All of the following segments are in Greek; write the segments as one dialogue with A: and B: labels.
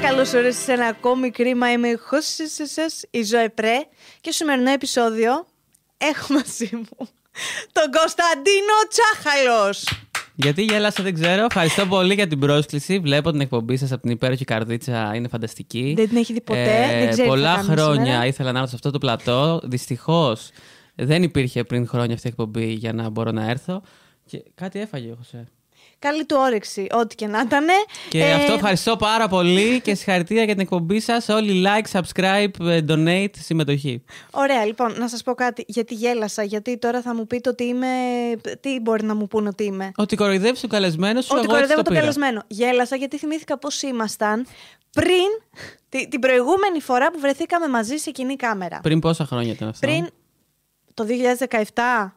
A: καλώς ορίσατε σε ένα ακόμη κρίμα. Είμαι η σα, η Ζωέ Πρέ. Και στο σημερινό επεισόδιο έχω μαζί μου τον Κωνσταντίνο Τσάχαλος.
B: Γιατί γέλασα, δεν ξέρω. Ευχαριστώ πολύ για την πρόσκληση. Βλέπω την εκπομπή σας από την υπέροχη καρδίτσα. Είναι φανταστική.
A: Δεν την έχει δει ποτέ. Ε, δεν ξέρει
B: πολλά
A: τι θα
B: χρόνια
A: σήμερα.
B: ήθελα να έρθω σε αυτό το πλατό. Δυστυχώς δεν υπήρχε πριν χρόνια αυτή η εκπομπή για να μπορώ να έρθω. Και κάτι έφαγε, Χωσέ.
A: Καλή του όρεξη, ό,τι και να ήταν.
B: Και αυτό ευχαριστώ πάρα πολύ και συγχαρητήρια για την εκπομπή σας. Όλοι like, subscribe, ε, donate, συμμετοχή.
A: Ωραία, λοιπόν, να σας πω κάτι. Γιατί γέλασα, γιατί τώρα θα μου πείτε ότι είμαι. Τι μπορεί να μου πούνε ότι είμαι.
B: Ότι κοροϊδεύεις τον καλεσμένο σου,
A: Ότι
B: εγώ έτσι
A: κοροϊδεύω
B: το
A: τον
B: πήρα.
A: καλεσμένο. Γέλασα γιατί θυμήθηκα πώς ήμασταν πριν τη- την προηγούμενη φορά που βρεθήκαμε μαζί σε κοινή κάμερα.
B: Πριν πόσα χρόνια ήταν αυτό.
A: Πριν το 2017.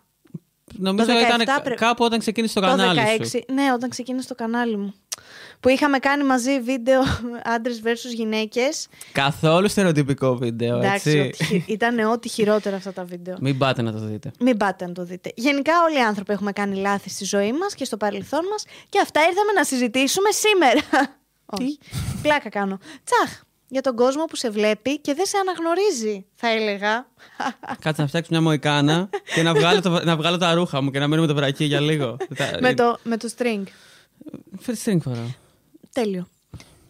B: Νομίζω
A: το 17
B: ήταν
A: πρέ-
B: κάπου όταν ξεκίνησε το
A: Το
B: κανάλι
A: 16,
B: σου.
A: ναι, όταν ξεκίνησε το κανάλι μου. Που είχαμε κάνει μαζί βίντεο άντρες versus γυναίκες.
B: Καθόλου στερεοτυπικό βίντεο,
A: Εντάξει,
B: έτσι.
A: ότι χει- ήταν ό,τι χειρότερα αυτά τα βίντεο.
B: Μην πάτε να το δείτε.
A: Μην πάτε να το δείτε. Γενικά, όλοι οι άνθρωποι έχουμε κάνει λάθη στη ζωή μας και στο παρελθόν μας και αυτά ήρθαμε να συζητήσουμε σήμερα. Όχι. Πλάκα κάνω. Τσαχ. Για τον κόσμο που σε βλέπει και δεν σε αναγνωρίζει, θα έλεγα.
B: Κάτσε να φτιάξω μια μοϊκάνα και να βγάλω, το, να βγάλω τα ρούχα μου και να μείνω με το βρακί για λίγο.
A: με, το, με το string.
B: First string φοράω.
A: Τέλειο.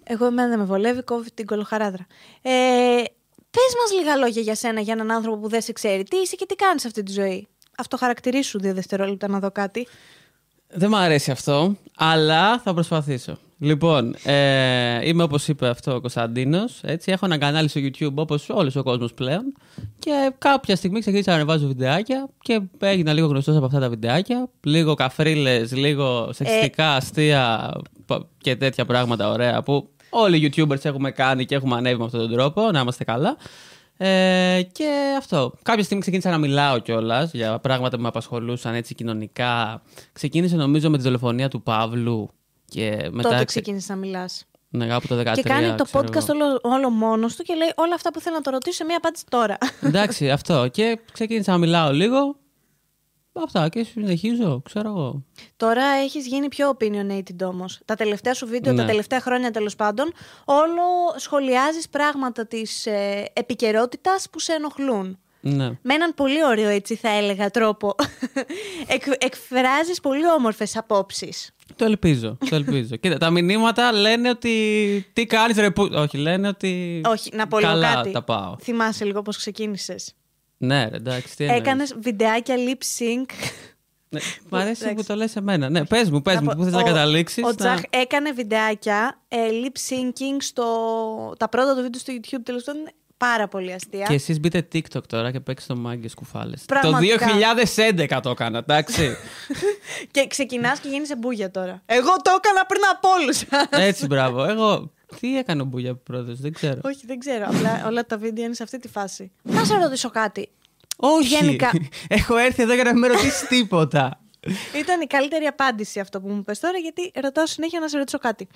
A: Εγώ εμένα δεν με βολεύει, κόβει την κολοχαράδρα. Ε, Πες μας λίγα λόγια για σένα, για έναν άνθρωπο που δεν σε ξέρει. Τι είσαι και τι κάνεις αυτή τη ζωή. Αυτό χαρακτηρίσου δύο δευτερόλεπτα να δω κάτι.
B: Δεν μου αρέσει αυτό, αλλά θα προσπαθήσω. Λοιπόν, ε, είμαι όπως είπε αυτό ο Κωνσταντίνος, έτσι, έχω ένα κανάλι στο YouTube όπως όλος ο κόσμος πλέον και κάποια στιγμή ξεκίνησα να ανεβάζω βιντεάκια και έγινα λίγο γνωστός από αυτά τα βιντεάκια, λίγο καφρίλες, λίγο σεξιστικά, αστεία πα- και τέτοια πράγματα ωραία που όλοι οι YouTubers έχουμε κάνει και έχουμε ανέβει με αυτόν τον τρόπο, να είμαστε καλά. Ε, και αυτό. Κάποια στιγμή ξεκίνησα να μιλάω κιόλας για πράγματα που με απασχολούσαν έτσι κοινωνικά. Ξεκίνησε νομίζω με τη δολοφονία του Παύλου. Και μετά.
A: Τότε
B: ξε-
A: ξεκίνησες να μιλάς.
B: Ναι, από το 13.
A: Και κάνει το
B: ξέρω
A: podcast
B: εγώ.
A: όλο, όλο μόνος του και λέει όλα αυτά που θέλω να το ρωτήσω σε μία απάντηση τώρα.
B: Εντάξει, αυτό. Και ξεκίνησα να μιλάω λίγο. Αυτά και συνεχίζω, ξέρω εγώ.
A: τώρα έχεις γίνει πιο opinionated όμως. Τα τελευταία σου βίντεο,
B: Ναι.
A: τα τελευταία χρόνια τέλος πάντων, όλο σχολιάζεις πράγματα της ε, επικαιρότητας που σε ενοχλούν.
B: Ναι.
A: Με έναν πολύ ωραίο, έτσι θα έλεγα, τρόπο. Εκ, εκφράζεις πολύ όμορφες απόψεις.
B: Το ελπίζω. Το ελπίζω. Κοίτα, τα μηνύματα λένε ότι. Τι κάνεις, ρε που. Όχι, λένε ότι.
A: Όχι, να πω λίγο
B: Καλά
A: κάτι.
B: τα πάω.
A: Θυμάσαι λίγο πώς ξεκίνησες.
B: Ναι, ρε, εντάξει, τι εννοείς.
A: Έκανες βιντεάκια lip sync.
B: Ναι, μ' αρέσει
A: Εντάξει.
B: που το λες εμένα. Ναι, πες μου, πες
A: Να
B: μου,
A: πω,
B: πού θες να
A: ο-
B: καταλήξεις.
A: Ο
B: να-
A: Τζαχ έκανε βιντεάκια ε, lip syncing στο... Τα πρώτα του βίντεο στο YouTube τέλος πάντων είναι πάρα πολύ αστεία.
B: Και εσείς μπείτε TikTok τώρα και παίξτε το μάγκες κουφάλες.
A: Πραγματικά.
B: Το 2011 το έκανα, εντάξει.
A: Και ξεκινάς και γίνεις εμπούγια τώρα. Εγώ το έκανα πριν από όλους.
B: Έτσι, μπράβο. Εγώ. Τι έκανε ο Μπούγια πρώτο, δεν ξέρω.
A: Όχι, δεν ξέρω. Απλά όλα τα βίντεο είναι σε αυτή τη φάση. Να σε ρωτήσω κάτι.
B: Όχι.
A: γενικά-
B: Έχω έρθει εδώ για να μην με ρωτήσεις τίποτα.
A: Ήταν η καλύτερη απάντηση αυτό που μου πες τώρα, γιατί ρωτάω συνέχεια να σε ρωτήσω κάτι.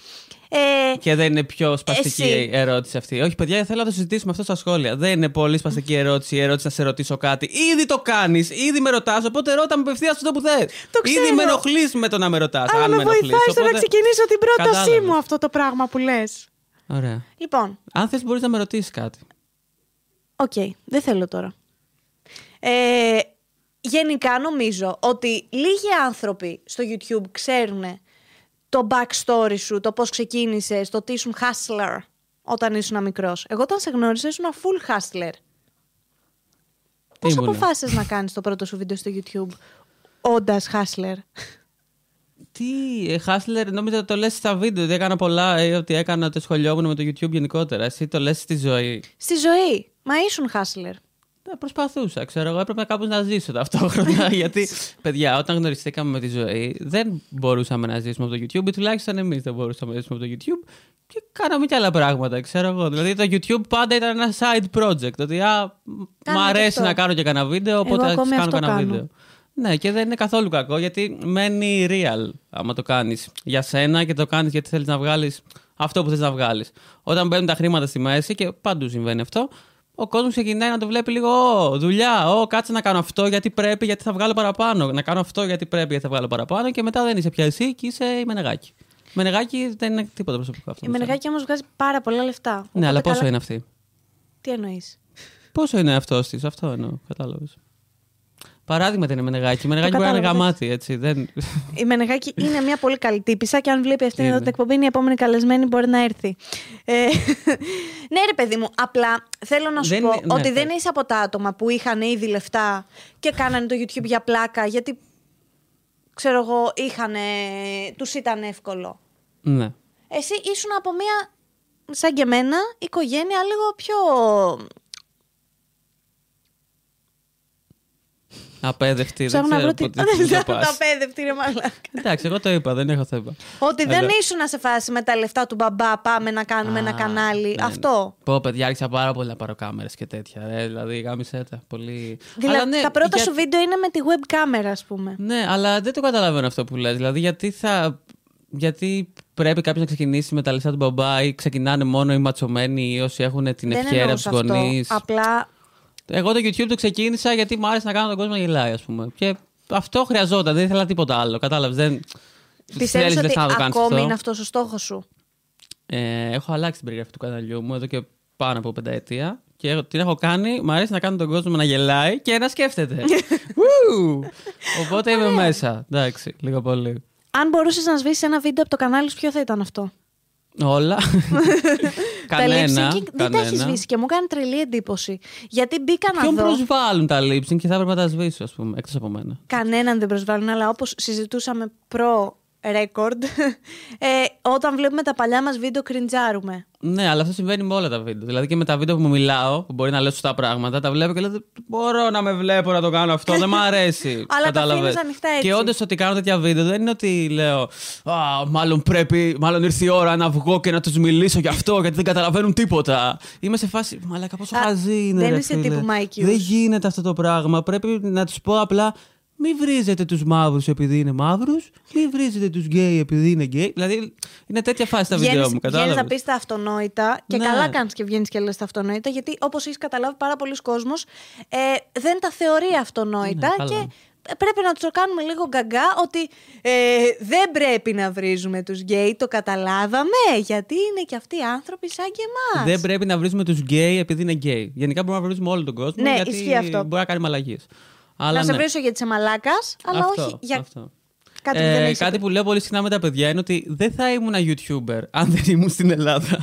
A: Ε,
B: Και δεν είναι πιο σπαστική
A: Εσύ.
B: ερώτηση αυτή. Όχι, παιδιά, θέλω να το συζητήσουμε αυτό στα σχόλια. Δεν είναι πολύ σπαστική ερώτηση η ερώτηση να σε ρωτήσω κάτι. Ήδη το κάνεις, ήδη με ρωτάς, οπότε ρώτα με απευθείας αυτό που θες.
A: Το ξέρω.
B: Ήδη με ενοχλείς με το να με ρωτάς.
A: αλλά με βοηθάει στο να ξεκινήσω την πρότασή
B: Κατάλαβες.
A: μου αυτό το πράγμα που λες.
B: Ωραία.
A: Λοιπόν,
B: Αν θες, μπορείς να με ρωτήσεις κάτι.
A: οκ, δεν θέλω τώρα. Ε, γενικά νομίζω ότι λίγοι άνθρωποι στο YouTube ξέρουν το backstory σου, το πώς ξεκίνησες, το τι ήσουν hustler όταν ήσουν μικρός. Εγώ όταν σε γνώρισα ήσουν full hustler. Πώς
B: Ήμουνα.
A: αποφάσισες να κάνεις το πρώτο σου βίντεο στο YouTube όντας hustler;
B: Τι, ε, Χάσλερ, νόμιζα ότι το λες στα βίντεο. ότι έκανα πολλά, ή ότι έκανα ότι σχολιόμουν με το YouTube γενικότερα. Εσύ το λες στη ζωή.
A: Στη ζωή. Μα ήσουν hustler.
B: Ε, Προσπαθούσα, ξέρω εγώ. Έπρεπε κάπως να ζήσω ταυτόχρονα. γιατί, παιδιά, όταν γνωριστήκαμε με τη ζωή, δεν μπορούσαμε να ζήσουμε από το YouTube, ή τουλάχιστον εμείς δεν μπορούσαμε να ζήσουμε από το YouTube. Και κάναμε και άλλα πράγματα, ξέρω εγώ. Δηλαδή το YouTube πάντα ήταν ένα side project. Ότι α, μ
A: Κάνουμε και
B: αρέσει
A: αυτό.
B: να κάνω και κανένα βίντεο, οπότε
A: ακόμη
B: κάνω
A: αυτό
B: κανένα
A: κάνω.
B: βίντεο. Ναι, και δεν είναι καθόλου κακό γιατί μένει real άμα το κάνεις για σένα και το κάνεις γιατί θέλεις να βγάλεις αυτό που θες να βγάλεις. Όταν μπαίνουν τα χρήματα στη μέση και παντού συμβαίνει αυτό, ο κόσμος ξεκινάει να το βλέπει λίγο Ω, δουλειά. Ω, κάτσε να κάνω αυτό γιατί πρέπει, γιατί θα βγάλω παραπάνω. Να κάνω αυτό γιατί πρέπει, γιατί θα βγάλω παραπάνω και μετά δεν είσαι πια εσύ και είσαι η Μενεγάκη. Μενεγάκι δεν είναι τίποτα προσωπικό αυτό.
A: Η Μενεγάκη όμως βγάζει πάρα πολλά λεφτά.
B: Ναι,
A: Οπότε
B: αλλά πόσο
A: καλά-
B: είναι αυτή;
A: Τι εννοείς;
B: Πόσο είναι αυτός της, αυτό εννοώ. Κατάλαβες. Παράδειγμα την Μενεγάκη. Η Μενεγάκη μπορεί να είναι
A: κατάλαβα,
B: γαμάτη, έτσι. Δεν...
A: Η Μενεγάκη είναι μια πολύ καλή τύπησα και αν βλέπει αυτήν εδώ
B: Είναι.
A: την εκπομπή, είναι η επόμενη καλεσμένη μπορεί να έρθει. Ε, ναι, ρε παιδί μου, απλά θέλω να σου
B: Δεν
A: πω
B: είναι- ναι,
A: ότι δεν
B: πες.
A: είσαι από τα άτομα που είχαν ήδη λεφτά και κάνανε το YouTube για πλάκα, γιατί ξέρω εγώ, είχαν, τους ήταν εύκολο.
B: ναι.
A: Εσύ ήσουν από μια, σαν και εμένα, οικογένεια λίγο πιο.
B: Απέδευτη. Δεν
A: Ψάχνω να
B: ξέρω
A: βρω τι.
B: πότε τι
A: Δεν
B: θα
A: ξέρω
B: πας.
A: τα παιδευτή, ρε μαλάκα.
B: Εντάξει, εγώ το είπα, δεν έχω θέμα.
A: Ότι δεν
B: Αλλά-
A: ήσουν σε φάση με τα λεφτά του μπαμπά, πάμε να κάνουμε ένα
B: Α,
A: κανάλι.
B: ναι, ναι.
A: Αυτό.
B: Πω, παιδιά, άρχισα πάρα πολύ να πάρω κάμερε και τέτοια. Ρε, δηλαδή, γάμισε τα. Πολύ.
A: Δηλαδή,
B: Αλλά ναι,
A: τα πρώτα
B: για-
A: σου βίντεο είναι με τη web κάμερα, ας πούμε.
B: Ναι, αλλά δεν το καταλαβαίνω αυτό που λες. Δηλαδή, γιατί θα. Γιατί πρέπει κάποιος να ξεκινήσει με τα λεφτά του μπαμπά ή ξεκινάνε μόνο οι ματσωμένοι ή όσοι έχουν την
A: δεν
B: ευχαίρεια από
A: εννοούσα
B: τους
A: αυτό.
B: γονείς;
A: Απλά
B: Εγώ το YouTube το ξεκίνησα γιατί μου άρεσε να κάνω τον κόσμο να γελάει, ας πούμε. Και αυτό χρειαζόταν, δεν ήθελα τίποτα άλλο. Κατάλαβες. Δεν.
A: πιστεύεις
B: Θέλεις
A: ότι
B: λεφτά να το κάνεις
A: ακόμη
B: αυτό.
A: είναι αυτός ο στόχος σου;
B: Ε, έχω αλλάξει την περιγραφή του καναλιού μου εδώ και πάνω από πενταετία. Και έχω- την έχω κάνει. Μ' αρέσει να κάνω τον κόσμο να γελάει και να σκέφτεται. Ου! Οπότε είμαι μέσα. Εντάξει, λίγο πολύ.
A: Αν μπορούσες να σβήσεις ένα βίντεο από το κανάλι σου, ποιο θα ήταν αυτό;
B: Όλα.
A: τα
B: κανένα.
A: lip sync δεν τα έχεις
B: κανένα.
A: σβήσει και μου κάνει τρελή εντύπωση. Γιατί μπήκα να
B: Ποιον
A: δω.
B: προσβάλλουν τα lip sync και θα έπρεπε να τα σβήσω, ας πούμε, εκτός από μένα.
A: Κανέναν δεν προσβάλλουν, αλλά όπως συζητούσαμε προ record, ε, όταν βλέπουμε τα παλιά μας βίντεο, κριντζάρουμε.
B: Ναι, αλλά αυτό συμβαίνει με όλα τα βίντεο. Δηλαδή και με τα βίντεο που μου μιλάω, που μπορεί να λέω σωστά πράγματα, τα βλέπω και λέω: Δεν μπορώ να με βλέπω να το κάνω αυτό, δεν μ' αρέσει.
A: Αλλά τα
B: Κατάλαβες.
A: αφήνεις ανοιχτά έτσι.
B: Και όντως ότι κάνω τέτοια βίντεο δεν είναι ότι λέω: Α, μάλλον πρέπει, μάλλον ήρθε η ώρα να βγω και να τους μιλήσω γι' αυτό, γιατί δεν καταλαβαίνουν τίποτα. Είμαι σε φάση. Μαλάκα, πόσο
A: Α,
B: χαζή είναι.
A: δεν
B: ρε
A: είσαι
B: φίλε.
A: τύπου Mikeius.
B: Δεν γίνεται αυτό το πράγμα. Πρέπει να τους πω απλά. Μην βρίζετε τους μαύρους επειδή είναι μαύρους, μην βρίζετε τους γκέι επειδή είναι γκέι. Δηλαδή είναι τέτοια φάση στα βίντεο μου,
A: Βγαίνεις
B: κατάλαβε.
A: να πεις τα αυτονόητα και
B: Ναι.
A: καλά κάνεις και βγαίνεις και λες τα αυτονόητα, γιατί όπως έχεις καταλάβει, πάρα πολλοί κόσμος ε, δεν τα θεωρεί αυτονόητα
B: Ναι, καλά.
A: και πρέπει να τους το κάνουμε λίγο γκαγκά ότι ε, δεν πρέπει να βρίζουμε τους γκέι. Το καταλάβαμε, γιατί είναι και αυτοί οι άνθρωποι σαν και εμάς.
B: Δεν πρέπει να βρίζουμε τους γκέι επειδή είναι γκέι. Γενικά μπορούμε να βρίζουμε όλο τον κόσμο.
A: Ναι,
B: γιατί
A: ισχύει αυτό.
B: Μπορεί να κάνει μαλαγίε.
A: να
B: Αλλά
A: σε
B: ναι.
A: βρίσω γιατί είσαι μαλάκας, αλλά
B: αυτό,
A: όχι για
B: αυτό.
A: κάτι που δεν
B: Ε,
A: έχεις
B: κάτι
A: πει.
B: που λέω πολύ συχνά με τα παιδιά είναι ότι δεν θα ήμουν YouTuber αν δεν ήμουν στην Ελλάδα.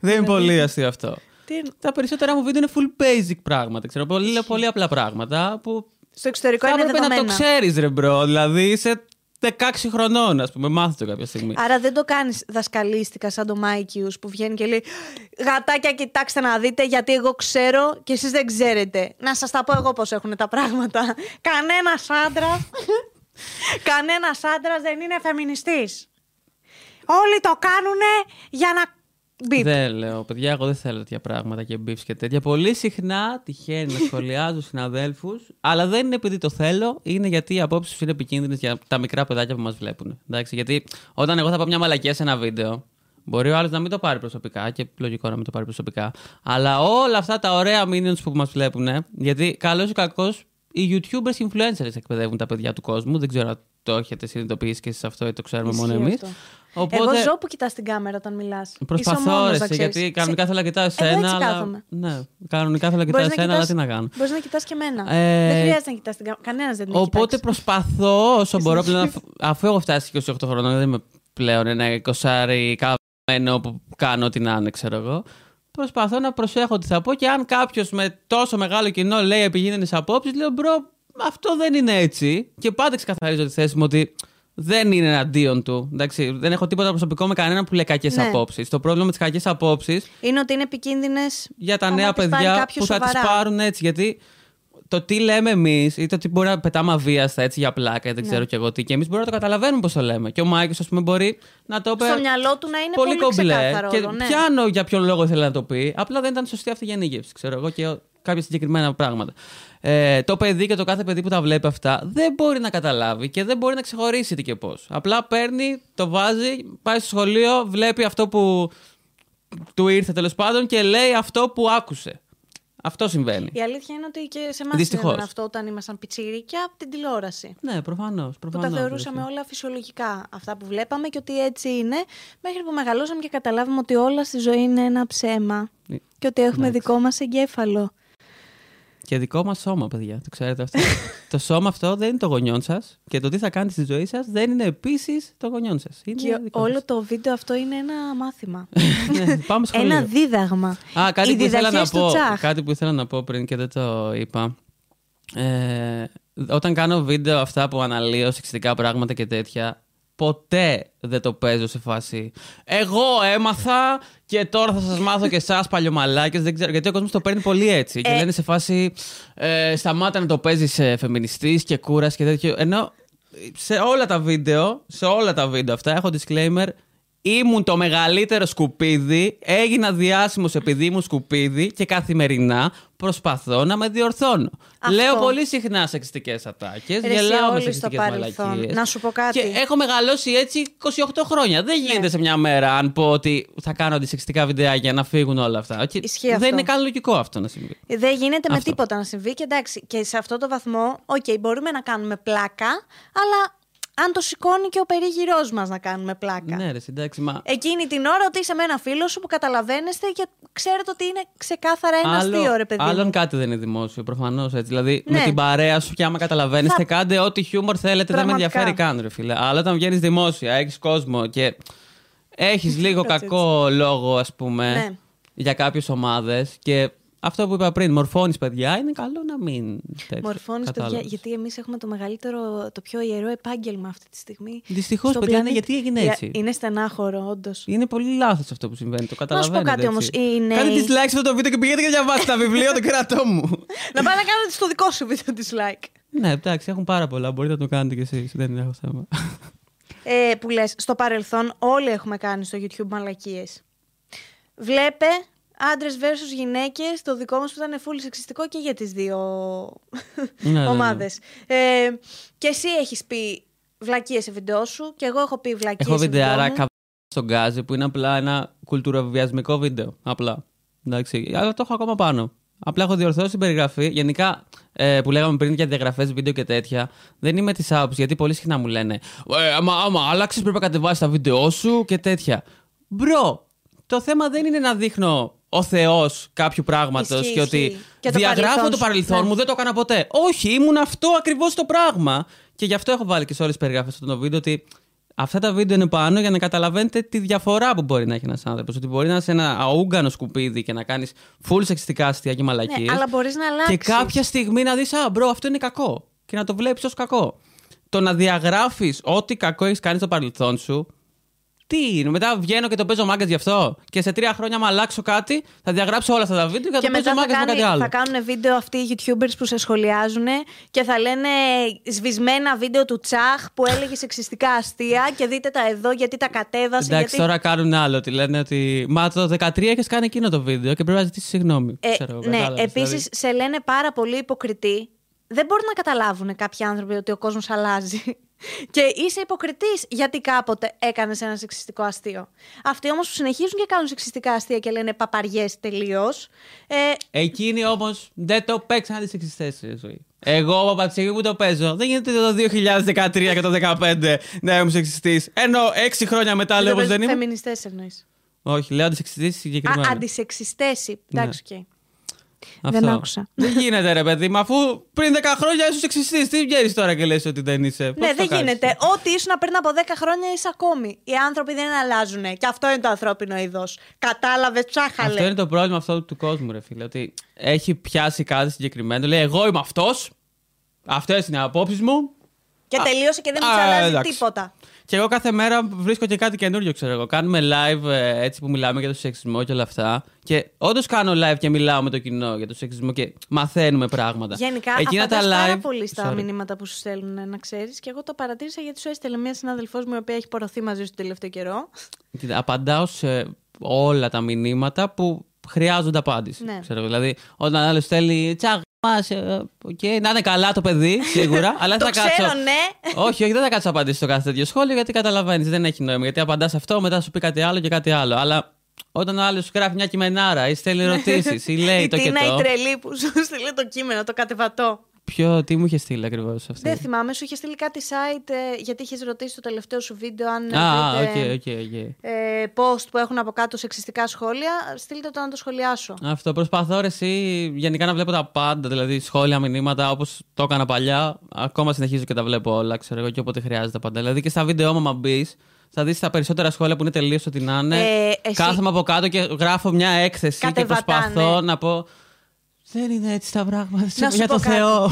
B: δεν είναι πολύ αστείο αυτό.
A: Τι είναι-
B: Τα περισσότερα μου βίντεο είναι full basic πράγματα. Ξέρω, πολύ, πολύ απλά πράγματα που
A: Στο εξωτερικό
B: θα
A: είναι
B: έπρεπε να το
A: δεδομένα.
B: ξέρεις, ρε bro. Δηλαδή είσαι 16 χρονών, ας πούμε. Μάθε το κάποια στιγμή.
A: Άρα δεν το κάνεις δασκαλίστικα σαν το Mikeius που βγαίνει και λέει Γατάκια, κοιτάξτε να δείτε, γιατί εγώ ξέρω και εσείς δεν ξέρετε. Να σας τα πω εγώ πώς έχουν τα πράγματα. Κανένας άντρας. Κανένας άντρας δεν είναι φεμινιστής. Όλοι το κάνουνε για να. Μπιπ.
B: Δεν λέω, παιδιά, εγώ δεν θέλω τέτοια πράγματα και beef και τέτοια. Πολύ συχνά τυχαίνει να σχολιάζω συναδέλφους, αλλά δεν είναι επειδή το θέλω, είναι γιατί οι απόψεις είναι επικίνδυνες για τα μικρά παιδάκια που μας βλέπουν. Εντάξει, γιατί όταν εγώ θα πω μια μαλακία σε ένα βίντεο, μπορεί ο άλλος να μην το πάρει προσωπικά και λογικό να μην το πάρει προσωπικά, αλλά όλα αυτά τα ωραία minions που μας βλέπουν, γιατί καλός ή κακός οι YouTubers και influencers εκπαιδεύουν τα παιδιά του κόσμου. Δεν ξέρω αν το έχετε συνειδητοποιήσει και εσείς αυτό ή το ξέρουμε μόνο
A: Ισχύει
B: εμεί.
A: Αυτό. Εγώ ζω που κοιτάς την κάμερα όταν μιλάς.
B: Προσπαθώ ρε, εσύ, γιατί κανονικά θέλω να κοιτάω
A: Εγώ
B: εσένα.
A: έτσι
B: αλλά...
A: κάθομαι.
B: Ναι, κανονικά θέλω να κοιτάω εσένα, αλλά τι να κάνω.
A: Μπορείς να κοιτάς και εμένα.
B: Ε,
A: Δεν χρειάζεται να κοιτάς την κάμερα. Κανένας δεν την έχει
B: Οπότε
A: κοιτάξει.
B: προσπαθώ όσο μπορώ πλέον, αφ- αφού έχω φτάσει 28 χρονών, δεν είμαι πλέον ένα εικοσάρι καμένο που κάνω ό,τι να είναι, ξέρω εγώ. Προσπαθώ να προσέχω τι θα πω και αν κάποιος με τόσο μεγάλο κοινό λέει επικίνδυνες απόψεις, λέω bro, αυτό δεν είναι έτσι. Και πάντα ξεκαθαρίζω τη θέση μου ότι δεν είναι εναντίον του. Εντάξει, δεν έχω τίποτα προσωπικό με κανέναν που λέει κακές
A: Ναι.
B: απόψεις. Το πρόβλημα με τις κακές απόψεις
A: Είναι ότι είναι επικίνδυνες.
B: για τα νέα παιδιά που θα τις πάρουν έτσι. Γιατί το τι λέμε εμείς ή το τι μπορεί να πετάμε αβίαστα έτσι για πλάκα, δεν ξέρω κι εγώ τι. Και εμείς μπορούμε να το καταλαβαίνουμε πώς το λέμε. Και ο Μάικος, ας πούμε, μπορεί να το πει.
A: Στο μυαλό του να είναι
B: Πολύ
A: πολύ,
B: κομπλέ.
A: ξεκάθαρο.
B: Και
A: όλο, ναι.
B: πιάνω για ποιον λόγο ήθελε να το πει. Απλά δεν ήταν σωστή αυτή η γενίκευση, ξέρω εγώ, και κάποια συγκεκριμένα πράγματα. Ε, το παιδί και το κάθε παιδί που τα βλέπει αυτά δεν μπορεί να καταλάβει και δεν μπορεί να ξεχωρίσει τι και πώς. Απλά παίρνει, το βάζει, πάει στο σχολείο, βλέπει αυτό που του ήρθε τέλος πάντων και λέει αυτό που άκουσε. Αυτό συμβαίνει.
A: Η αλήθεια είναι ότι και σε εμάς
B: Δυστυχώς.
A: συμβαίνει αυτό όταν ήμασταν πιτσίρικια από την τηλεόραση.
B: Ναι, προφανώς.
A: Που τα θεωρούσαμε όλα φυσιολογικά αυτά που βλέπαμε και ότι έτσι είναι, μέχρι που μεγαλώσαμε και καταλάβουμε ότι όλα στη ζωή είναι ένα ψέμα.
B: Ε,
A: Και ότι έχουμε
B: εντάξει.
A: δικό μας εγκέφαλο.
B: Και δικό μας σώμα, παιδιά. Το ξέρετε αυτό. το σώμα αυτό δεν είναι το γονιόν σας και το τι θα κάνετε στη ζωή σας δεν είναι επίσης το γονιόν σας.
A: Και όλο το βίντεο αυτό είναι ένα μάθημα.
B: ναι, πάμε σχολείο.
A: ένα δίδαγμα.
B: Α, κάτι
A: Οι
B: που, ήθελα να
A: διδαχές του
B: πω,
A: Τσάχ.
B: κάτι που ήθελα να πω πριν και δεν το είπα. Ε, όταν κάνω βίντεο αυτά που αναλύω σεξιστικά πράγματα και τέτοια, ποτέ δεν το παίζω σε φάση. Εγώ έμαθα και τώρα θα σας μάθω και εσάς παλιωμαλάκες. Δεν ξέρω, γιατί ο κόσμος το παίρνει πολύ έτσι. Και
A: Ε.
B: λένε σε φάση ε, σταμάτα να το παίζεις ε, φεμινιστής και κούρας και τέτοιο. Ενώ σε όλα τα βίντεο, σε όλα τα βίντεο αυτά έχω disclaimer Ήμουν το μεγαλύτερο σκουπίδι, έγινα διάσημος επειδή ήμουν σκουπίδι και καθημερινά προσπαθώ να με διορθώνω.
A: Αυτό.
B: Λέω πολύ συχνά σεξιστικές ατάκες,
A: Ρε, εσύ
B: γελάω με
A: όλοι
B: σεξιστικές
A: στο παρελθόν.
B: μαλακίες.
A: Να σου πω κάτι.
B: Και έχω μεγαλώσει έτσι 28 χρόνια. Δεν γίνεται
A: Ναι.
B: σε μια μέρα αν πω ότι θα κάνω αντισεξιστικά βιντεάκια να φύγουν όλα αυτά. Και
A: Ισχύει
B: δεν
A: αυτό.
B: είναι καν λογικό αυτό να συμβεί.
A: Δεν γίνεται με
B: Αυτό.
A: τίποτα να συμβεί και εντάξει, και σε αυτό το βαθμό, οκ, μπορούμε να κάνουμε πλάκα, αλλά αν το σηκώνει και ο περίγυρός μας να κάνουμε πλάκα.
B: Ναι, ρε, εντάξει, μα.
A: Εκείνη την ώρα ότι είσαι με ένα φίλο σου που καταλαβαίνεστε και ξέρετε ότι είναι ξεκάθαρα ένα
B: Άλλο-
A: αστείο, ρε παιδί. μου.
B: Άλλον κάτι δεν είναι δημόσιο, προφανώς έτσι. Δηλαδή
A: Ναι.
B: με την παρέα σου και άμα καταλαβαίνετε,
A: Θα-
B: κάντε ό,τι χιούμορ θέλετε, δεν με
A: Πραγματικά.
B: ενδιαφέρει καν, ρε φίλε. Αλλά όταν βγαίνεις δημόσια, έχεις κόσμο και έχεις λίγο
A: Έτσι,
B: κακό λόγο, ας πούμε,
A: Ναι.
B: για κάποιες ομάδες. Και αυτό που είπα πριν, μορφώνεις παιδιά, είναι καλό να μην.
A: Μορφώνεις παιδιά, γιατί εμείς έχουμε το μεγαλύτερο, το πιο ιερό επάγγελμα αυτή τη στιγμή.
B: Δυστυχώς,
A: στον
B: παιδιά, ναι,
A: πλανήτη.
B: γιατί έγινε
A: Για-
B: έτσι.
A: Είναι στενάχωρο, όντως.
B: Είναι πολύ λάθος αυτό που συμβαίνει. Το
A: Να σου πω
B: καταλαβαίνετε.
A: κάτι όμως,
B: έτσι.
A: οι νέοι-
B: Κάντε dislike σε αυτό το βίντεο και πηγαίνετε και διαβάστε τα βιβλία του κερατό μου.
A: να πάει να κάνετε στο δικό σου βίντεο dislike.
B: ναι, εντάξει, έχουν πάρα πολλά. Μπορείτε να το κάνετε κι εσείς. Δεν έχω θέμα.
A: ε, που λες, στο παρελθόν όλοι έχουμε κάνει στο YouTube μαλακίες. Βλέπε άντρες versus γυναίκες, το δικό μας που ήταν full σεξιστικό και για τις δύο
B: Ναι, ναι, ναι.
A: ομάδες. Ε, και εσύ έχεις πει βλακίες σε βίντεο σου, και εγώ έχω πει βλακίες
B: Έχω
A: σε βίντεο
B: βιντεάρα
A: μου.
B: καβ... στον Γκάζι που είναι απλά ένα κουλτουροβιασμικό βίντεο. Απλά. Εντάξει. Αλλά το έχω ακόμα πάνω. Απλά έχω διορθώσει την περιγραφή. Γενικά, ε, που λέγαμε πριν για διαγραφές βίντεο και τέτοια, δεν είμαι της άποψης. Γιατί πολύ συχνά μου λένε ε, άμα, άμα άλλαξες, πρέπει να κατεβάσεις τα βίντεο σου και τέτοια. Bro, το θέμα δεν είναι να δείχνω ο Θεός κάποιου πράγματος
A: Ισχύει,
B: και ότι
A: ισχύει. Και το
B: διαγράφω
A: παρελθόν
B: το
A: σου.
B: παρελθόν
A: Ναι.
B: μου, δεν το έκανα ποτέ. Όχι, ήμουν αυτό ακριβώς το πράγμα. Και γι' αυτό έχω βάλει και σε όλες τις περιγραφές αυτό το βίντεο ότι αυτά τα βίντεο είναι πάνω για να καταλαβαίνετε τη διαφορά που μπορεί να έχει ένας άνθρωπος. Ότι μπορεί να είσαι ένα ούγκανο σκουπίδι και να κάνεις full σεξιστικά αστεία και μαλακίες.
A: Ναι, αλλά μπορείς να αλλάξεις.
B: και κάποια στιγμή να δεις, Α, bro, αυτό είναι κακό. Και να το βλέπεις ως κακό. Το να διαγράφεις ό,τι κακό έχεις κάνει στο παρελθόν σου. Τι είναι, μετά βγαίνω και το παίζω μάγκα γι' αυτό; Και σε τρία χρόνια, άμα αλλάξω κάτι, θα διαγράψω όλα αυτά τα βίντεο και θα
A: Και
B: το παίζω
A: μετά θα,
B: μάγκα με κάτι
A: κάνει,
B: άλλο.
A: θα κάνουν βίντεο αυτοί οι YouTubers που σε σχολιάζουν και θα λένε σβησμένα βίντεο του Τσάχ που έλεγε σεξιστικά αστεία και δείτε τα εδώ γιατί τα κατέβασε.
B: Εντάξει,
A: γιατί...
B: τώρα κάνουν άλλο. Ότι λένε ότι. Μα το 13 έχεις κάνει εκείνο το βίντεο και πρέπει να ζητήσεις συγγνώμη.
A: Ε,
B: Ξέρω,
A: ναι,
B: κατάλαβες,
A: επίσης
B: δηλαδή.
A: σε λένε πάρα πολύ υποκριτή. Δεν μπορούν να καταλάβουν κάποιοι άνθρωποι ότι ο κόσμος αλλάζει. Και είσαι υποκριτής γιατί κάποτε έκανες ένα σεξιστικό αστείο. Αυτοί όμως που συνεχίζουν και κάνουν σεξιστικά αστεία και λένε παπαριές τελείως. Ε,
B: Εκείνοι όμως δεν το παίξαν αντισεξιστές στη ζωή. Εγώ από τη στιγμή που το παίζω, δεν γίνεται το 2013 και το 2015 να είμαι σεξιστής. Ενώ 6 χρόνια μετά λέω πως δεν είμαι.
A: Φεμινιστές εννοείς.
B: Όχι, λέω αντισεξιστής συγκεκριμένα.
A: Α, αντισεξιστές. Εντάξει, οκ.
B: Αυτό.
A: δεν άκουσα.
B: Δεν γίνεται, ρε παιδί μου, αφού πριν 10 χρόνια ήσουν σεξιστής. Τι βγαίνεις τώρα και λες ότι δεν είσαι; Πώς
A: Ναι,
B: το
A: δεν
B: κάνεις;
A: γίνεται. Ό,τι ήσουν πριν από 10 χρόνια είσαι ακόμη. Οι άνθρωποι δεν αλλάζουν. Και αυτό είναι το ανθρώπινο είδος. Κατάλαβες, ψάχαλε.
B: Αυτό είναι το πρόβλημα αυτό του κόσμου, ρε φίλε. Ότι έχει πιάσει κάτι συγκεκριμένο. Λέει, Εγώ είμαι αυτός. Αυτές είναι οι απόψεις μου.
A: Και τελείωσε και δεν
B: Α,
A: μου αλλάζει
B: εντάξει.
A: τίποτα.
B: Και εγώ κάθε μέρα βρίσκω και κάτι καινούριο, ξέρω εγώ. Κάνουμε live ε, έτσι που μιλάμε για το σεξισμό και όλα αυτά. Και όντως κάνω live και μιλάω με το κοινό για το σεξισμό και μαθαίνουμε πράγματα.
A: Γενικά,
B: Εκείνα
A: απαντάς
B: τα live.
A: πάρα πολύ στα
B: Sorry.
A: μηνύματα που σου στέλνουν, να ξέρεις. Και εγώ το παρατήρησα γιατί σου έστειλε μια συνάδελφός μου η οποία έχει πορωθεί μαζί σου τον τελευταίο καιρό.
B: Κοίτα, Απαντάω σε όλα τα μηνύματα που χρειάζονται απάντηση.
A: Ναι.
B: Ξέρω, εγώ. δηλαδή, όταν άλλος στέλνει Tsach, μας, ε, οκ, να είναι καλά το παιδί, σίγουρα. αλλά
A: το
B: δεν θα κάτσω.
A: ξέρω, ναι.
B: όχι, όχι, δεν θα κάτσω να απαντήσω στο κάθε τέτοιο σχόλιο γιατί καταλαβαίνεις. Δεν έχει νόημα. Γιατί απαντάς αυτό, μετά σου πει κάτι άλλο και κάτι άλλο. Αλλά όταν ο άλλος σου γράφει μια κειμενάρα ή στέλνει ερωτήσεις ή λέει
A: Η
B: το και
A: Τίνα η
B: το.
A: τρελή που σου στείλε το κείμενο, το κατεβατό.
B: Ποιο, τι μου είχε στείλει ακριβώς αυτή;
A: Δεν θυμάμαι, σου είχε στείλει κάτι site ε, γιατί είχες ρωτήσει στο τελευταίο σου βίντεο αν
B: Α, οκ,
A: δείτε,
B: OK, OK.
A: ε, post που έχουν από κάτω σεξιστικά σχόλια. Στείλτε το να το σχολιάσω.
B: Αυτό προσπαθώ ρε, εσύ γενικά να βλέπω τα πάντα, δηλαδή σχόλια, μηνύματα όπως το έκανα παλιά. Ακόμα συνεχίζω και τα βλέπω όλα, ξέρω εγώ, και όποτε χρειάζεται πάντα. Δηλαδή και στα βίντεο μου, άμα μπεις, θα δεις τα περισσότερα σχόλια που είναι τελείως ό,τι να είναι.
A: Ε, εσύ-
B: Κάθομαι από κάτω και γράφω μια έκθεση και
A: Κατεβατά,
B: προσπαθώ
A: ναι.
B: να πω. Δεν είναι έτσι τα πράγματα.
A: Να σου
B: για
A: πω
B: το
A: κάτι.
B: Θεό.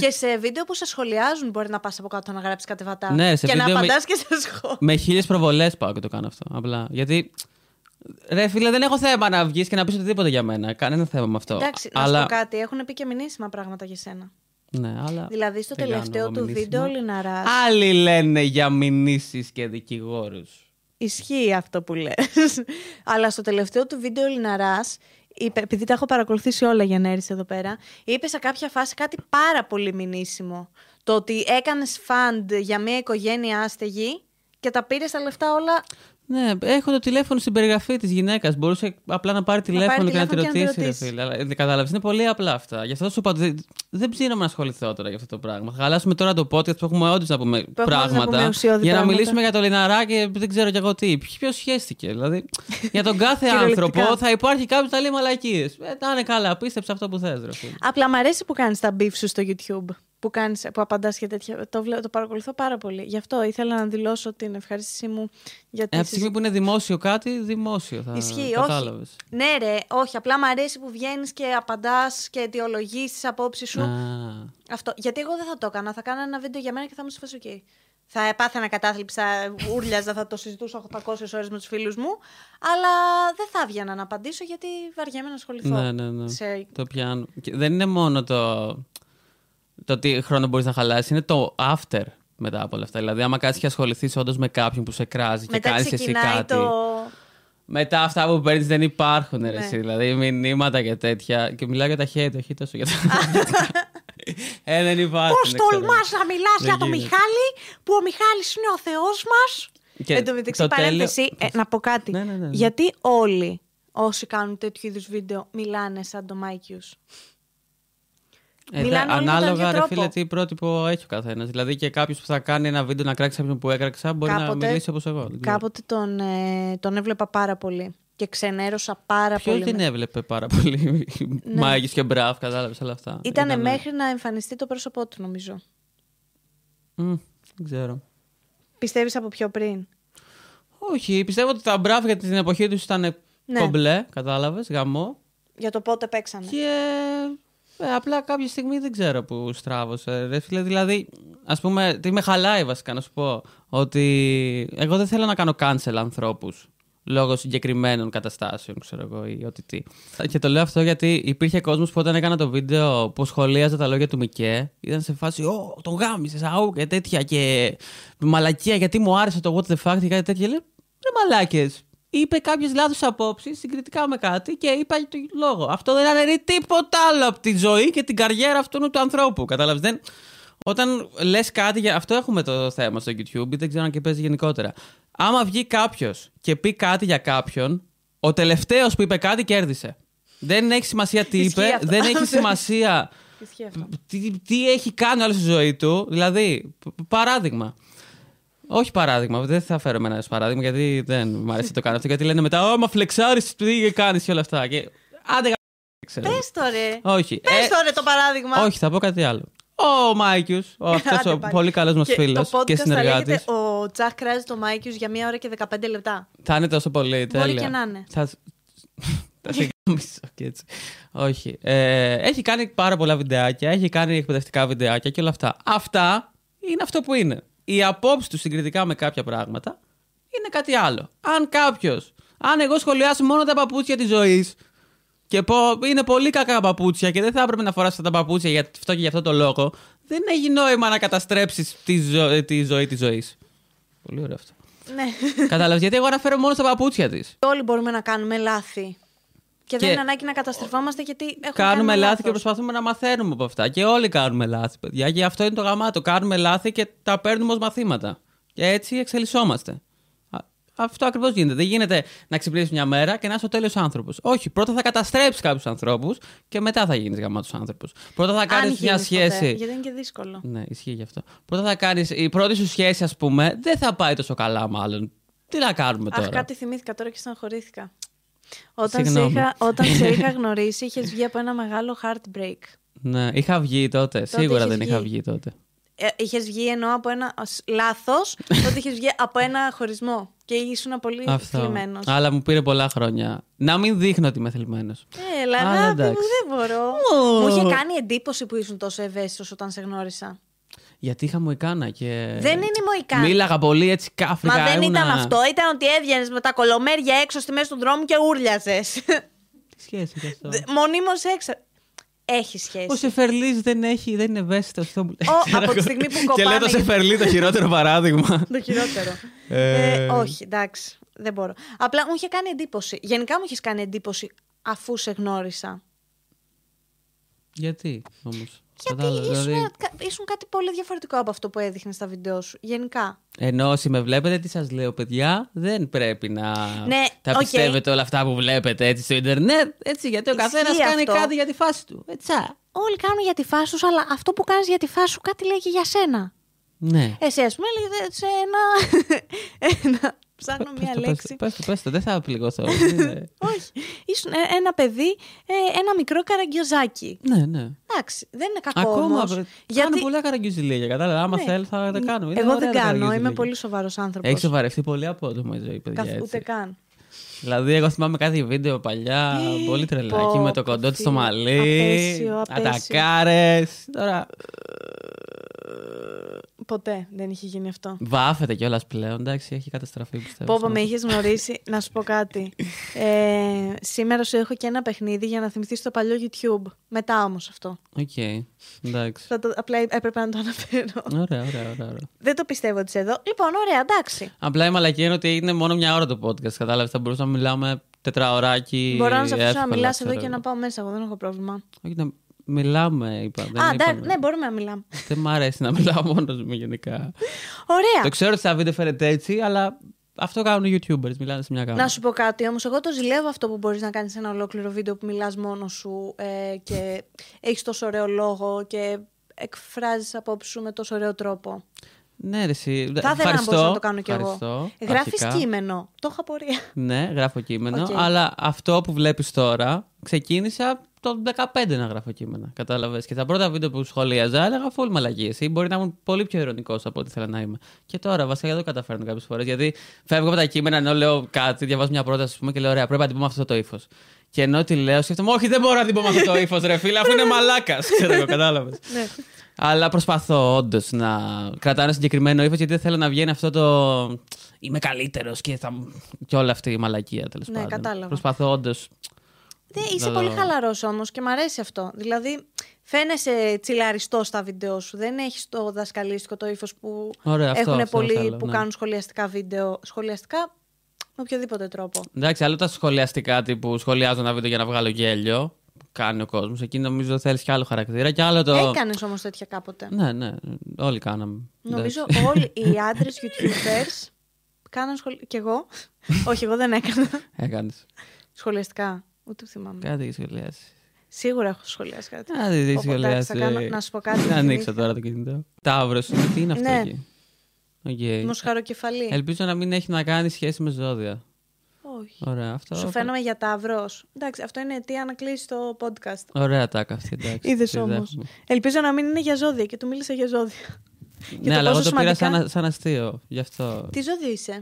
A: και σε βίντεο που σε σχολιάζουν μπορεί να πας από κάτω να γράψεις κατεβατά.
B: Ναι, σε
A: και να
B: βίντεο με-
A: απαντάς και σε σχόλια.
B: με χίλιες προβολές πάω και το κάνω αυτό. Απλά. Γιατί. Ρε φίλε, δεν έχω θέμα να βγεις και να πεις οτιδήποτε για μένα. Κανένα θέμα με αυτό.
A: Εντάξει, να
B: αλλά...
A: σου πω κάτι. Έχουν πει και μηνύσιμα πράγματα για σένα.
B: Ναι, αλλά.
A: Δηλαδή στο
B: δεν κάνω
A: τελευταίο
B: εγώ
A: του
B: μηνύσιμα.
A: βίντεο ο Λιναράς.
B: Άλλοι λένε για μηνύσεις και δικηγόρους.
A: Ισχύει αυτό που λες. Αλλά στο τελευταίο του βίντεο ο Λιναράς, είπε, επειδή τα έχω παρακολουθήσει όλα για να έρθει εδώ πέρα, είπε σε κάποια φάση κάτι πάρα πολύ μηνύσιμο. Το ότι έκανες φαντ για μια οικογένεια άστεγη και τα πήρες τα λεφτά όλα.
B: Ναι, έχω το τηλέφωνο στην περιγραφή της γυναίκας. Μπορούσε απλά να πάρει τηλέφωνο και να τη
A: τηλέφωνο και να τη
B: ρωτήσει. Ρε,
A: ρωτήσει.
B: φίλε. Αλλά δεν κατάλαβες. Είναι πολύ απλά αυτά. Γι' αυτό σου είπα ότι δεν, δεν ψήνομαι να ασχοληθώ τώρα για αυτό το πράγμα. Θα χαλάσουμε τώρα το podcast που έχουμε όντως να πούμε
A: έχουμε όντως να
B: πράγματα.
A: πούμε ουσιώδη
B: για να
A: πράγματα.
B: μιλήσουμε για το Λιναρά και δεν ξέρω κι εγώ τι. Ποιος σχέστηκε. Δηλαδή, για τον κάθε
A: Κυριολεκτικά.
B: άνθρωπο θα υπάρχει κάποιος που θα λέει μαλακίες. Ε, να είναι καλά, πίστεψε αυτό που θες, ρε φίλε.
A: Απλά μ' αρέσει που κάνεις τα beef σου στο YouTube. Που, κάνεις, που απαντάς και τέτοια. Το, βλέ- το παρακολουθώ πάρα πολύ. Γι' αυτό ήθελα να δηλώσω την ευχαρίστησή μου για
B: Ε,
A: τη
B: από τη στιγμή που είναι δημόσιο κάτι, δημόσιο θα
A: Ισχύει,
B: κατάλαβες.
A: όχι. Ναι, ρε, όχι. Απλά μ' αρέσει που βγαίνεις και απαντάς και αιτιολογείς τις απόψεις σου.
B: Α.
A: Αυτό. Γιατί εγώ δεν θα το έκανα. Θα κάνω ένα βίντεο για μένα και θα 'μουν σε φάση οκ. Θα πάθαινα κατάθλιψη, θα ούρλιαζα, θα το συζητούσα 800 ώρες με τους φίλους μου. Αλλά δεν θα έβγαινα να απαντήσω γιατί βαριέμαι να ασχοληθώ.
B: Ναι, ναι, ναι.
A: Σε...
B: Το πιάνω. Και δεν είναι μόνο το, το τι χρόνο μπορείς να χαλάσεις, είναι το after μετά από όλα αυτά. Δηλαδή, άμα κάτσει και ασχοληθείς όντως με κάποιον που σε κράζει και
A: Μετά
B: κάνεις εσύ
A: ξεκινάει
B: κάτι.
A: το.
B: Μετά αυτά που παίρνεις δεν υπάρχουν, ρε,
A: Ναι.
B: εσύ. Δηλαδή, μηνύματα και τέτοια. Και μιλάω για τα hate, όχι τόσο για τα. ε, δεν υπάρχουν.
A: Πώς
B: ξέρω.
A: τολμάς να μιλάς
B: Δεν
A: για τον
B: γίνεται.
A: Μιχάλη, που ο Μιχάλης είναι ο Θεός μας.
B: Και
A: Εν τω μεταξύ,
B: το
A: παρένθεση,
B: τέλειο-
A: ε, να πω κάτι.
B: Ναι, ναι, ναι, ναι.
A: Γιατί όλοι όσοι κάνουν τέτοιου είδους βίντεο μιλάνε σαν το Μάικιους;
B: Ε,
A: Μιλάνε
B: δε-
A: όλοι με τον
B: ανάλογα,
A: ίδιο
B: ρε
A: τρόπο.
B: φίλε, τι πρότυπο έχει ο καθένας. Δηλαδή και κάποιος που θα κάνει ένα βίντεο να κράξει κάποιον που έκραξα μπορεί να
A: Κάποτε-
B: μιλήσει όπως εγώ. Δεν ξέρω.
A: Κάποτε τον, ε, τον έβλεπα πάρα πολύ και ξενέρωσα πάρα
B: Ποιο
A: πολύ.
B: την
A: με-
B: έβλεπε πάρα πολύ;
A: Ναι.
B: Μάγis και μπραφ, κατάλαβες όλα αυτά.
A: Ήτανε
B: Ήτανε-
A: μέχρι να εμφανιστεί το πρόσωπό του, νομίζω.
B: Μμ, δεν ξέρω.
A: Πιστεύεις από πιο πριν;
B: Όχι, πιστεύω ότι τα μπραφ για την εποχή τους ήταν
A: Ναι.
B: κομπλέ, κατάλαβες, γαμό.
A: Για το πότε παίξανε.
B: Και ε, απλά κάποια στιγμή δεν ξέρω που στράβωσε. Ρε φίλε, δηλαδή, ας πούμε, τι με χαλάει βασικά να σου πω. Ότι εγώ δεν θέλω να κάνω cancel ανθρώπους λόγω συγκεκριμένων καταστάσεων, ξέρω εγώ, ή ό,τι τι. Και το λέω αυτό γιατί υπήρχε κόσμος που όταν έκανα το βίντεο που σχολίαζε τα λόγια του Μικέ, ήταν σε φάση, Ω, τον γάμισες, αού και τέτοια. Και μαλακία, γιατί μου άρεσε το what the fuck και κάτι τέτοια. Λέω, ρε μαλάκες. Είπε κάποιες λάθος απόψεις συγκριτικά με κάτι και είπα το λόγο. Αυτό δεν αναιρεί τίποτα άλλο από τη ζωή και την καριέρα αυτού του ανθρώπου. Κατάλαβες. Δεν... Όταν λες κάτι, για αυτό έχουμε το θέμα στο YouTube, δεν ξέρω αν και παίζει γενικότερα. Άμα βγει κάποιος και πει κάτι για κάποιον, ο τελευταίος που είπε κάτι κέρδισε. Δεν έχει σημασία τι
A: Ισχύει
B: είπε,
A: αυτό.
B: δεν έχει σημασία
A: Ισχύει αυτό.
B: τι, τι έχει κάνει όλη στη ζωή του. Δηλαδή, π- παράδειγμα. Όχι παράδειγμα, δεν θα φέρω ένα παράδειγμα γιατί δεν μου αρέσει να το κάνω αυτό. Γιατί λένε μετά, Ω, μα flexάρεις, τι κάνεις και όλα αυτά. Και άντε γα- ξέρω.
A: Πες το ρε.
B: Όχι.
A: Πες
B: Ε,
A: το ρε το παράδειγμα.
B: όχι, θα πω κάτι άλλο. Ο Μάικιους, ο
A: Άντε
B: αυτός ο
A: πάλι.
B: πολύ καλός μας
A: Και
B: φίλος
A: Το podcast
B: και
A: θα
B: συνεργάτης.
A: λέγεται ο Τζακ κράζει το Μάικιους για μία ώρα και 15 λεπτά.
B: Θα είναι τόσο πολύ.
A: Μπορεί
B: τέλεια.
A: και να είναι.
B: Θα, θα σε γάμισω και έτσι. Όχι. Ε, έχει κάνει πάρα πολλά βιντεάκια, έχει κάνει εκπαιδευτικά βιντεάκια και όλα αυτά. Αυτά είναι αυτό που είναι. Η απόψη τους συγκριτικά με κάποια πράγματα είναι κάτι άλλο. Αν κάποιος, αν εγώ σχολιάσω μόνο τα παπούτσια της ζωής και πω είναι πολύ κακά παπούτσια και δεν θα έπρεπε να φοράς αυτά τα παπούτσια για αυτό και για αυτό το λόγο, δεν έχει νόημα να καταστρέψεις τη, ζω- τη ζωή της ζωής. Πολύ ωραίο αυτό.
A: Ναι.
B: Κατάλαβες γιατί εγώ αναφέρω μόνο στα παπούτσια της.
A: Όλοι μπορούμε να κάνουμε λάθη. Και, δεν
B: Και-
A: είναι ανάγκη να καταστρεφόμαστε γιατί έχουμε
B: Κάνουμε
A: κάνει
B: λάθη
A: λάθος.
B: και προσπαθούμε να μαθαίνουμε από αυτά. Και όλοι κάνουμε λάθη, παιδιά. Και αυτό είναι το γαμάτο. Κάνουμε λάθη και τα παίρνουμε ως μαθήματα. Και έτσι εξελισσόμαστε. Α, Αυτό ακριβώς γίνεται. Δεν γίνεται να ξυπνήσεις μια μέρα και να είσαι ο τέλειος άνθρωπος. Όχι. Πρώτα θα καταστρέψεις κάποιους ανθρώπους και μετά θα γίνεις γαμμάτο άνθρωπος. Πρώτα θα
A: Αν
B: κάνεις μια
A: γίνεις
B: σχέση.
A: Ποτέ, γιατί είναι και δύσκολο.
B: Ναι, ισχύει γι' αυτό. Πρώτα θα κάνει. Η πρώτη σου σχέση, ας πούμε, δεν θα πάει τόσο καλά, μάλλον. Τι να κάνουμε τώρα;
A: Αχ, κάτι θυμήθηκα τώρα και στεναχωρήθηκα. Όταν σε,
B: Συγγνώμη.
A: είχα, όταν σε είχα γνωρίσει, είχες βγει από ένα μεγάλο heartbreak.
B: Ναι, είχα βγει τότε. Σίγουρα
A: είχες
B: δεν είχα
A: βγει.
B: βγει τότε.
A: Ε, είχες βγει εννοώ από ένα. Λάθος, ότι είχες βγει από ένα χωρισμό. Και ήσουν πολύ
B: Αυτό.
A: θλιμμένος.
B: Αλλά μου πήρε πολλά χρόνια. Να μην δείχνω ότι είμαι θλιμμένος.
A: Έλα,
B: Αλλά
A: αγάπη μου,
B: εντάξει.
A: δεν μπορώ.
B: Ω.
A: Μου είχε κάνει εντύπωση που ήσουν τόσο ευαίσθητος όταν σε γνώρισα.
B: Γιατί είχα μοϊκάνα και.
A: Δεν είναι η Μοϊκάνα.
B: Μίλαγα πολύ έτσι κάφρικα.
A: Μα δεν
B: ήμουνα-
A: ήταν αυτό. Ήταν ότι έβγαινες με τα κολομέρια έξω στη μέση του δρόμου και ούρλιαζες.
B: Τι σχέση έχει αυτό;
A: Μονίμως έξω. Έχει σχέση.
B: Ο Σεφερλής δεν, έχει, δεν είναι ευαίσθητο. Αυτό μου
A: Ο, από τη στιγμή που
B: Και λέει
A: κοπάνε.
B: το Σεφερλή το χειρότερο παράδειγμα.
A: Το χειρότερο.
B: Ε.
A: Ε, όχι, εντάξει. Δεν μπορώ. Απλά μου είχε κάνει εντύπωση. Γενικά μου είχες κάνει εντύπωση αφού σε γνώρισα.
B: Γιατί όμως;
A: Γιατί ήσουν,
B: δηλαδή-
A: κα- ήσουν κάτι πολύ διαφορετικό από αυτό που έδειχνες στα βίντεο σου. Γενικά.
B: Ενώ όσοι με βλέπετε, τι σας λέω, παιδιά, δεν πρέπει να
A: Ναι,
B: τα
A: οκ.
B: πιστεύετε όλα αυτά που βλέπετε έτσι στο Ίντερνετ. Έτσι, γιατί ο
A: Ισχύει
B: καθένας κάνει
A: αυτό.
B: κάτι για τη φάση του. Έτσι. α.
A: Όλοι κάνουν για τη φάση σου, αλλά αυτό που κάνεις για τη φάση σου κάτι λέει και για σένα.
B: Ναι.
A: Εσύ, ας πούμε, λέγεται σε ένα. ένα ψάχνω
B: Πες
A: μία
B: το, πες
A: λέξη.
B: το, πες το, πες το, δεν θα πληγωθώ. Είναι-
A: Όχι. Ήσουν ε- ένα παιδί, ε, ένα μικρό καραγκιόζάκι.
B: ναι, ναι.
A: Εντάξει, δεν είναι κακό
B: Ακόμα
A: όμως.
B: βρε,
A: Γιατί
B: κάνω πολλά καραγκιουζιλίγια. Κατάλαβα. Άμα
A: Ναι.
B: θέλω θα τα κάνουμε. Είναι
A: εγώ
B: ωραία
A: δεν
B: τα
A: κάνω, είμαι
B: καραγκιουζιλίγια.
A: πολύ σοβαρός άνθρωπος.
B: Έχεις σοβαρευτεί πολύ απότομα η ζωή, παιδιά.
A: Καθ,
B: έτσι.
A: ούτε καν.
B: Δηλαδή, εγώ θυμάμαι κάτι βίντεο παλιά, πολύ τρελάκι,
A: πω,
B: με το
A: πω,
B: κοντό τη στο
A: φίλε.
B: μαλλί,
A: Απέσιο, απέσιο.
B: ατακάρες. Τώρα.
A: Ποτέ δεν είχε γίνει αυτό.
B: Βάφεται κιόλας πλέον, εντάξει, έχει καταστραφεί πιστεύω.
A: Πω, πω, με είχες γνωρίσει. να σου πω κάτι. Ε, σήμερα σου έχω και ένα παιχνίδι για να θυμηθείς το παλιό YouTube. Μετά όμως αυτό.
B: Οκ, εντάξει.
A: Θα το, απλά έπρεπε να το αναφέρω.
B: Ωραία, ωραία, ωραία. ωραία.
A: δεν το πιστεύω ότι είσαι εδώ. Λοιπόν, ωραία, εντάξει.
B: Απλά η μαλακία είναι ότι είναι μόνο μια ώρα το podcast. Κατάλαβες, θα μπορούσαμε να μιλάμε τετραωράκι.
A: Μπορώ να σε αφήσω να
B: εύκολα,
A: μιλάς
B: ξέρω
A: εδώ και
B: εγώ.
A: να πάω μέσα. Εγώ δεν έχω πρόβλημα.
B: Όχι, να μιλάμε, είπα. Δεν
A: Α, εντάξει,
B: είπαμε.
A: ναι, μπορούμε να μιλάμε.
B: Δεν μ' αρέσει να μιλάω μόνος μου γενικά.
A: Ωραία.
B: Το ξέρω ότι στα βίντεο φαίνεται έτσι, αλλά αυτό κάνουν οι YouTubers. Μιλάνε σε μια κάμερα.
A: Να σου πω κάτι όμως. Εγώ το ζηλεύω αυτό που μπορείς να κάνεις ένα ολόκληρο βίντεο που μιλάς μόνος σου ε, και έχεις τόσο ωραίο λόγο και εκφράζεις απόψεις σου με τόσο ωραίο τρόπο.
B: Ναι, ρε, εσύ.
A: Θα ήθελα να
B: Ευχαριστώ.
A: μπορούσα να το κάνω κι εγώ.
B: Ευχαριστώ,
A: Γράφεις
B: αρχικά.
A: κείμενο. Το είχα πορεία.
B: Ναι, γράφω κείμενο.
A: Οκ.
B: Αλλά αυτό που βλέπεις τώρα, ξεκίνησα το 15 να γράφω κείμενα. Κατάλαβες. Και τα πρώτα βίντεο που σχολίαζα έλεγα full μαλακίες. Ή μπορεί να ήμουν πολύ πιο ειρωνικό από ό,τι ήθελα να είμαι. Και τώρα βασικά δεν το καταφέρνω κάποιες φορές. Γιατί φεύγω από τα κείμενα ενώ λέω κάτι, διαβάζω μια πρόταση ας πούμε, και λέω: Ωραία, πρέπει να την πω με αυτό το ύφος. Και ενώ τη λέω, σκέφτομαι: Όχι, δεν μπορώ να την πω με αυτό το ύφος, ρε φίλε, αφού είναι μαλάκας. Ξέρω εγώ, κατάλαβες.
A: Ναι.
B: Αλλά προσπαθώ όντως να κρατάω ένα συγκεκριμένο ύφος γιατί δεν θέλω να βγαίνει αυτό το. Είμαι καλύτερος και, θα... και όλη αυτή η μαλακία τέλος
A: Ναι,
B: πάντων.
A: κατάλαβα.
B: Προσπαθώ όντως.
A: Ναι, είσαι
B: Να
A: πολύ
B: δω.
A: χαλαρός όμως και μ' αρέσει αυτό. Δηλαδή, φαίνεσαι τσιλαριστός στα βίντεο σου. Δεν έχεις το δασκαλίστικο το ήθο που
B: Ωραία, αυτό,
A: έχουν
B: αυτό
A: πολλοί
B: θέλω,
A: που
B: ναι.
A: κάνουν σχολιαστικά βίντεο. Σχολιαστικά με οποιοδήποτε τρόπο.
B: Εντάξει, άλλο τα σχολιαστικά τύπου σχολιάζω ένα βίντεο για να βγάλω γέλιο. Που κάνει ο κόσμος. Εκεί νομίζω θέλεις και άλλο χαρακτήρα. Και άλλο το.
A: Έκανες όμως τέτοια κάποτε.
B: Ναι, ναι, όλοι κάναμε.
A: Νομίζω
B: Εντάξει.
A: όλοι οι άντρες YouTubers κάναν σχολ... Κι εγώ. Όχι, εγώ δεν έκανα.
B: Έκανες.
A: Σχολιαστικά. Ούτε θυμάμαι.
B: Κάτι έχεις σχολιάσει.
A: Σίγουρα έχω σχολιάσει κάτι.
B: Κάτι έχεις
A: Πω, πω, εντάξει,
B: σχολιάσει.
A: θα κάνω- να σου πω κάτι,
B: Να ανοίξω
A: θυμήθηκα.
B: τώρα το κινητό. Ταύρος, τι είναι αυτό
A: Ναι.
B: εκεί; Οκ.
A: Μοσχαροκεφαλή.
B: Ελπίζω να μην έχει να κάνει σχέση με ζώδια.
A: Όχι.
B: Ωραία, αυτό.
A: Σου φαίνομαι για ταυρό. Εντάξει, αυτό είναι αιτία να κλείσεις το podcast.
B: Ωραία τάκα αυτή, εντάξει.
A: Είδες
B: τη
A: όμως.
B: δέχομαι.
A: Ελπίζω να μην είναι για ζώδια και του μίλησα για ζώδια. Και
B: Ναι,
A: το
B: αλλά εγώ
A: πόσο
B: το πήρα
A: σημαντικά-
B: σαν, σαν αστείο. Γι' αυτό.
A: Τι ζώδιο είσαι;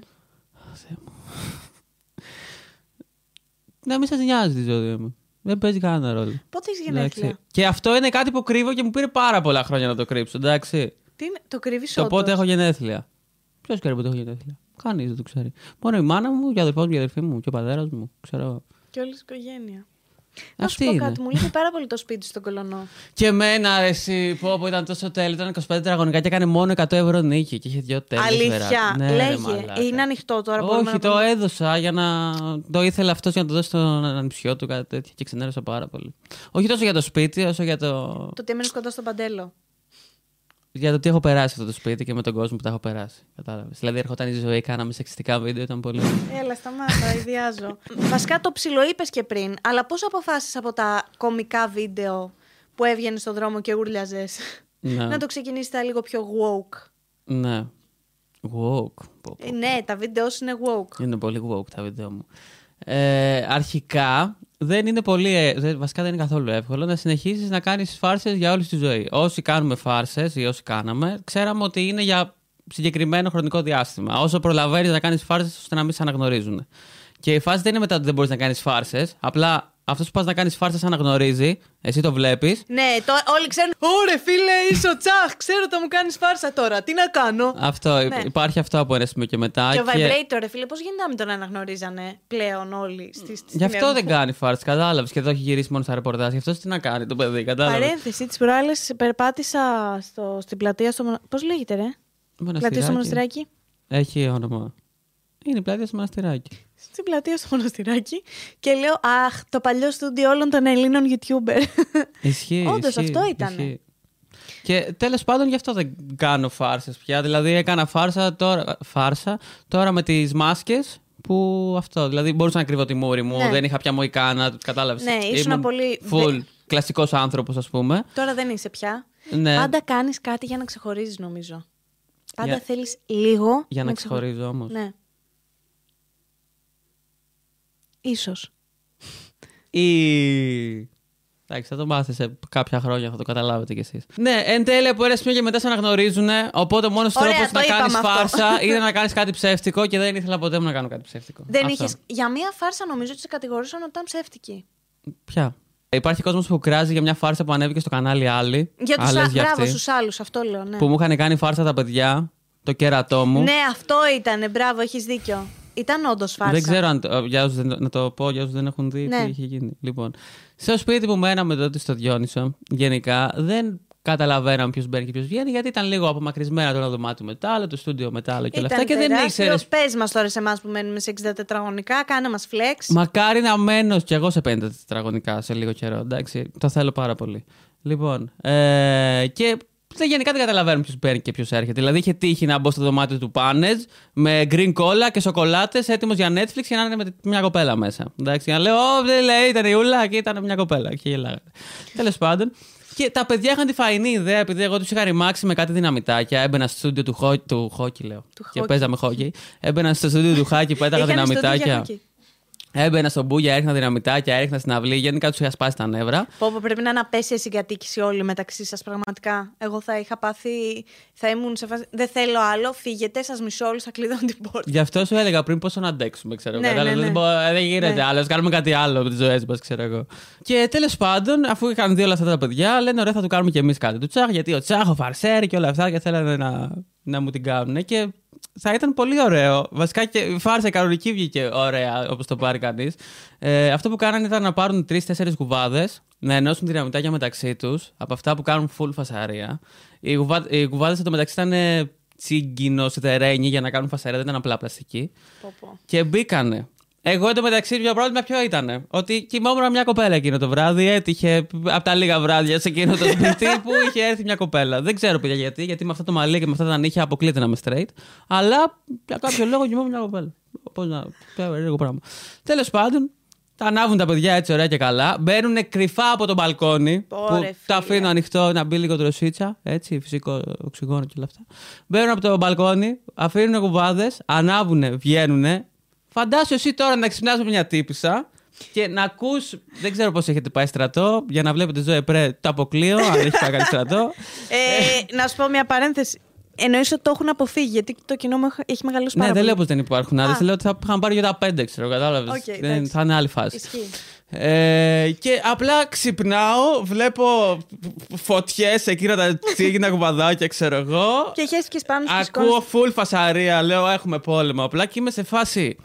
B: Να μην σας νοιάζει τη ζώδια μου. Δεν παίζει κανένα ρόλο.
A: Πότε έχεις
B: Εντάξει.
A: γενέθλια;
B: Και αυτό είναι κάτι που κρύβω και μου πήρε πάρα πολλά χρόνια να το κρύψω. Εντάξει.
A: Τι είναι, το κρύβεις
B: Το πότε έχω γενέθλια. Ποιος ξέρει πότε έχω γενέθλια; Κανεί δεν το ξέρει. Μόνο η μάνα μου, και ο αδερφό μου, και η αδερφή μου, και ο πατέρας μου. Ξέρω.
A: Και όλη η οικογένεια. Να σου
B: Αυτή
A: πω
B: είναι.
A: κάτι, μου λείπει πάρα πολύ το σπίτι στον κολονό.
B: Και εμένα, ρε, εσύ, πω, πω ήταν τόσο τέλειο. Ήταν 25 τετραγωνικά και έκανε μόνο 100 ευρώ νίκη. Και είχε δύο τέλειες
A: Αλήθεια.
B: βερά- Ναι, ρε,
A: Λέγε.
B: μαλάκα.
A: είναι ανοιχτό τώρα. μπορούμε
B: Όχι,
A: να
B: το
A: πούμε.
B: έδωσα για να. Το ήθελε αυτός για να το δώσει στον ανιψιό του, κάτι τέτοιο. Και ξενέρωσα πάρα πολύ. Όχι τόσο για το σπίτι, όσο για το.
A: Το ότι έμενες κοντά στον παντέλο.
B: Για το τι έχω περάσει αυτό το σπίτι και με τον κόσμο που τα έχω περάσει. Κατάλαβες. Δηλαδή, έρχονταν η ζωή, κάναμε σεξιστικά βίντεο, ήταν πολύ.
A: Έλα, σταμάτα, ιδιάζω. Βασικά το ψιλοείπες και πριν, αλλά πώς αποφάσισες από τα κομικά βίντεο που έβγαινε στον δρόμο και ούρλιαζες;
B: ναι.
A: να το ξεκινήσεις τα λίγο πιο woke.
B: ναι. Woke. Πω, πω.
A: Ε, ναι, τα βίντεο σου είναι woke.
B: Είναι πολύ woke τα βίντεο μου. Ε, αρχικά δεν είναι πολύ. ε, δεν- βασικά δεν είναι καθόλου εύκολο να συνεχίσεις να κάνεις φάρσες για όλη τη ζωή. Όσοι κάνουμε φάρσες ή όσοι κάναμε, ξέραμε ότι είναι για συγκεκριμένο χρονικό διάστημα. Όσο προλαβαίνεις να κάνεις φάρσες ώστε να μην σε αναγνωρίζουν. Και η φάση δεν είναι μετά ότι δεν μπορείς να κάνεις φάρσες. Απλά αυτός που πας να κάνεις φάρσε αναγνωρίζει, εσύ το βλέπεις.
A: Ναι, το, όλοι ξέρουν. Ωρε φίλε, είσαι ο Τσάχ. Ξέρω ότι μου κάνεις φάρσα τώρα. Τι να κάνω.
B: Αυτό,
A: Ναι.
B: Υπάρχει αυτό από ένα σημείο και μετά.
A: Και ο Vibrator, ρε φίλε, πώς γίνεται να μην τον αναγνωρίζανε πλέον όλοι στη στη
B: Γι' αυτό
A: στιγμή
B: δεν κάνει φάρσε, κατάλαβες. Και εδώ έχει γυρίσει μόνο στα ρεπορτάζ. Γι' αυτό τι να κάνει το παιδί, κατάλαβες.
A: Παρένθεση, τις προάλλες περπάτησα στο, στην πλατεία στο. μονα- Πώς λέγεται, ρε; Πλατεία στο μοναστηράκι.
B: Έχει όνομα. Είναι η πλατεία στο μοναστηράκι.
A: Στην πλατεία στο μοναστηράκι και λέω Αχ, το παλιό στούντιο όλων των Ελλήνων YouTuber.
B: Ισχύει.
A: Όντως,
B: ισχύει,
A: αυτό ήτανε.
B: ισχύει. Και τέλος πάντων γι' αυτό δεν κάνω φάρσες πια. Δηλαδή έκανα φάρσα τώρα, φάρσα, τώρα με τις μάσκες που αυτό. Δηλαδή μπορούσα να κρύβω τη μούρη μου,
A: Ναι.
B: δεν είχα πια μοϊκάνα, κατάλαβες.
A: Ναι, ήσουν πολύ-
B: Full
A: δε-
B: κλασικός άνθρωπος, ας πούμε.
A: Τώρα δεν είσαι πια.
B: Ναι.
A: Πάντα κάνεις κάτι για να ξεχωρίζεις, νομίζω. Πάντα
B: Για-
A: θέλεις λίγο.
B: Για να
A: ξεχω-
B: ξεχωρίζω όμως.
A: Ναι. Ίσως.
B: Ή. Εντάξει, θα το μάθεις σε κάποια χρόνια, θα το καταλάβετε κι εσείς. Ναι, εν τέλει από ένα σημείο και μετά σε αναγνωρίζουν. Οπότε ο μόνος
A: Ωραία,
B: τρόπος
A: το
B: να κάνεις
A: είπαμε αυτό.
B: φάρσα είναι να κάνεις κάτι ψεύτικο και δεν ήθελα ποτέ μου να κάνω κάτι ψεύτικο.
A: Δεν
B: Αυτό.
A: είχες... Για μία φάρσα νομίζω ότι σε κατηγορούσαν ότι ήταν ψεύτικη.
B: Ποια; Υπάρχει κόσμος που κράζει για μια φάρσα που ανέβηκε στο κανάλι άλλη.
A: Για τους
B: άλλες
A: α... Μπράβο,
B: αυτή,
A: στους άλλους, αυτό λέω, ναι.
B: Που μου είχαν κάνει φάρσα τα παιδιά, το κέρατό μου.
A: Ναι, αυτό ήταν, μπράβο, έχεις δίκιο. Ήταν όντως φάρσα.
B: Δεν ξέρω αν το, για όσους δεν, να το πω για όσους δεν έχουν δει
A: Ναι.
B: τι είχε γίνει. Λοιπόν, στο σπίτι που μέναμε τότε στο Διόνυσο, γενικά δεν καταλαβαίναμε ποιος μπαίνει και ποιος βγαίνει, γιατί ήταν λίγο απομακρυσμένα το ένα δωμάτιο με το άλλο, το στούντιο με το άλλο και όλα αυτά. Και δεν ήξερε.
A: Πες μας τώρα σε εμάς που μένουμε σε 60 τετραγωνικά, κάνε μας flex.
B: Μακάρι να μένω κι εγώ σε 50 τετραγωνικά σε λίγο καιρό. Εντάξει, το θέλω πάρα πολύ. Λοιπόν, ε, και δεν, γενικά δεν καταλαβαίνουμε ποιος παίρνει και ποιος έρχεται. Δηλαδή είχε τύχει να μπω στο δωμάτιο του Πάνετ με green cola και σοκολάτες έτοιμος για Netflix και να είναι με μια κοπέλα μέσα. Εντάξει, να λέω, Ω, δεν λέει, ήταν η Ούλα και ήταν μια κοπέλα. Και γελάγανε. Τέλος πάντων. Και τα παιδιά είχαν τη φαϊνή ιδέα, επειδή εγώ τους είχα ρημάξει με κάτι δυναμητάκια. Έμπαινα στο στούντιο του, χο... του χόκι, λέω.
A: Του
B: και
A: χόκι.
B: παίζαμε χόκι. Έμπαινα στο στούντιο του χάκι, πέταγα
A: Είχαν στο
B: δυναμητάκια.
A: Ντου
B: Έμπαινα στον μπούγια, έριχνα δυναμητάκια, έριχνα στην αυλή. Γενικά τους είχα σπάσει τα νεύρα.
A: Πω, πω, πρέπει να είναι απέσια συγκατοίκηση όλοι μεταξύ σας, πραγματικά. Εγώ θα είχα πάθει. Θα ήμουν σε φάση. Δεν θέλω άλλο, φύγετε, σας μισώ όλου, θα κλειδώνω την πόρτα.
B: Γι' αυτό σου έλεγα πριν πόσο να αντέξουμε, ξέρω
A: Ναι,
B: εγώ. Κατάλαβες,
A: ναι, ναι.
B: Δεν, μπο- δεν γίνεται
A: Ναι.
B: άλλο. ας Κάνουμε κάτι άλλο με τις ζωές μας, ξέρω εγώ. Και τέλος πάντων, αφού είχαν δει όλα αυτά τα παιδιά, λένε ωραία, θα του κάνουμε κι εμείς κάτι του Τσάχ, γιατί ο Τσάχ, ο Φαρσέρι και όλα αυτά και θέλανε να, να μου την κάνουν. Και θα ήταν πολύ ωραίο. Βασικά και η φάρσα η κανονική βγήκε ωραία, όπως το πάρει κανείς. Ε, αυτό που κάνανε ήταν να πάρουν τρει-τέσσερι κουβάδε, να ενώσουν δυναμητάκια μεταξύ τους, από αυτά που κάνουν full φασαρία. Οι, κουβά, οι κουβάδε εντωμεταξύ ήταν ε, τσίγκινο, σιδερένι για να κάνουν φασαρία, δεν ήταν απλά πλαστική.
A: Πω, πω.
B: Και μπήκανε. Εγώ εντωμεταξύ το πρόβλημα ποιο ήταν. Ότι κοιμόμουν με μια κοπέλα εκείνο το βράδυ. Έτυχε από τα λίγα βράδια σε εκείνο το σπίτι που είχε έρθει μια κοπέλα. Δεν ξέρω παιδιά γιατί, γιατί με αυτά το μαλλί και με αυτά τα νύχια αποκλείται να είμαι straight. Αλλά για κάποιο λόγο κοιμόμουν μια κοπέλα. Πώ να. Περίεργο πράγμα. Τέλος πάντων, τα ανάβουν τα παιδιά έτσι ωραία και καλά. Μπαίνουν κρυφά από το μπαλκόνι. που
A: Ωραία,
B: τα
A: φίλε.
B: αφήνω ανοιχτό να μπει λίγο τροσίτσα. Έτσι, φυσικό οξυγόνο και όλα αυτά. Μπαίνουν από το μπαλκόνι, αφήνουν κουβάδες, ανάβουν, βγαίνουν. Φαντάσου εσύ τώρα να ξυπνάς με μια τύπησα και να ακούς, δεν ξέρω πώς έχετε πάει στρατό, για να βλέπετε ζωή πρέ το αποκλείω, αν έχει πάει κάνει στρατό.
A: Ε, να σου πω μια παρένθεση. Εννοείς ότι το έχουν αποφύγει, γιατί το κοινό μου έχει μεγαλώσει
B: ναι,
A: πάρα
B: δεν
A: πολύ.
B: λέω πως δεν υπάρχουν άντρες,
A: Α.
B: λέω ότι θα είχαν πάρει για τα πέντε, ξέρω, κατάλαβες.
A: Οκ,
B: δεν,
A: εντάξει.
B: θα είναι άλλη φάση.
A: Ισχύει.
B: Ε, και απλά ξυπνάω, βλέπω φωτιές εκείνα τα τσίγινα κουβαδάκια, ξέρω εγώ.
A: Και χέστηκε πάνω στις
B: Ακούω full φασαρία, λέω έχουμε πόλεμο. Απλά και είμαι σε φάση.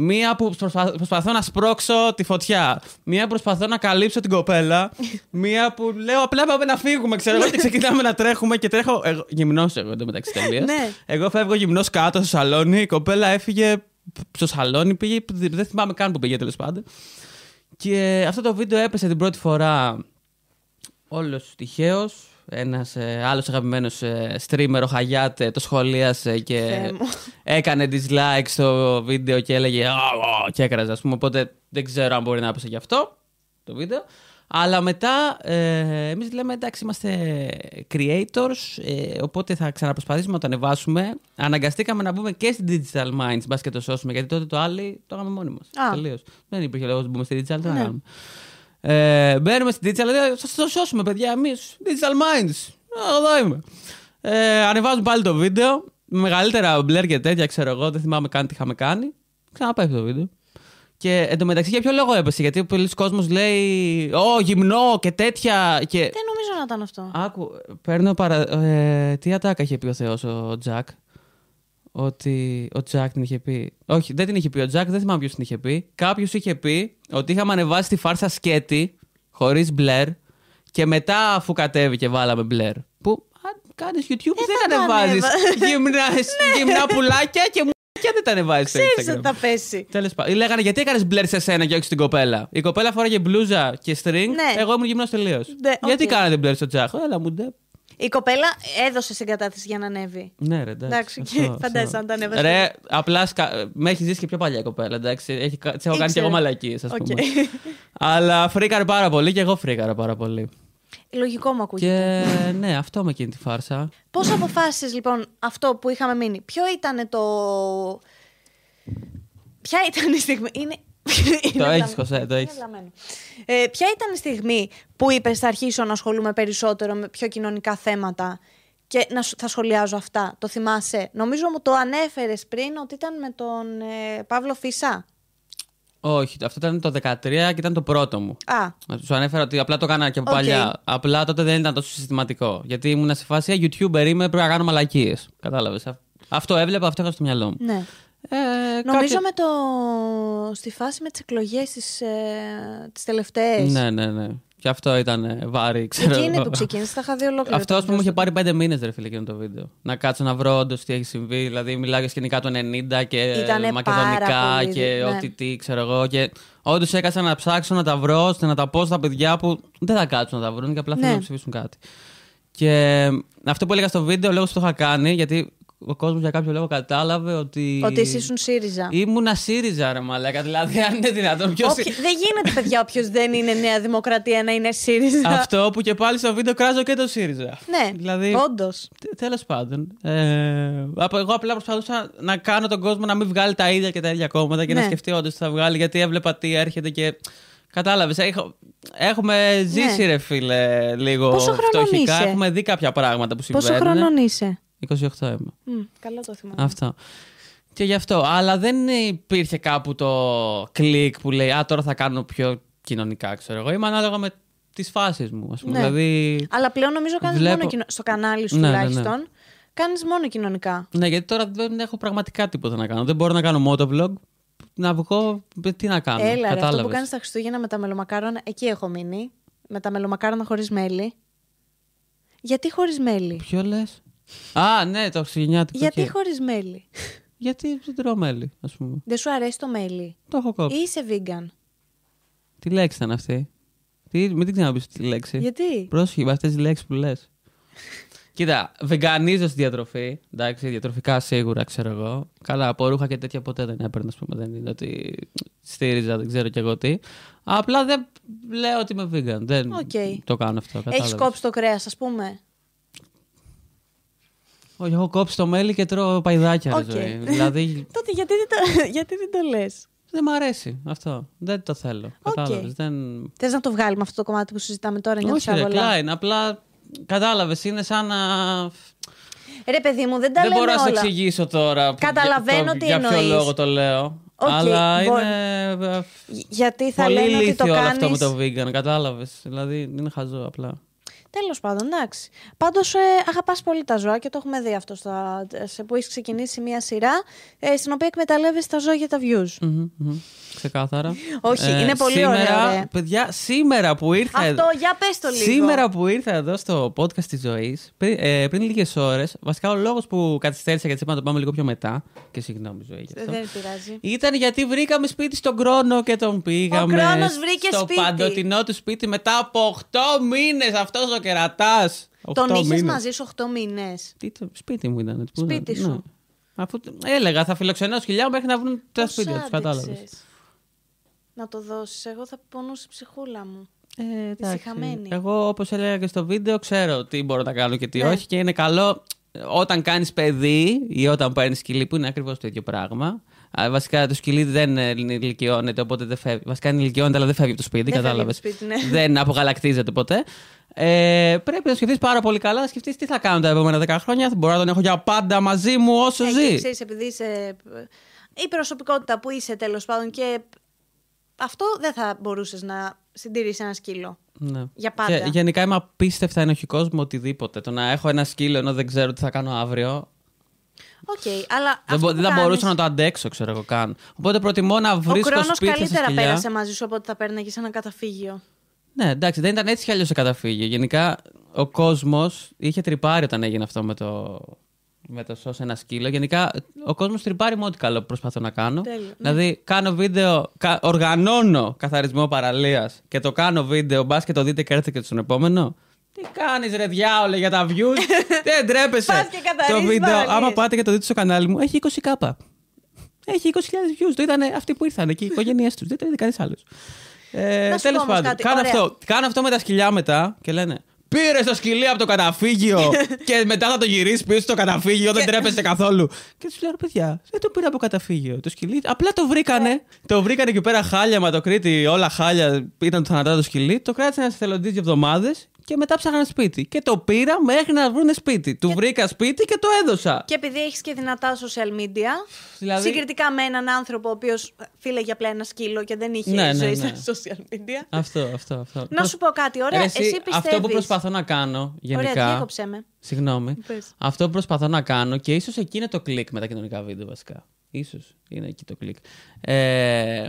B: Μία που προσπα- προσπαθώ να σπρώξω τη φωτιά. Μία που προσπαθώ να καλύψω την κοπέλα. Μία που λέω απλά πάμε να φύγουμε, ξέρω εγώ. Και ξεκινάμε να τρέχουμε και τρέχω. Εγώ, γυμνός εγώ εντωμεταξύ τελείως.
A: Ναι.
B: Εγώ φεύγω γυμνός κάτω στο σαλόνι. Η κοπέλα έφυγε στο σαλόνι. Πήγε, δεν θυμάμαι καν που πήγε τέλος πάντων. Και αυτό το βίντεο έπεσε την πρώτη φορά όλος τυχαίως. ένας ε, άλλος αγαπημένος ε, streamer, ο Χαγιάτ, ε, το σχολίασε και
A: Θεέ μου.
B: έκανε dislike στο βίντεο και έλεγε «Α, α», και έκραζε, ας πούμε. Οπότε δεν ξέρω αν μπορεί να έπεσε γι' αυτό το βίντεο. Αλλά μετά ε, εμείς λέμε εντάξει, είμαστε creators, ε, οπότε θα ξαναπροσπαθήσουμε να το ανεβάσουμε. Αναγκαστήκαμε να μπούμε και στην Digital Minds, μπας και το σώσουμε, γιατί τότε το άλλο το έκαμε μόνοι μας.
A: Α.
B: Τελείως. Δεν υπήρχε λόγος να μπούμε στη Digital, το
A: Ναι.
B: κάνουμε. Ε, μπαίνουμε στην Digital, λέει, θα το σώσουμε, παιδιά, εμείς. Digital Minds. Α, Εδώ είμαι. Ε, ανεβάζουμε πάλι το βίντεο. Με μεγαλύτερα μπλερ και τέτοια, ξέρω εγώ, δεν θυμάμαι καν τι είχαμε κάνει. Ξαναπέφτει το βίντεο. Και εντωμεταξύ για ποιο λόγο έπεσε, Γιατί πολλοί κόσμος λέει Ω, γυμνό και τέτοια. Και...
A: Δεν νομίζω να ήταν αυτό.
B: Άκου, παίρνω παρα... ε, τι ατάκα είχε πει ο Θεός ο Τζακ; Ότι ο Tsach την είχε πει. Όχι, δεν την είχε πει ο Τζακ, δεν θυμάμαι ποιος την είχε πει. Κάποιος είχε πει ότι είχαμε ανεβάσει τη φάρσα σκέτη χωρίς blur και μετά αφού κατέβηκε βάλαμε blur. Που αν κάνεις YouTube
A: Ε,
B: δεν
A: θα το
B: ανεβάζεις
A: ανέβα-
B: γυμνά, γυμνά πουλάκια και μου και δεν τα ανεβάζεις στο
A: Ξέρεις
B: Instagram.
A: ότι θα πέσει.
B: Τέλος πάντων. Λέγανε γιατί έκανες blur σε σένα και όχι στην κοπέλα; Η κοπέλα φοράγε μπλούζα και string.
A: Ναι.
B: Εγώ ήμουν γυμνός τελείως.
A: Ναι,
B: Γιατί
A: οκ.
B: κάνατε blur στο Tsach. Έλα μου ντε.
A: Η κοπέλα έδωσε συγκατάθεση για να ανέβει.
B: Ναι, ρε, εντάξει.
A: Εντάξει,
B: αυτό,
A: και
B: αυτό.
A: φαντάζεσαι αν τα ανέβασε.
B: Ρε, απλά σκα... με έχει ζήσει και πιο παλιά η κοπέλα. Εντάξει. Έχει... Τη έχω κάνει και
A: Ήξερε.
B: εγώ μαλακίες, ας
A: Οκ.
B: πούμε. Αλλά φρίκαρε πάρα πολύ και εγώ φρίκαρα πάρα πολύ.
A: Λογικό μου ακούγεται.
B: Και ναι, αυτό με εκείνη τη φάρσα.
A: Πώς αποφάσισες λοιπόν αυτό που είχαμε μείνει, Ποιο ήταν το. Ποια ήταν η στιγμή. Είναι. είναι
B: έχεις,
A: βλαμμένο.
B: Χωσέ, το
A: Είναι
B: έχεις.
A: βλαμμένο. Ε, ποια ήταν η στιγμή που είπες θα αρχίσω να ασχολούμαι περισσότερο με πιο κοινωνικά θέματα και να σου- θα σχολιάζω αυτά; Το θυμάσαι; Νομίζω μου το ανέφερες πριν ότι ήταν με τον ε, Παύλο Φύσσα.
B: Όχι, αυτό ήταν το 13 και ήταν το πρώτο μου.
A: Α,
B: Σου ανέφερα ότι απλά το έκανα και από
A: Οκ.
B: παλιά. Απλά τότε δεν ήταν τόσο συστηματικό. Γιατί ήμουν σε φάση «Α, YouTuber είμαι, πρέπει να κάνω μαλακίες. Κατάλαβες. Αυτό έβλεπα, αυτό είχα στο μυαλό μου.
A: ναι.
B: Ε,
A: Νομίζω
B: κάποια-
A: με το... στη φάση με τις εκλογές τις, ε... τις τελευταίες.
B: Ναι, ναι, ναι. Και αυτό ήταν ε, βάρη, ξέρω.
A: Εκείνη
B: εγώ.
A: που ξεκίνησε, τα είχα δει ολόκληρο.
B: Αυτό
A: το
B: α πούμε μου είχε
A: βίντεο
B: πάρει πέντε μήνες ρε φίλε εκείνο το βίντεο. Να κάτσω να βρω όντως τι έχει συμβεί. Δηλαδή μιλάω για σκηνικά του 90 και
A: Ήτανε
B: μακεδονικά
A: πάρα πολύ,
B: και
A: ναι.
B: ό,τι τι ξέρω εγώ. Και όντως έκανα να ψάξω να τα βρω ώστε να τα πω στα παιδιά που δεν θα κάτσουν να τα βρουν και απλά θέλουν
A: Ναι.
B: να ψηφίσουν κάτι. Και αυτό που έλεγα στο βίντεο, ο λόγο που το είχα κάνει, γιατί ο κόσμος για κάποιο λόγο κατάλαβε ότι.
A: Ότι εσύ ήσουν ΣΥΡΙΖΑ.
B: Ήμουνα ΣΥΡΙΖΑ, ρε Μαλάκα. Δηλαδή, αν είναι δυνατόν. Ποιος...
A: Όποι- Δεν γίνεται, παιδιά, όποιος δεν είναι Νέα Δημοκρατία να είναι ΣΥΡΙΖΑ.
B: Αυτό που και πάλι στο βίντεο κράζω και το ΣΥΡΙΖΑ.
A: Ναι,
B: Δηλαδή,
A: όντως.
B: Τέλος πάντων. Ε, απ- εγώ απλά προσπαθούσα να κάνω τον κόσμο να μην βγάλει τα ίδια και τα ίδια κόμματα και
A: Ναι.
B: να σκεφτεί όντως τι θα βγάλει, γιατί έβλεπα τι έρχεται και. Κατάλαβες. Έχω... Έχουμε ζήσει,
A: Ναι.
B: ρε φίλε, λίγο
A: Πόσο χρονών
B: φτωχικά.
A: είσαι;
B: Έχουμε δει κάποια πράγματα που
A: Πόσο
B: συμβαίνουν.
A: χρονών είσαι;
B: 28 είμαι.
A: Μμ, Καλά το θυμάμαι.
B: Αυτό. Και γι' αυτό. Αλλά δεν υπήρχε κάπου το κλικ που λέει Α, τώρα θα κάνω πιο κοινωνικά, ξέρω εγώ. Είμαι ανάλογα με τις φάσεις μου, ας πούμε.
A: Ναι.
B: Δηλαδή.
A: Αλλά πλέον νομίζω κάνεις
B: Βλέπω-
A: μόνο κοινο... στο κανάλι σου
B: Ναι, ναι, ναι.
A: τουλάχιστον. Κάνεις μόνο κοινωνικά.
B: Ναι, γιατί τώρα δεν έχω πραγματικά τίποτα να κάνω. Δεν μπορώ να κάνω motovlog. Να βγω. Τι να κάνω.
A: Έλα, ρε, αυτό
B: κατάλαβες.
A: που κάνεις τα Χριστούγεννα με τα μελομακάρονα, εκεί έχω μείνει. Με τα μελομακάρονα χωρίς μέλι. Γιατί χωρίς μέλι;
B: Ποιο λες; Α, ναι, το χριστουγεννιάτικο.
A: Γιατί
B: εκεί.
A: χωρίς μέλι;
B: Γιατί δεν τρώω μέλι, ας πούμε.
A: Δεν σου αρέσει το μέλι;
B: Το έχω
A: Ή
B: κόψει.
A: είσαι vegan;
B: Τι λέξη ήταν αυτή; Τι, μην την ξαναπείς τη λέξη.
A: Γιατί;
B: Πρόσεχε με αυτέ τις λέξεις που λες. Κοίτα, βεγγανίζω στη διατροφή. Εντάξει, διατροφικά σίγουρα ξέρω εγώ. Καλά, από ρούχα και τέτοια ποτέ δεν έπαιρνα, ας πούμε. Δεν είναι ότι στήριζα, δεν ξέρω κι εγώ τι. Απλά δεν λέω ότι είμαι vegan. Δεν
A: Οκ.
B: το κάνω αυτό.
A: Έχεις
B: κατάλαβες.
A: κόψει το κρέας, ας πούμε;
B: Όχι, έχω κόψει το μέλι και τρώω παϊδάκια, ρε
A: Οκ.
B: ζωή. Δηλαδή,
A: Τότε γιατί δεν το, γιατί δεν το λες;
B: δεν μ' αρέσει αυτό. Δεν το θέλω.
A: Οκ.
B: Κατάλαβες. Δεν...
A: Θες να το βγάλουμε αυτό το κομμάτι που συζητάμε τώρα, νιώθεις
B: Όχι, ρε,
A: άβολα.
B: Κλάιν. Απλά κατάλαβες, είναι σαν να.
A: Ρε παιδί μου, δεν τα
B: δεν
A: λέμε
B: μπορώ να σου
A: όλα.
B: εξηγήσω τώρα.
A: Καταλαβαίνω
B: για,
A: τι
B: Για ποιο
A: εννοείς.
B: λόγο το λέω.
A: Οκ,
B: Αλλά
A: μπορεί-
B: είναι. ε,
A: Γιατί θα
B: πολύ
A: λένε ότι το
B: ηλίθιο όλο αυτό με
A: κάνεις...
B: το vegan, κατάλαβες. Δηλαδή είναι χαζό απλά.
A: Τέλος πάντων, εντάξει. Πάντως, ε, αγαπάς πολύ τα ζώα και το έχουμε δει αυτό στα, σε που έχεις ξεκινήσει μια σειρά ε, στην οποία εκμεταλλεύεσαι τα ζώα για τα views.
B: Μμμ, μμμ. Ξεκάθαρα. Ε,
A: Όχι, είναι πολύ
B: σήμερα,
A: ωραίο, ρε.
B: Παιδιά, σήμερα που ήρθα.
A: Αυτό, για πες το λίγο.
B: Σήμερα που ήρθα εδώ στο podcast της ζωής, πριν, ε, πριν λίγες ώρες, βασικά ο λόγος που καθυστέρησα γιατί είπα να το πάμε λίγο πιο μετά. Και συγγνώμη, ζωή. γι' αυτό.
A: Δεν πειράζει.
B: Ήταν γιατί βρήκαμε σπίτι στον Κρόνο και τον πήγαμε.
A: Κρόνος βρήκε
B: στο
A: σπίτι.
B: παντοτινό του σπίτι μετά από 8 μήνες αυτός ο κερατάς. Οχτώ
A: Τον είχες
B: μήνες.
A: μαζί σου 8 μήνες;
B: Τι το- σπίτι μου ήταν. Πού
A: Σπίτι
B: ήταν, ναι.
A: σου.
B: Αφού έλεγα, θα φιλοξενώ σκυλιά μέχρι να βρουν τα σπίτια τους. Κατάλαβες.
A: Να το δώσεις. Εγώ θα πονούσε η ψυχούλα μου.
B: Ε, εντάξει.
A: Ησυχαμένη.
B: Εγώ, όπως έλεγα και στο βίντεο, ξέρω τι μπορώ να κάνω και τι
A: Ναι.
B: όχι. Και είναι καλό ε, όταν κάνεις παιδί ή όταν παίρνεις σκυλί, που είναι ακριβώς το ίδιο πράγμα. Α, βασικά το σκυλί δεν ε, ηλικιώνεται, οπότε δεν φεύγει. Βασικά είναι ηλικιώνεται, αλλά δεν φεύγει από το σπίτι.
A: Δεν φεύγει
B: Κατάλαβε.
A: από το σπίτι, ναι.
B: Δεν απογαλακτίζεται ποτέ. Ε, πρέπει να σκεφτείς πάρα πολύ καλά, να σκεφτείς τι θα κάνω τα επόμενα 10 χρόνια. Μπορώ να τον έχω για πάντα μαζί μου όσο
A: Ε,
B: ζει.
A: και ξέρεις, επειδή είσαι η προσωπικότητα που είσαι τέλος πάντων και αυτό δεν θα μπορούσες να συντηρήσεις ένα σκύλο.
B: Ναι.
A: Για πάντα.
B: Και γενικά είμαι απίστευτα ενοχικός με οτιδήποτε. Το να έχω ένα σκύλο ενώ δεν ξέρω τι θα κάνω αύριο.
A: Οκ, αλλά
B: Δεν,
A: αυτό
B: μπο-
A: που
B: δεν θα
A: κάνεις,
B: μπορούσα να το αντέξω, ξέρω εγώ καν. Οπότε προτιμώ να
A: Ο
B: βρίσκω
A: χρόνος
B: σπίτια σε
A: καλύτερα
B: σκυλιά.
A: πέρασε μαζί σου από ότι θα παίρναγες ένα καταφύγιο.
B: Ναι, εντάξει, δεν ήταν έτσι κι αλλιώς σε καταφύγιο. Γενικά ο κόσμος είχε τριπάρει όταν έγινε αυτό με το, με το σώσε ένα σκύλο. Γενικά ο κόσμος τριπάρει με ό,τι καλό προσπαθώ να κάνω.
A: Τέλειο, ναι.
B: Δηλαδή κάνω βίντεο, κα, οργανώνω καθαρισμό παραλίας και το κάνω βίντεο, μπας και το δείτε και έρθετε και στον επόμενο. Τι κάνεις, ρε διάολε για τα views; δεν τρέπεσαι.
A: Πας και καθαρίζεις
B: το βίντεο,
A: παραλίες.
B: άμα πάτε και το δείτε στο κανάλι μου, έχει 20 κάπα. Έχει 20.000 views. Το είδανε αυτοί που ήρθαν εκεί, οι οικογένειές τους. Δεν το είδε κανείς άλλος. Ε,
A: Να σου
B: Τέλος
A: πω όμως
B: πάντων,
A: κάτι,
B: κάνω
A: ωραία.
B: αυτό, κάνω αυτό με τα σκυλιά μετά και λένε Πήρε το σκυλί από το καταφύγιο και μετά θα το γυρίσει πίσω στο καταφύγιο, δεν τρέπεστε καθόλου. Και τους λέω ρε παιδιά, δεν το πήρα από καταφύγιο. Το σκυλί, απλά το βρήκανε. Το βρήκανε εκεί πέρα χάλια, μα το Κρήτη, όλα χάλια. Ήταν το θανατά το σκυλί. Το κράτησαν ένας εθελοντής δύο εβδομάδες και μετά ψάχναν σπίτι. Και το πήρα μέχρι να βρουν σπίτι. Του βρήκα σπίτι και το έδωσα.
A: Και επειδή έχεις και δυνατά social media,
B: Δηλαδή-
A: συγκριτικά με έναν άνθρωπο ο οποίος φύλεγε απλά ένα σκύλο και δεν είχε
B: Ναι, ναι,
A: ζωή
B: ναι.
A: στα social media.
B: Αυτό, αυτό, αυτό.
A: Να σου πω κάτι, ωραία,
B: Ρε,
A: εσύ πιστεύεις...
B: Αυτό που προσπαθώ να κάνω γενικά.
A: Ωραία, διέκοψέ με.
B: Συγγνώμη.
A: Πες.
B: Αυτό που προσπαθώ να κάνω και ίσως εκεί είναι το κλικ με τα κοινωνικά βίντεο βασικά. Ίσως είναι εκεί το κλικ. Ε,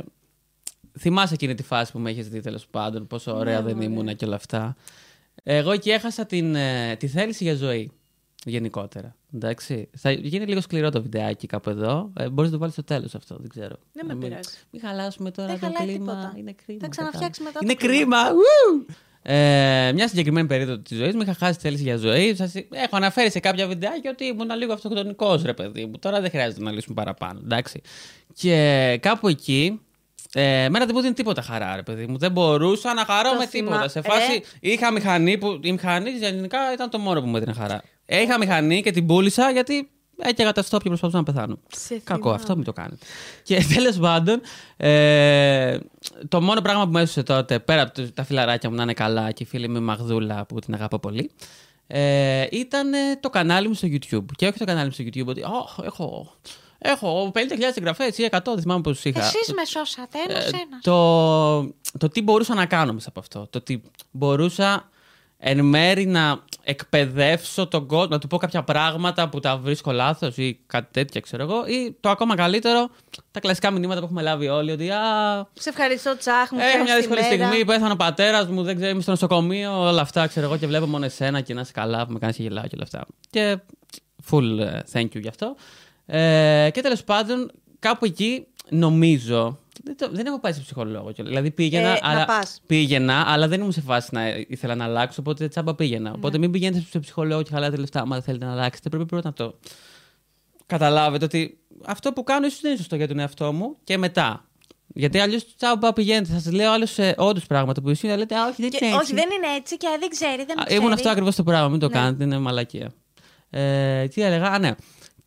B: θυμάσαι εκείνη τη φάση που με έχεις δει τέλος πάντων, πόσο ωραία δεν ήμουνα και όλα αυτά. Εγώ εκεί έχασα την, ε, τη θέληση για ζωή. Γενικότερα. Εντάξει. Θα γίνει λίγο σκληρό το βιντεάκι κάπου εδώ. Ε, Μπορείς να το βάλεις στο τέλος αυτό, δεν ξέρω.
A: Δεν με
B: Να μην-
A: πειράζει.
B: Μην χαλάσουμε τώρα
A: Δεν
B: το
A: χαλάει
B: κλίμα.
A: τίποτα.
B: Είναι κρίμα.
A: Θα ξαναφτιάξει μετά το
B: Είναι
A: κλίμα.
B: κρίμα. Ου! Ε, μια συγκεκριμένη περίοδο της ζωής μου είχα χάσει τη θέληση για ζωή. Σας έχω αναφέρει σε κάποια βιντεάκια ότι ήμουν λίγο αυτοκτονικός, ρε παιδί μου. Τώρα δεν χρειάζεται να λύσουμε παραπάνω. Εντάξει. Και κάπου εκεί. Ε, εμένα δεν μου δίνει τίποτα χαρά, ρε παιδί μου. Δεν μπορούσα να χαρώ
A: Το
B: με
A: θυμά-
B: τίποτα. Σε
A: Ε.
B: φάση είχα μηχανή που. Η μηχανή γενικά ήταν το μόνο που μου έδινε χαρά. Ε, είχα μηχανή και την πούλησα γιατί έκαιγα τα στόπια και προσπαθούσα να πεθάνω.
A: Σε
B: Κακό,
A: θυμάμαι.
B: αυτό μην το κάνετε. Και τέλος πάντων, ε, το μόνο πράγμα που μου έσωσε τότε, πέρα από το- τα φιλαράκια μου να είναι καλά και η φίλη μου η Μαγδούλα που την αγαπώ πολύ, ε, ήταν ε, το κανάλι μου στο YouTube. Και όχι το κανάλι μου στο YouTube, ότι «Ω, έχω, έχω 50.000 εγγραφέ ή 100, δεν θυμάμαι πόσους είχα.
A: Εσείς με σώσατε, ένας
B: Ε,
A: ένας.
B: το, το τι μπορούσα να κάνω μέσα από αυτό. Το ότι μπορούσα εν μέρη να εκπαιδεύσω τον κόσμο, να του πω κάποια πράγματα που τα βρίσκω λάθος ή κάτι τέτοια, ξέρω εγώ. Ή το ακόμα καλύτερο, τα κλασικά μηνύματα που έχουμε λάβει όλοι, ότι Α,
A: Σε ευχαριστώ, Τσάχ, μου
B: Έχω
A: φτιάχνεις
B: μια
A: τη
B: δύσκολη
A: μέρα.
B: στιγμή, πέθανε ο πατέρας μου, δεν ξέρω, είμαι στο νοσοκομείο, όλα αυτά, ξέρω εγώ, και βλέπω μόνο εσένα και να είσαι καλά, που με κάνεις και γελάω και όλα αυτά. Και full ε, thank you γι' αυτό. Ε, και τέλος πάντων, κάπου εκεί νομίζω. Δεν, το- δεν έχω πάει σε ψυχολόγο. κιόλας. Δηλαδή πήγαινα,
A: Ε, να
B: αλλά,
A: πας.
B: πήγαινα, αλλά δεν ήμουν σε φάση να ήθελα να αλλάξω, οπότε τσάμπα πήγαινα. Οπότε
A: Ναι.
B: μην πηγαίνετε σε ψυχολόγο και χαλάτε λεφτά. Αν δεν θέλετε να αλλάξετε, πρέπει πρώτα να το καταλάβετε ότι αυτό που κάνω ίσως δεν είναι σωστό για τον εαυτό μου και μετά. Γιατί αλλιώς τσάμπα πηγαίνετε, θα σας λέω άλλους όντως πράγματα που εσεί λέτε, Α, όχι, δεν
A: Και-
B: είναι έτσι.
A: όχι, δεν είναι έτσι και δεν ξέρει, δεν
B: Α,
A: ξέρει.
B: Ήμουν αυτό ακριβώς το πράγμα, μην το
A: Ναι.
B: κάνετε, είναι μαλακία. Ε, τι έλεγα, Α, ναι.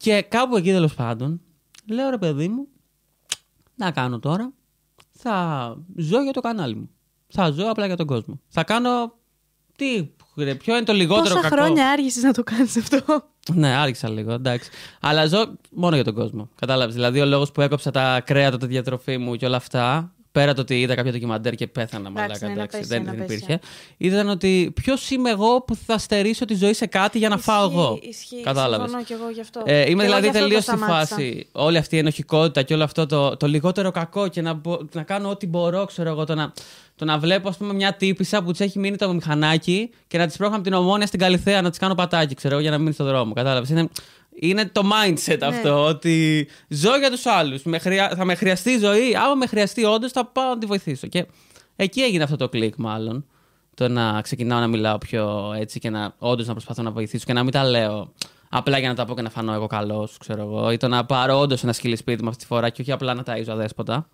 B: Και κάπου εκεί τέλος πάντων, λέω ρε παιδί μου, να κάνω τώρα. Θα ζω για το κανάλι μου. Θα ζω απλά για τον κόσμο. Θα κάνω. Τι, ρε, ποιο είναι το λιγότερο
A: Πόσα
B: κακό;
A: χρόνια άργησες να το κάνεις αυτό;
B: Ναι, άρχισα λίγο, εντάξει. Αλλά ζω μόνο για τον κόσμο. Κατάλαβες. Δηλαδή, ο λόγος που έκοψα τα κρέατα, τη διατροφή μου και όλα αυτά, πέρα το ότι είδα κάποια ντοκιμαντέρ και πέθανα μαλάκα,
A: ναι, να
B: εντάξει,
A: πέσει,
B: δεν,
A: να
B: δεν
A: πέσει.
B: υπήρχε. Ήταν ότι ποιος είμαι εγώ που θα στερήσω τη ζωή σε κάτι για να φάω
A: Ισχύει,
B: εγώ.
A: Ισχύει,
B: Κατάλαβες.
A: συμφωνώ κι εγώ γι' αυτό.
B: Ε, είμαι
A: Και εγώ
B: δηλαδή
A: γι' αυτό το
B: τελείως στη
A: σταμάτησα.
B: φάση. Όλη αυτή η ενοχικότητα και όλο αυτό το, το λιγότερο κακό και να, μπο- να κάνω ό,τι μπορώ, ξέρω εγώ. Το να, το να βλέπω, ας πούμε, μια τύπησα που της έχει μείνει το μηχανάκι και να της πρόχνω από την ομόνια στην Καλυθέα να της κάνω πατάκι, ξέρω εγώ, για να μείνει στο δρόμο. Κατάλαβες. Είναι, είναι το mindset
A: Ναι.
B: αυτό, ότι ζω για τους άλλους. Θα με χρειαστεί η ζωή. Άμα με χρειαστεί, όντως θα πάω να τη βοηθήσω. Και εκεί έγινε αυτό το κλικ, μάλλον. το να ξεκινάω να μιλάω πιο έτσι και να όντως να προσπαθώ να βοηθήσω και να μην τα λέω απλά για να τα πω και να φανώ εγώ καλός, ξέρω εγώ, ή το να πάρω όντως ένα σκύλι σπίτι μου αυτή τη φορά και όχι απλά να ταΐζω αδέσποτα.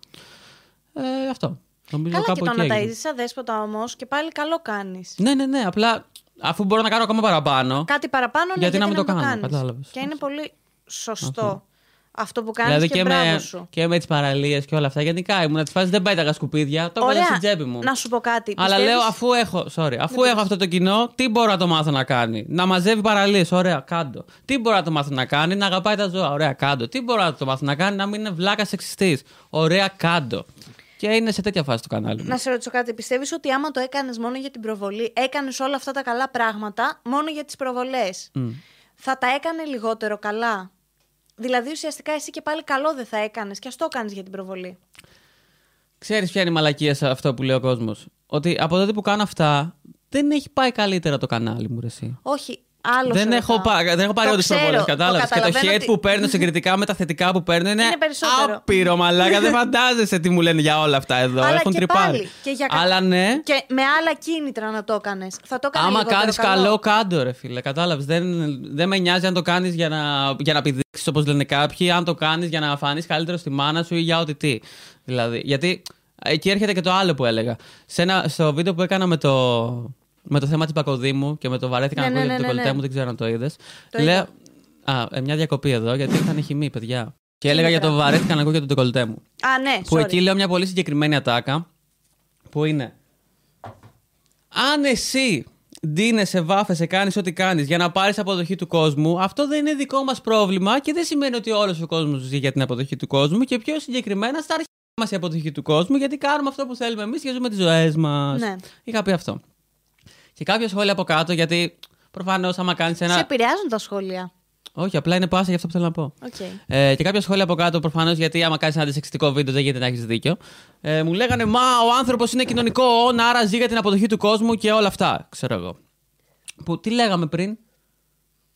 B: Ε, αυτό. Νομίζω
A: Καλά
B: κάπου
A: και το
B: εκεί
A: να
B: έγινε.
A: ταΐζεις αδέσποτα όμως και πάλι καλό κάνεις.
B: Ναι, ναι, ναι. Απλά αφού μπορώ να κάνω ακόμα παραπάνω.
A: Κάτι παραπάνω ναι,
B: Γιατί να μην το κάνω,
A: κάνεις.
B: κατάλαβες.
A: Και είναι πολύ σωστό αυτό που κάνεις
B: Δηλαδή
A: και,
B: και,
A: μπράβο
B: με,
A: σου.
B: και με τις παραλίες και όλα αυτά. Γενικά ήμουν της φάσης δεν πέταγα σκουπίδια. Το έβαλα
A: Ωραία.
B: στην τσέπη μου.
A: Να σου πω κάτι.
B: Αλλά
A: Πιστεύεις-
B: λέω, αφού έχω, sorry, αφού έχω αυτό το κοινό, τι μπορώ να το μάθω να κάνει; Να μαζεύει παραλίες, ωραία, κάντο. Τι μπορώ να το μάθω να κάνει, να αγαπάει τα ζώα, ωραία, κάντο. Τι μπορώ να το μάθω να κάνει, να μην είναι βλάκα σεξιστής, ωραία, κάντο. Και είναι σε τέτοια φάση το κανάλι μου.
A: Να σε ρωτήσω κάτι. Πιστεύεις ότι άμα το έκανες μόνο για την προβολή, έκανες όλα αυτά τα καλά πράγματα μόνο για τις προβολές. Θα τα έκανε λιγότερο καλά; Δηλαδή ουσιαστικά εσύ και πάλι καλό δεν θα έκανες και α το κάνεις για την προβολή.
B: Ξέρεις ποια είναι η μαλακία σε αυτό που λέει ο κόσμος; Ότι από τότε που κάνω αυτά, δεν έχει πάει καλύτερα το κανάλι μου, ρε, εσύ.
A: Όχι, άλλος
B: Δεν
A: σε
B: έχω,
A: ρωτάω.
B: πά, δεν έχω πάρει
A: Το
B: όντω
A: ξέρω,
B: προβολέ,
A: το
B: κατάλαβε. Και το
A: καταλαβαίνω
B: hate
A: ότι-
B: που παίρνω συγκριτικά με τα θετικά που παίρνω είναι,
A: Είναι περισσότερο.
B: άπειρο, μαλάκα. δεν φαντάζεσαι τι μου λένε για όλα αυτά εδώ.
A: Αλλά
B: Έχουν
A: και
B: τρυπάρει.
A: πάλι, και για κα-
B: Αλλά ναι,
A: Και με άλλα κίνητρα να το έκανες. Θα το έκανε
B: άμα
A: λιγότερο
B: κάνεις
A: καλό.
B: καλό, κάντο, ρε φίλε. Κατάλαβες. Δεν, δεν με νοιάζει αν το κάνεις για να, για να πηδήξεις, όπως λένε κάποιοι, αν το κάνεις για να φανείς καλύτερο στη μάνα σου ή για ό,τι τι. Δηλαδή, γιατί εκεί έρχεται και το άλλο που έλεγα. Σε ένα, στο βίντεο που έκανα με το, με το θέμα της Πακοδήμου και με το βαρέθηκα
A: Ναι,
B: να
A: ναι,
B: ακούω για
A: ναι,
B: το
A: ναι,
B: κολλητέ
A: ναι.
B: μου, δεν ξέρω αν το είδες.
A: Το
B: Λέω.
A: είδα.
B: Α, ε, μια διακοπή εδώ, γιατί ήρθαν χυμοί, παιδιά. Και έλεγα για το
A: ήταν;
B: βαρέθηκα να ακούω για το κολλητέ μου.
A: Α, ναι,
B: Που
A: sorry.
B: εκεί λέω μια πολύ συγκεκριμένη ατάκα. Που είναι. Αν εσύ ντύνεσαι, βάφεσαι, κάνεις ό,τι κάνεις για να πάρεις αποδοχή του κόσμου, αυτό δεν είναι δικό μας πρόβλημα και δεν σημαίνει ότι όλος ο κόσμος ζει για την αποδοχή του κόσμου και πιο συγκεκριμένα στα αρχίδια μας η αποδοχή του κόσμου, γιατί κάνουμε αυτό που θέλουμε εμείς και ζούμε τις ζωές μας.
A: Ναι.
B: Είχα πει αυτό. Και κάποια σχόλια από κάτω, γιατί προφανώς άμα κάνεις ένα.
A: Σε επηρεάζουν τα σχόλια.
B: Όχι, απλά είναι πάσα για αυτό που θέλω να πω.
A: Οκ.
B: Ε, και κάποια σχόλια από κάτω, προφανώς γιατί άμα κάνεις ένα αντισεξιστικό βίντεο δεν γίνεται να έχεις δίκιο. Ε, μου λέγανε Μα ο άνθρωπος είναι κοινωνικό όν, άρα ζει για την αποδοχή του κόσμου και όλα αυτά. Ξέρω εγώ. Που, τι λέγαμε πριν;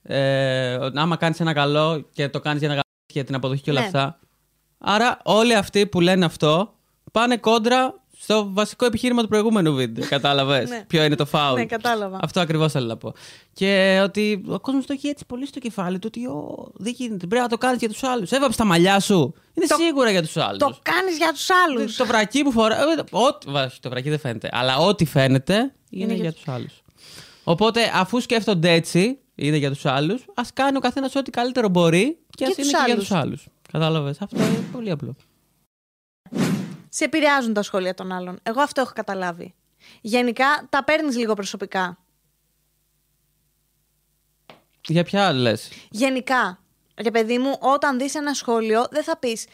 B: Ε, ότι άμα κάνεις ένα καλό και το κάνεις για να γαμπήσεις για την αποδοχή και όλα
A: Ναι.
B: αυτά. Άρα όλοι αυτοί που λένε αυτό πάνε κόντρα στο βασικό επιχείρημα του προηγούμενου βίντεο. Κατάλαβες;
A: Ναι.
B: Ποιο είναι το φάουλ.
A: Ναι, κατάλαβα.
B: Αυτό ακριβώς θέλω να πω. Και ότι ο κόσμος το έχει έτσι πολύ στο κεφάλι του ότι «Ω, δεν γίνεται. Πρέπει να το κάνεις για τους άλλους. Έβαψε τα μαλλιά σου. Είναι
A: Το-
B: σίγουρα για τους άλλους.
A: Το κάνεις για τους άλλους.
B: Το βρακί που φορά. ε, ό,τι- βα- Το βρακί δεν φαίνεται. Αλλά ό,τι φαίνεται είναι,
A: Είναι
B: για
A: για
B: του άλλους. Οπότε αφού σκέφτονται έτσι, είναι για τους άλλους, ας κάνει ο καθένας ό,τι καλύτερο μπορεί και ας
A: Για
B: είναι
A: τους
B: και για
A: άλλους.
B: τους άλλους. Κατάλαβες; Αυτό είναι πολύ απλό.
A: Σε επηρεάζουν τα σχόλια των άλλων. Εγώ αυτό έχω καταλάβει. Γενικά τα παίρνεις λίγο προσωπικά.
B: Για ποια λες;
A: Γενικά, ρε παιδί μου, όταν δεις ένα σχόλιο, δεν θα πεις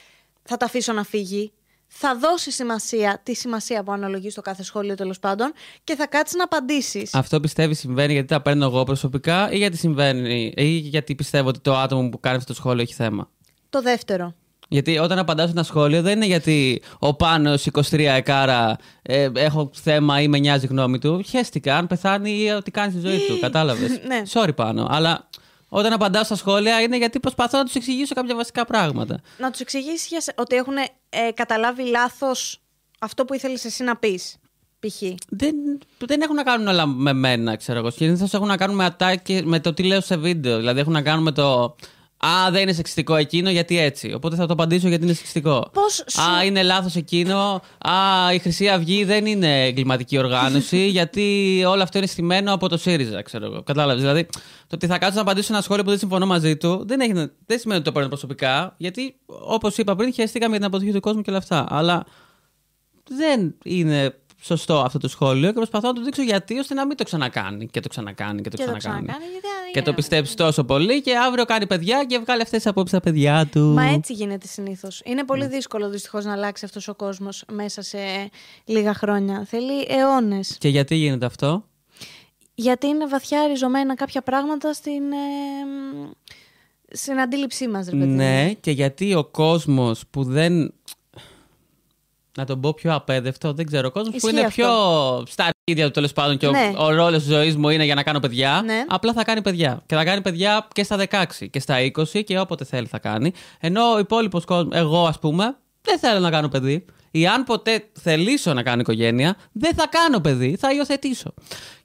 A: θα τα αφήσω να φύγει. Θα δώσεις σημασία, τη σημασία που αναλογείς στο κάθε σχόλιο τέλος πάντων και θα κάτσεις να απαντήσεις.
B: Αυτό πιστεύεις συμβαίνει γιατί τα παίρνω εγώ προσωπικά ή γιατί συμβαίνει, ή γιατί πιστεύω ότι το άτομο που κάνει αυτό το σχόλιο έχει θέμα;
A: Το δεύτερο.
B: Γιατί όταν απαντάω σε ένα σχόλιο δεν είναι γιατί ο πάνω 23 εκάρα ε, έχω θέμα ή με νοιάζει η γνώμη του. Χαίστηκα αν πεθάνει ή ότι κάνει τη ζωή του. Κατάλαβες.
A: Ναι.
B: Sorry πάνω. Αλλά όταν απαντάω στα σχόλια είναι γιατί προσπαθώ να τους εξηγήσω κάποια βασικά πράγματα.
A: Να τους εξηγήσεις ότι έχουν ε, καταλάβει λάθος αυτό που ήθελες εσύ να πεις. Π.χ.
B: Δεν, δεν έχουν να κάνουν όλα με μένα, ξέρω εγώ. Συνήθως έχουν να κάνουν με ατάκες, με το τι λέω σε βίντεο. Δηλαδή έχουν να κάνουν με το. Α, δεν είναι σεξιστικό εκείνο γιατί έτσι. Οπότε θα το απαντήσω γιατί είναι σεξιστικό.
A: Πώς σου-
B: Α, είναι λάθος εκείνο. Α, η Χρυσή Αυγή δεν είναι εγκληματική οργάνωση γιατί όλο αυτό είναι στημένο από το ΣΥΡΙΖΑ, ξέρω εγώ. Κατάλαβες. Δηλαδή, το ότι θα κάτσω να απαντήσω σε ένα σχόλιο που δεν συμφωνώ μαζί του δεν, έχει, δεν σημαίνει ότι το παίρνω προσωπικά. Γιατί, όπως είπα πριν, χαίστηκαμε για την αποδοχή του κόσμου και όλα αυτά. Αλλά δεν είναι σωστό αυτό το σχόλιο και προσπαθώ να του δείξω γιατί ώστε να μην το ξανακάνει και το ξανακάνει και το
A: Και το
B: ξανακάνει.
A: ξανακάνει. Γιατί,
B: Και το πιστέψει τόσο πολύ και αύριο κάνει παιδιά και βγάλει αυτές τις απόψεις στα παιδιά του.
A: Μα έτσι γίνεται συνήθως. Είναι πολύ
B: Ναι.
A: δύσκολο δυστυχώς να αλλάξει αυτός ο κόσμος μέσα σε λίγα χρόνια. Θέλει αιώνες.
B: Και γιατί γίνεται αυτό;
A: Γιατί είναι βαθιά ριζωμένα κάποια πράγματα στην, ε, μ, στην αντίληψή μας, ρε παιδί. μου.
B: Ναι, και γιατί ο κόσμος που δεν. Να τον πω πιο απέδευτο, δεν ξέρω. Ο κόσμος που
A: Ισχύει
B: είναι
A: αυτό.
B: πιο στα αρχίδια του τέλος πάντων και
A: Ναι.
B: ο, ο ρόλος της ζωής μου είναι για να κάνω παιδιά.
A: Ναι.
B: Απλά θα κάνει παιδιά. Και θα κάνει παιδιά και στα 16 και στα 20 και όποτε θέλει θα κάνει. Ενώ ο υπόλοιπος κόσμο, εγώ ας πούμε, δεν θέλω να κάνω παιδί. ή αν ποτέ θελήσω να κάνω οικογένεια, δεν θα κάνω παιδί, θα υιοθετήσω.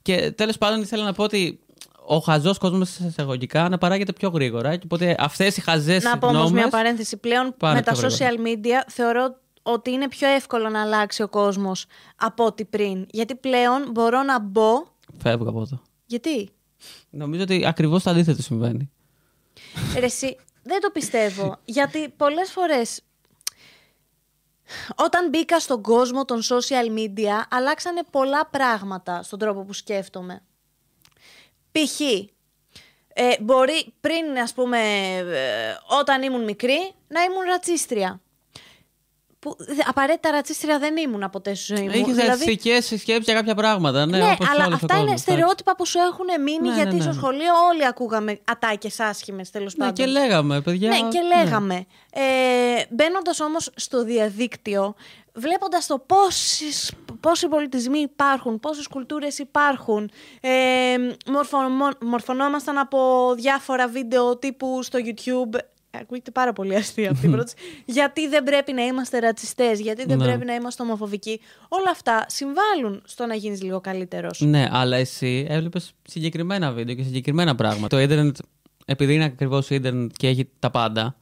B: Και τέλος πάντων ήθελα να πω ότι ο χαζός κόσμος εισαγωγικά να παράγεται πιο γρήγορα. Και οπότε αυτές οι χαζές
A: Να πω όμως μια παρένθεση. Πλέον με τα social media θεωρώ ότι είναι πιο εύκολο να αλλάξει ο κόσμος από ό,τι πριν. Γιατί πλέον μπορώ να μπω.
B: Φεύγω από εδώ.
A: Γιατί;
B: Νομίζω ότι ακριβώς το αντίθετο συμβαίνει.
A: Ρε, εσύ, δεν το πιστεύω. γιατί πολλές φορές. Όταν μπήκα στον κόσμο των social media, αλλάξανε πολλά πράγματα στον τρόπο που σκέφτομαι. Π.χ. Ε, μπορεί πριν, ας πούμε, ε, όταν ήμουν μικρή, να ήμουν ρατσίστρια. Που απαραίτητα ρατσίστρια δεν ήμουν ποτέ στη ζωή μου.
B: Είχε
A: Δηλαδή-
B: ρατσιστικές σκέψεις για κάποια πράγματα. Ναι,
A: ναι,
B: όπως
A: αλλά
B: όλος ο
A: αυτά
B: κόσμος,
A: είναι
B: εντάξει.
A: στερεότυπα που σου έχουν μείνει
B: Ναι,
A: γιατί
B: ναι, ναι,
A: στο
B: ναι.
A: σχολείο όλοι ακούγαμε ατάκες άσχημες τέλος
B: Ναι,
A: πάντων.
B: και λέγαμε, παιδιά.
A: Ναι, και λέγαμε. Ε, Μπαίνοντας όμως στο διαδίκτυο, βλέποντας το πόσες, πόσοι πολιτισμοί υπάρχουν, πόσες κουλτούρες υπάρχουν, ε, μορφωμο- μορφωνόμασταν από διάφορα βίντεο τύπου στο YouTube. Ακούγεται πάρα πολύ αστεία αυτή η πρόταση. γιατί δεν πρέπει να είμαστε ρατσιστές, γιατί δεν
B: Ναι.
A: πρέπει να είμαστε ομοφοβικοί. Όλα αυτά συμβάλλουν στο να γίνεις λίγο καλύτερος.
B: Ναι, αλλά εσύ έβλεπες συγκεκριμένα βίντεο και συγκεκριμένα πράγματα. Το ίντερνετ, επειδή είναι ακριβώς ίντερνετ και έχει τα πάντα,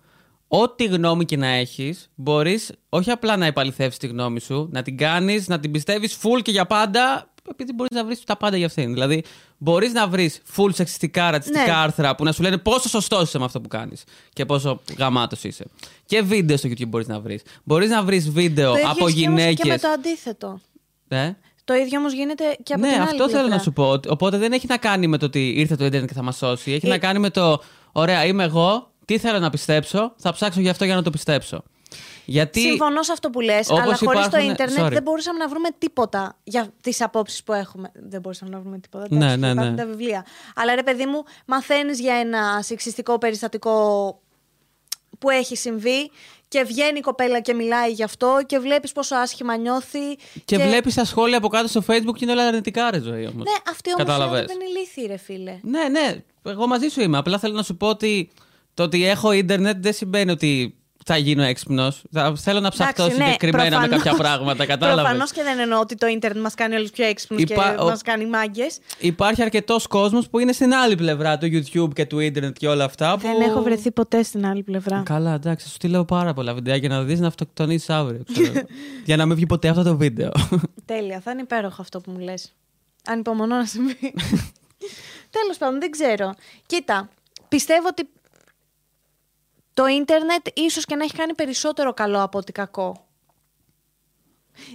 B: ό,τι γνώμη και να έχεις, μπορείς όχι απλά να επαληθεύσεις τη γνώμη σου, να την κάνεις, να την πιστεύεις full και για πάντα, επειδή μπορείς να βρεις τα πάντα για αυτήν. Δηλαδή, μπορείς να βρεις full σεξιστικά, ρατσιστικά
A: Ναι.
B: άρθρα που να σου λένε πόσο σωστός είσαι με αυτό που κάνεις και πόσο γαμάτος είσαι. Και βίντεο στο YouTube μπορείς να βρεις. Μπορείς να βρεις βίντεο
A: Το ίδιο
B: από
A: ισχύει όμως
B: γυναίκε.
A: Και με το αντίθετο.
B: Ε;
A: Το ίδιο όμως γίνεται και από
B: ναι,
A: την άλλη
B: αυτό θέλω
A: πλευρά.
B: να σου πω. Ότι- Οπότε δεν έχει να κάνει με το ότι ήρθε το Ιντερνετ και θα μας σώσει. Έχει
A: Ε-
B: να κάνει με το, ωραία, είμαι εγώ, τι θέλω να πιστέψω, θα ψάξω γι' αυτό για να το πιστέψω. Γιατί.
A: Συμφωνώ σε αυτό που λες,
B: Όπως
A: αλλά χωρίς το
B: υπάρχουν-
A: ίντερνετ
B: sorry.
A: δεν μπορούσαμε να βρούμε τίποτα για τις απόψεις που έχουμε. Δεν μπορούσαμε να βρούμε τίποτα.
B: Ναι,
A: εντάξει,
B: ναι,
A: υπάρχουν
B: ναι.
A: τα βιβλία. Αλλά ρε παιδί μου, μαθαίνεις για ένα σεξιστικό περιστατικό που έχει συμβεί και βγαίνει η κοπέλα και μιλάει γι' αυτό και βλέπεις πόσο άσχημα νιώθει.
B: Και, βλέπεις τα σχόλια από κάτω στο Facebook και είναι όλα αρνητικά, ρε ζωή όμως.
A: Ναι, αυτοί όμως
B: Κατάλαβες;
A: δεν είναι ηλίθιοι, ρε φίλε.
B: Ναι, ναι, εγώ μαζί σου είμαι. Απλά θέλω να σου πω ότι το ότι έχω ίντερνετ δεν σημαίνει ότι θα γίνω έξυπνος. Θέλω να ψαχτώ
A: Εντάξει, ναι,
B: συγκεκριμένα με
A: προφανώς-
B: κάποια πράγματα. Κατάλαβες.
A: Προφανώς και δεν εννοώ ότι το ίντερνετ μας κάνει όλους πιο έξυπνους
B: Υπά-
A: και
B: ο-
A: μας κάνει μάγκες.
B: Υπάρχει αρκετός κόσμος που είναι στην άλλη πλευρά του YouTube και του ίντερνετ και όλα αυτά. Που...
A: Δεν έχω βρεθεί ποτέ στην άλλη πλευρά.
B: Καλά, εντάξει, σου στείλω πάρα πολλά βιντεάκια να δεις να αυτοκτονήσει αύριο. ξέρω. για να μην βγει ποτέ αυτό το βίντεο.
A: Τέλεια, θα είναι υπέροχο αυτό που μου λες. Ανυπομονώ να συμβεί. Τέλος πάντων, δεν ξέρω. Κοίτα, πιστεύω ότι το ίντερνετ ίσως και να έχει κάνει περισσότερο καλό από ότι κακό.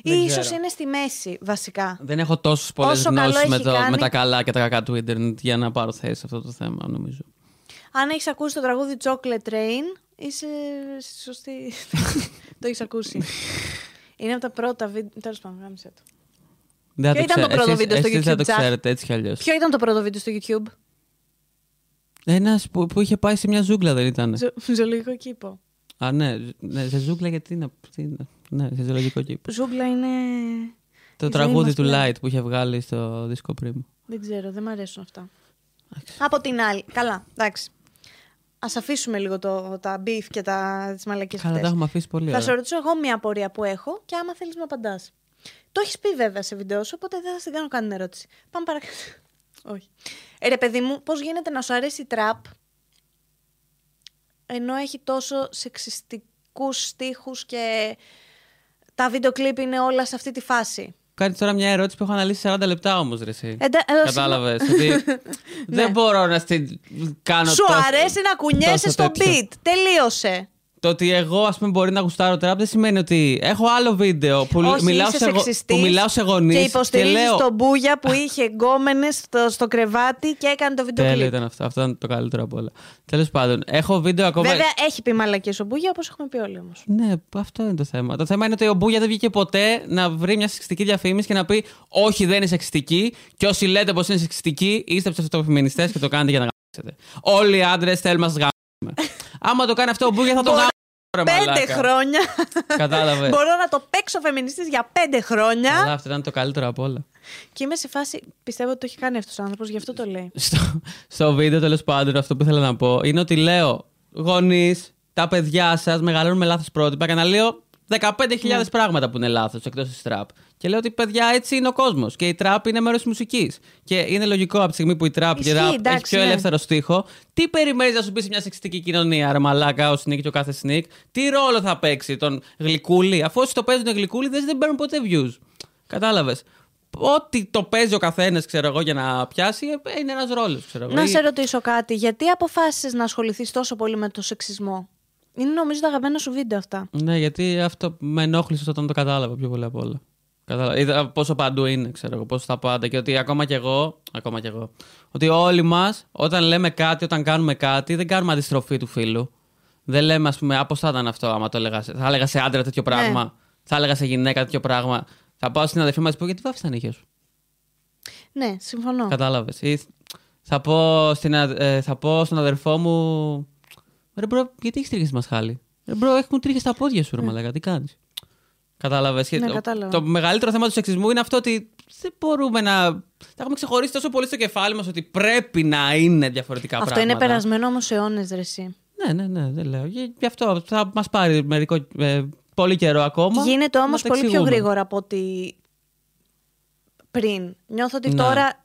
A: Ή
B: Δεν
A: ίσως
B: ξέρω.
A: είναι στη μέση, βασικά.
B: Δεν έχω τόσε πολλές
A: Όσο καλό
B: γνώσεις με,
A: έχει
B: το-
A: κάνει-
B: με τα καλά και τα κακά του ίντερνετ για να πάρω θέση σε αυτό το θέμα, νομίζω.
A: Αν έχεις ακούσει το τραγούδι Chocolate Train, είσαι στη σωστή. το έχεις ακούσει. είναι από τα πρώτα βίντεο. Τέλος πάντων, γάμισε το.
B: Δεν θα
A: Ποιο ήταν το πρώτο
B: εσείς-
A: βίντεο στο
B: εσείς δεν
A: YouTube,
B: το
A: Τζαχ;
B: ξέρετε έτσι κι αλλιώς.
A: Ποιο ήταν το πρώτο βίντεο στο YouTube,
B: Ένας που, που είχε πάει σε μια ζούγκλα δεν ήταν.
A: Ζω- Ζωολογικό κήπο.
B: Α, ναι, ναι, σε ζούγκλα γιατί είναι. τι είναι. Ναι, σε ζωολογικό κήπο.
A: Ζούγκλα είναι.
B: Το
A: η ζωή
B: τραγούδι
A: μας
B: του
A: πλέον.
B: Light που είχε βγάλει στο δίσκο πριν.
A: Δεν ξέρω, δεν μου αρέσουν αυτά. Από την άλλη. Καλά, εντάξει. Α αφήσουμε λίγο το, τα beef και τα, τις μαλακίες
B: Καλά, τα
A: αυτές.
B: έχουμε αφήσει πολύ
A: Θα
B: ωραία.
A: σου ρωτήσω εγώ μια απορία που έχω και άμα θέλεις να απαντάς. Το έχεις πει βέβαια σε βίντεο σου, οπότε δεν θα στην κάνω καν ερώτηση. Πάμε παρακάτω. Όχι. Ε, ρε παιδί μου, πώς γίνεται να σου αρέσει η τραπ ενώ έχει τόσο σεξιστικούς στίχους και τα βίντεο κλιπ είναι όλα σε αυτή τη φάση;
B: Κάνει τώρα μια ερώτηση που έχω αναλύσει 40 λεπτά όμως, ρε. Εσύ.
A: Εντα- ε,
B: Κατάλαβες. ότι δεν μπορώ να στην κάνω
A: Σου
B: τόσο-
A: αρέσει να κουνιέσαι
B: τόσο
A: στο
B: τέτοιο.
A: beat. Τελείωσε.
B: Το ότι εγώ, ας πούμε, μπορεί να γουστάρω τραπ δεν σημαίνει ότι έχω άλλο βίντεο που,
A: Όχι,
B: μιλάω,
A: είσαι
B: σε, γο-
A: σεξιστής
B: που μιλάω σε γονείς
A: Και
B: και,
A: υποστηρίζεις
B: λέω.
A: τον Μπούγια που είχε γκόμενες στο, στο κρεβάτι και έκανε το βίντεο
B: Τέλειο
A: κλιπ.
B: ήταν αυτό. Αυτό ήταν το καλύτερο από όλα. Τέλος πάντων, έχω βίντεο ακόμα.
A: Βέβαια έχει πει μαλακίες ο Μπούγια όπως έχουμε πει όλοι όμως.
B: Ναι, αυτό είναι το θέμα. Το θέμα είναι ότι ο Μπούγια δεν βγήκε ποτέ να βρει μια σεξιστική διαφήμιση και να πει Όχι, δεν είναι σεξιστική. Και όσοι λέτε πως είναι σεξιστική, είστε ψευτοφεμινιστέ και το κάνετε για να γάμψετε. Όλοι οι άντρες θέλουμε να σας γάμψουμε. Άμα το κάνει αυτό ο Μπούγια θα το
A: Μπορεί-
B: γάμψουμε.
A: Πέντε χρόνια.
B: Κατάλαβε.
A: Μπορώ να το παίξω φεμινιστής για πέντε χρόνια.
B: Αλλά αυτό ήταν το καλύτερο από όλα.
A: Και είμαι σε φάση. Πιστεύω ότι το έχει κάνει αυτός ο άνθρωπος, γι' αυτό το λέει.
B: στο, στο βίντεο τέλος πάντων, αυτό που ήθελα να πω είναι ότι λέω γονείς, τα παιδιά σας μεγαλώνουν με λάθος πρότυπα και αναλύω 15.000 πράγματα που είναι λάθος εκτός της τραπ. Και λέω ότι παιδιά έτσι είναι ο κόσμος. Και η τραπ είναι μέρος της μουσικής. Και είναι λογικό από τη στιγμή που η τραπ και η
A: Ισχύει,
B: ραπ
A: εντάξει,
B: έχει πιο
A: ναι.
B: ελεύθερο στίχο, τι περιμένεις να σου πει σε μια σεξιστική κοινωνία, ρε μαλάκα, ο Σνίκ και ο κάθε Σνίκ, τι ρόλο θα παίξει τον γλυκούλη, αφού όσοι το παίζουν γλυκούλη δεν παίρνουν ποτέ views. Κατάλαβες. Ό,τι το παίζει ο καθένας, ξέρω εγώ, για να πιάσει, ε, είναι ένας ρόλος, ξέρω εγώ.
A: Να
B: Ή-
A: σε ρωτήσω κάτι. Γιατί αποφάσισες να ασχοληθείς τόσο πολύ με το σεξισμό; Είναι νομίζω τα αγαπημένα σου βίντεο αυτά.
B: Ναι, γιατί αυτό με ενόχλησε όταν το κατάλαβα πιο πολύ απ' όλα. Κατάλαβα. Είδα πόσο παντού είναι, ξέρω εγώ, πόσο στα πάντα. Και ότι ακόμα κι εγώ, ακόμα κι εγώ, ότι όλοι μας, όταν λέμε κάτι, όταν κάνουμε κάτι, δεν κάνουμε αντιστροφή του φίλου. Δεν λέμε, ας πούμε, α, πώς θα ήταν αυτό, άμα το έλεγα. σε- Θα έλεγα σε άντρα τέτοιο πράγμα. Θα έλεγα σε γυναίκα τέτοιο πράγμα. Θα πάω στην αδερφή μου και πω, γιατί βάφεις τα νύχια σου;
A: Ναι, συμφωνώ.
B: Κατάλαβες. Ή θα πω, στην, α- ε, θα πω στον αδερφό μου. Ρε bro, γιατί έχεις τρίχες στη μασχάλη; Ρε bro, έχουν τρίχες στα πόδια σου, ρε μαλάκα, τι κάνεις; Κατάλαβες.
A: Ναι, κατάλαβα.
B: Το μεγαλύτερο θέμα του σεξισμού είναι αυτό ότι δεν μπορούμε να. Τα έχουμε ξεχωρίσει τόσο πολύ στο κεφάλι μας ότι πρέπει να είναι διαφορετικά
A: Αυτό
B: πράγματα.
A: είναι περασμένο όμως αιώνες, ρε εσύ.
B: Ναι, ναι, ναι, δεν λέω. Γι' γι' αυτό θα μας πάρει μερικό, ε, πολύ καιρό ακόμα.
A: Γίνεται
B: να
A: όμω
B: τα
A: πολύ πιο
B: εξηγούμε.
A: γρήγορα από ότι πριν. Νιώθω ότι
B: Ναι.
A: τώρα.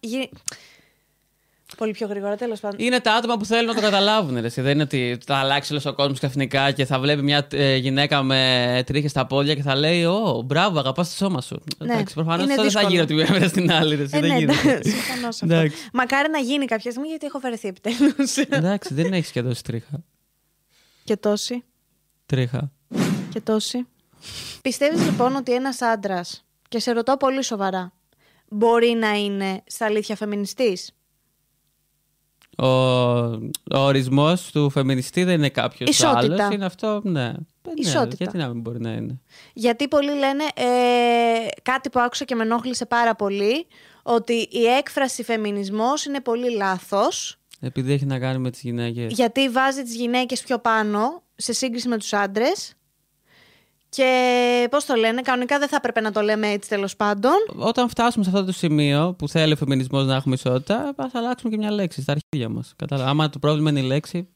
A: Γι- Πολύ πιο γρήγορα, τέλος πάντων.
B: Είναι τα άτομα που θέλουν να το καταλάβουν. Ρε. εσύ. Δεν είναι ότι θα αλλάξει όλος ο κόσμος ξαφνικά και θα βλέπει μια ε, γυναίκα με τρίχες στα πόδια και θα λέει Ω, μπράβο, αγαπάς το σώμα σου.
A: Ναι,
B: Εντάξει, προφανώς
A: είναι
B: αυτό δεν θα
A: δύσκολο.
B: γίνει ότι μία στην άλλη. Ρε, εσύ,
A: Ε,
B: δεν
A: ναι,
B: γίνεται.
A: εντάξει, συμφωνώ σε αυτό.
B: Εντάξει.
A: Μακάρι να γίνει κάποια στιγμή γιατί έχω φερεθεί επιτέλους.
B: Εντάξει, δεν έχεις και τόση τρίχα.
A: και τόση.
B: Τρίχα.
A: Και τόση. Πιστεύεις λοιπόν ότι ένας άντρας, και σε ρωτάω πολύ σοβαρά, μπορεί να είναι στα αλήθεια φεμινιστής;
B: Ο, ο ορισμός του φεμινιστή δεν είναι κάποιος
A: Ισότητα.
B: άλλος. Είναι αυτό, ναι. Ε, ναι.
A: Ισότητα.
B: Γιατί να μην μπορεί να είναι.
A: Γιατί πολλοί λένε ε, κάτι που άκουσα και με ενόχλησε πάρα πολύ, ότι η έκφραση φεμινισμός είναι πολύ λάθος,
B: Επειδή έχει να κάνει με τις γυναίκες.
A: γιατί βάζει τις γυναίκες πιο πάνω σε σύγκριση με τους άντρες. Και πώς το λένε, κανονικά δεν θα έπρεπε να το λέμε έτσι τέλος πάντων.
B: Όταν φτάσουμε σε αυτό το σημείο που θέλει ο φεμινισμός να έχουμε ισότητα, ας αλλάξουμε και μια λέξη στα αρχίδια μας. Κατάλαβα. Άμα το πρόβλημα είναι η λέξη,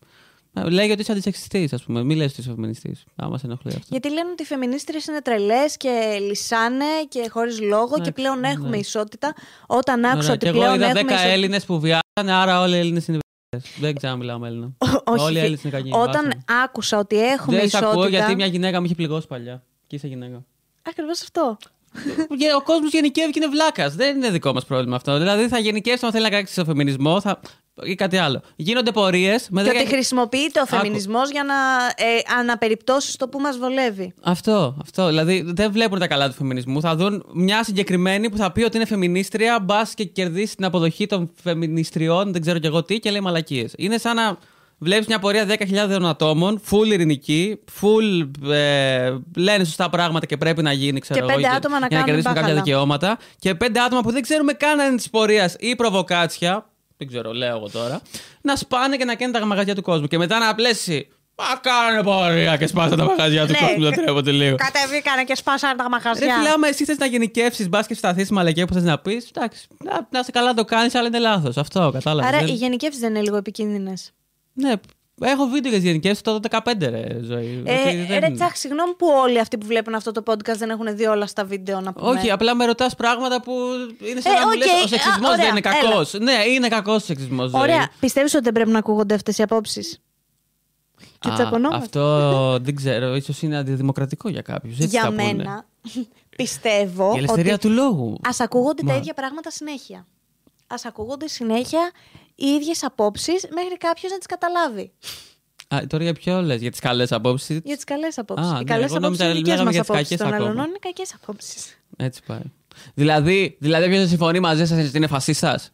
B: ε, λέγει ότι είσαι αντισεξιστής, ας πούμε. Μην λες ότι είσαι φεμινιστής. Άμα σε ενοχλεί αυτό.
A: Γιατί λένε ότι οι φεμινίστρες είναι τρελές και λυσάνε και χωρίς λόγο και
B: Εντάξει,
A: πλέον
B: ναι.
A: έχουμε ισότητα. Όταν άκουσα
B: Ωραία,
A: ότι
B: και εγώ
A: πλέον
B: είδα 10
A: έχουμε ισότητα...
B: Έλληνες που βιάζανε, άρα όλοι οι Έλληνες είναι βιαστέ. Δεν ξέρω να μιλάω με Έλληνα.
A: Όχι,
B: Όλοι οι Έλληνες είναι κακοί.
A: Όταν
B: βάζανε.
A: άκουσα ότι έχουμε
B: Δεν σε
A: ισότητα...
B: ακούω γιατί μια γυναίκα με είχε πληγώσει παλιά. Και είσαι γυναίκα.
A: Ακριβώς αυτό.
B: Και ο κόσμος γενικεύει και είναι βλάκας. Δεν είναι δικό μας πρόβλημα αυτό. Δηλαδή θα γενικεύσει αν θέλει να κράξει στο φεμινισμό θα... ή κάτι άλλο. Γίνονται πορείες με
A: Και
B: 10
A: ότι χρησιμοποιείται ο
B: Άκου.
A: φεμινισμός για να ε, αναπεριπτώσεις το που μας βολεύει.
B: Αυτό, αυτό. Δηλαδή δεν βλέπουν τα καλά του φεμινισμού. Θα δουν μια συγκεκριμένη που θα πει ότι είναι φεμινίστρια, μπας και κερδίσει την αποδοχή των φεμινιστριών, δεν ξέρω κι εγώ τι, και λέει μαλακίες. Είναι σαν να βλέπεις μια πορεία 10.000 ατόμων, full ειρηνική, full ε, λένε σωστά πράγματα και πρέπει να γίνει, ξέρω
A: Και
B: εγώ,
A: πέντε
B: για-
A: άτομα να
B: για να
A: κάνουν
B: κερδίσουν κάποια
A: μπάχαλα.
B: δικαιώματα. Και πέντε άτομα που δεν ξέρουμε καν αν είναι της πορείας ή προβοκάτσια. Δεν ξέρω, λέω εγώ τώρα. Να σπάνε και να κάνουν τα μαγαζιά του κόσμου. Και μετά να απλέσει. Μα κάνε πορεία και σπάσα τα μαγαζιά του
A: Ναι.
B: κόσμου. Το τρέπονται λίγο.
A: Κατεβήκανε και σπάσανε τα
B: Ρε
A: μαχαζιά.
B: φίλε, άμα εσύ θες να γενικεύσεις, μπας και σταθείς στη μαλακία που θες να πεις, εντάξει, να, να σε καλά το κάνει, αλλά είναι λάθος. Αυτό, κατάλαβες.
A: Άρα οι γενικεύσεις δεν είναι λίγο επικίνδυνες.
B: Ναι, έχω βίντεο για τις γενικεύσεις το 15 ρε Ζωή. Ότι
A: Ε,
B: δεν-
A: Ρε Τσάχ, συγγνώμη που όλοι αυτοί που βλέπουν αυτό το podcast δεν έχουν δει όλα στα βίντεο να πούμε.
B: Όχι, απλά με ρωτάς πράγματα που είναι σαν
A: Ε,
B: να μου
A: οκ,
B: λες, ο
A: α,
B: σεξισμός
A: ωραία,
B: δεν είναι
A: έλα.
B: κακός. Ναι, είναι κακός ο σεξισμός.
A: Ωραία. Πιστεύεις ότι δεν πρέπει να ακούγονται αυτές οι απόψεις; Και τσακωνόμαστε.
B: Αυτό δεν ξέρω, ίσως είναι αντιδημοκρατικό για κάποιους.
A: Για μένα, πιστεύω
B: Η ελευθερία
A: ότι
B: του λόγου.
A: ας ακούγονται τα
B: Μα-
A: ίδια πράγματα συνέχεια. Ας ακούγονται συνέχεια οι ίδιες απόψεις μέχρι κάποιος να τις καταλάβει.
B: Α, τώρα για ποιο λες, για τις καλές απόψεις;
A: Για τις καλές απόψεις.
B: Α,
A: οι
B: ναι,
A: καλές
B: εγώ
A: απόψεις
B: νόμιζα
A: είναι δικές
B: λέγαμε
A: μας
B: για τις
A: απόψεις
B: κακές
A: των
B: ακόμα.
A: άλλων είναι κακές απόψεις.
B: Έτσι πάει. Δηλαδή, δηλαδή ποιο δεν συμφωνεί μαζί σας ότι είναι φασίστας;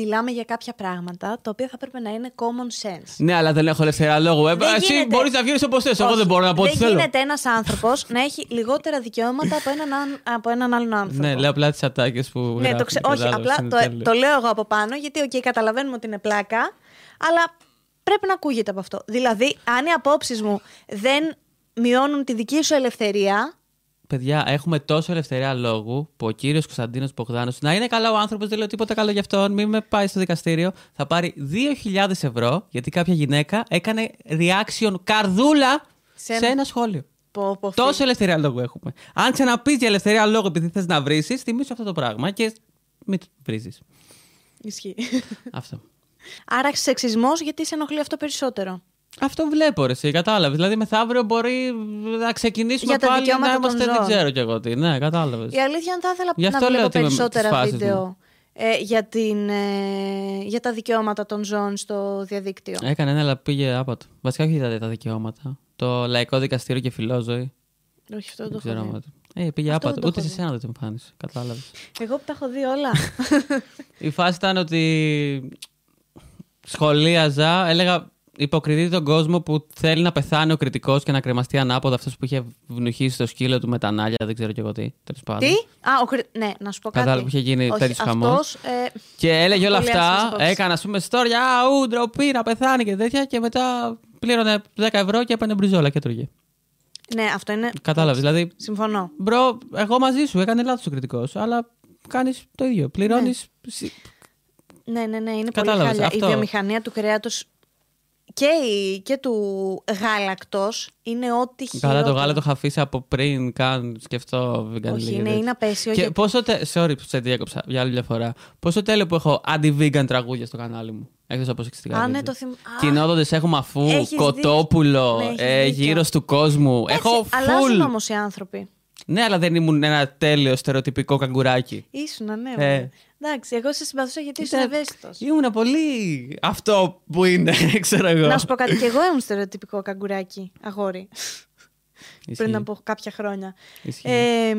A: Μιλάμε για κάποια πράγματα τα οποία θα πρέπει να είναι common sense.
B: Ναι, αλλά δεν έχω ελευθερία λόγου. Ε,
A: Δεν
B: εσύ
A: γίνεται.
B: μπορείς να βγεις όπως θες. Εγώ
A: Όχι,
B: δεν μπορώ να πω ό,τι
A: Δεν
B: θέλω.
A: γίνεται ένας άνθρωπος να έχει λιγότερα δικαιώματα από έναν, αν- από έναν άλλον άνθρωπο.
B: Ναι, λέω απλά τις ατάκες που.
A: Ναι,
B: γράφουν,
A: το ξε... Όχι,
B: κατάλαβες,
A: απλά
B: είναι
A: το,
B: τέλειο.
A: το λέω εγώ από πάνω, γιατί οκ, καταλαβαίνουμε ότι είναι πλάκα, αλλά πρέπει να ακούγεται από αυτό. Δηλαδή, αν οι απόψεις μου δεν μειώνουν τη δική σου ελευθερία,
B: Παιδιά, έχουμε τόσο ελευθερία λόγου που ο κύριος Κωνσταντίνος Μπογδάνος, να είναι καλά ο άνθρωπος, δεν λέω τίποτα καλό για αυτόν, μην με πάει στο δικαστήριο, θα πάρει 2.000 ευρώ γιατί κάποια γυναίκα έκανε reaction καρδούλα
A: Σε
B: σε,
A: ένα-
B: ένα σχόλιο.
A: Πω, πω,
B: Τόσο ελευθερία λόγου έχουμε. Αν ξαναπείς για ελευθερία λόγου επειδή θες να βρει, θυμίσου αυτό το πράγμα και μην βρίζεις.
A: Ισχύει.
B: αυτό.
A: Άρα σεξισμός γιατί σε ενοχλεί αυτό περισσότερο;
B: Αυτό βλέπω, ρε, εσύ, κατάλαβες. Δηλαδή, μεθαύριο μπορεί να ξεκινήσουμε
A: Για τα
B: πάλι
A: δικαιώματα
B: να
A: των
B: είμαστε, δεν
A: ζώων.
B: ξέρω κι εγώ τι. Ναι, κατάλαβες.
A: Η αλήθεια είναι θα ήθελα
B: Γι' αυτό
A: να
B: λέω
A: βλέπω
B: ότι είμαι
A: περισσότερα
B: της φάσης
A: βίντεο ε, για, την, ε, για τα δικαιώματα των ζώων στο διαδίκτυο.
B: Έκανε ένα, αλλά πήγε άπατο. Βασικά, όχι τα, τα δικαιώματα. Το Λαϊκό Δικαστήριο και Φιλόζωη.
A: Όχι, αυτό δεν
B: Δεν
A: το έχω
B: ξέρω.
A: δει.
B: άμα- Ε, πήγε
A: Αυτό δεν
B: άπατο.
A: το
B: Ούτε
A: έχω
B: σε
A: δει.
B: σένα δεν το εμφάνισε. Κατάλαβες.
A: Εγώ που τα έχω δει όλα.
B: Η φάση ήταν ότι σχολίαζα, έλεγα υποκριτεί τον κόσμο που θέλει να πεθάνει ο κριτικός και να κρεμαστεί ανάποδα αυτός που είχε βνουχίσει το σκύλο του με τα νάλια, δεν ξέρω κι εγώ τι. Τέλος πάντων.
A: Τι; Α, ο Χρυ- ναι, να σου πω κάτι.
B: Κατάλαβα που είχε γίνει
A: Όχι,
B: τέτοιος χαμός.
A: αυτός, ε,
B: Και έλεγε όλα
A: Πολύ άσχημες
B: αυτά,
A: απόψεις.
B: έκανε ας πούμε story, α, ου, ντροπή, να πεθάνει και τέτοια, και μετά πλήρωνε 10 ευρώ και έπαιρνε μπριζόλα και έτρωγε.
A: ναι, αυτό είναι.
B: Κατάλαβες. Δηλαδή,
A: Συμφωνώ.
B: bro, εγώ μαζί σου έκανε λάθος ο κριτικός, αλλά κάνεις το ίδιο. Πληρώνεις.
A: Ναι, ναι, ναι, είναι
B: Κατάλαβες,
A: πολύ χάλια.
B: αυτό.
A: Η βιομηχανία του κρέατος και, η, και του γάλακτος είναι ό,τι χειρότερο.
B: Καλά, το γάλα το είχα αφήσει από πριν καν σκεφτώ vegan
A: Όχι,
B: λίκι
A: είναι,
B: και
A: είναι απαίσιο.
B: Και
A: για-
B: πόσο. Τε... Sorry που σε διέκοψα για άλλη μια φορά. Πόσο τέλειο που έχω anti-vegan τραγούδια στο κανάλι μου. Εκτός από σεξιστικά.
A: Α, ναι,
B: βίντεο.
A: το θυμ... Α,
B: Κοινόδοντε έχουμε αφού,
A: Έχεις
B: κοτόπουλο,
A: δίκιο. Ναι,
B: ε,
A: έχεις δίκιο.
B: γύρω του κόσμου.
A: εντάξει,
B: έχω
A: Αλλάζουν
B: full.
A: όμως οι άνθρωποι.
B: Ναι, αλλά δεν ήμουν ένα τέλειο στερεοτυπικό καγκουράκι.
A: Ήσουν, ναι.
B: Ε.
A: βέβαια. Εντάξει, εγώ σε συμπαθούσα γιατί ήσουν
B: Ήταν-
A: ευαίσθητος.
B: Ήμουν πολύ αυτό που είναι, ξέρω εγώ.
A: Να σου πω κάτι, και εγώ ήμουν στερεοτυπικό καγκουράκι, αγόρι,
B: Ισχύει.
A: πριν από κάποια χρόνια.
B: Ισχύει.
A: Ε,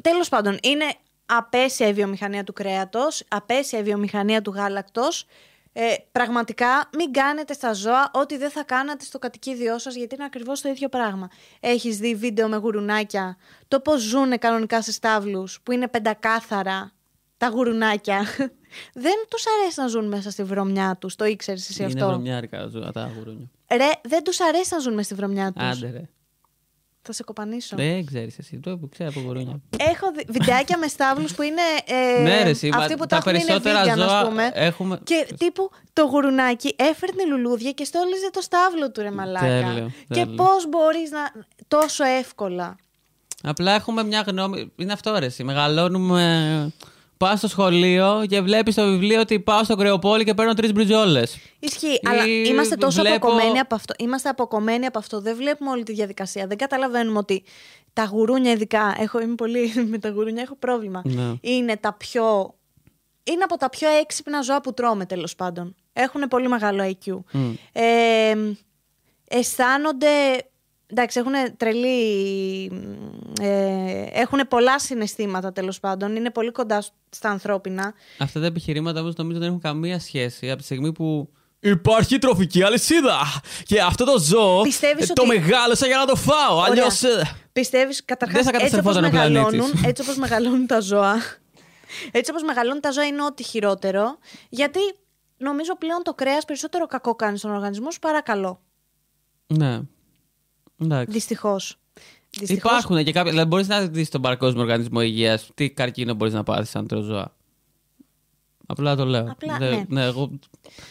A: τέλος πάντων, είναι απέσια η βιομηχανία του κρέατος, απέσια η βιομηχανία του γάλακτος. Ε, πραγματικά μην κάνετε στα ζώα ό,τι δεν θα κάνατε στο κατοικίδιό σας γιατί είναι ακριβώς το ίδιο πράγμα. Έχεις δει βίντεο με γουρουνάκια, το πώς ζουν κανονικά σε στάβλους που είναι πεντακάθαρα τα γουρουνάκια. δεν τους αρέσει να ζουν μέσα στη βρωμιά τους, το ήξερες εσύ
B: είναι
A: αυτό;
B: βρωμιάρικα ζώα τα γουρούνια.
A: Ρε, δεν τους αρέσει να ζουν μέσα στη βρωμιά τους.
B: Άντε ρε.
A: Θα σε κοπανίσω.
B: Δεν ξέρεις εσύ. Το που ξέρω από γουρούνια.
A: Έχω δει βιντεάκια με στάβλους που είναι. Ε,
B: Ναι, ρε, εσύ, μα
A: αυτοί που
B: τα
A: τα, έχουν είναι
B: περισσότερα
A: vegan,
B: ζώα
A: ας πούμε.
B: έχουμε-
A: Και τύπου το γουρουνάκι έφερνε λουλούδια και στόλιζε το στάβλο του ρε μαλάκα.
B: Τέλειο,
A: και
B: τέλειο.
A: πώς μπορείς να. τόσο εύκολα.
B: Απλά έχουμε μια γνώμη. Είναι αυτό ρε. εσύ. Μεγαλώνουμε. Πας στο σχολείο και βλέπεις στο βιβλίο ότι πάω στο κρεοπόλι και παίρνω τρεις μπριζόλες.
A: Ισχύει, αλλά
B: Ή
A: είμαστε τόσο
B: βλέπω-
A: αποκομμένοι από αυτό. Είμαστε αποκομμένοι από αυτό. Δεν βλέπουμε όλη τη διαδικασία. Δεν καταλαβαίνουμε ότι τα γουρούνια, ειδικά. Έχω, είμαι πολύ με τα γουρούνια, έχω πρόβλημα.
B: Ναι.
A: Είναι τα πιο. Είναι από τα πιο έξυπνα ζώα που τρώμε, τέλος πάντων. Έχουν πολύ μεγάλο IQ.
B: Μμ.
A: Ε, αισθάνονται. Εντάξει, έχουν τρελή. Ε, έχουν πολλά συναισθήματα τέλος πάντων. Είναι πολύ κοντά στα ανθρώπινα.
B: Αυτά τα επιχειρήματα όμως νομίζω δεν έχουν καμία σχέση από τη στιγμή που. Υπάρχει τροφική αλυσίδα! Και αυτό το ζώο
A: Πιστεύεις
B: ε, το
A: ότι-
B: μεγάλωσα για να το φάω. Αλλιώς.
A: Πιστεύεις,
B: Δεν
A: καταρχά,
B: θα
A: έτσι όπως
B: καταστρεφόταν ο πλανήτης.
A: μεγαλώνουν, έτσι όπως μεγαλώνουν τα ζώα. Έτσι όπως μεγαλώνουν τα ζώα είναι ό,τι χειρότερο. Γιατί νομίζω πλέον το κρέας περισσότερο κακό κάνει στον οργανισμό σου παρά καλό.
B: Ναι. Εντάξει.
A: Δυστυχώς. Δυστυχώς.
B: Υπάρχουν και κάποια. Δηλαδή, μπορείς να δεις τον Παγκόσμιο Οργανισμό Υγείας τι καρκίνο μπορείς να πάθει αν τρως ζώα. Απλά το λέω.
A: Απλά,
B: δεν,
A: ναι.
B: εγώ...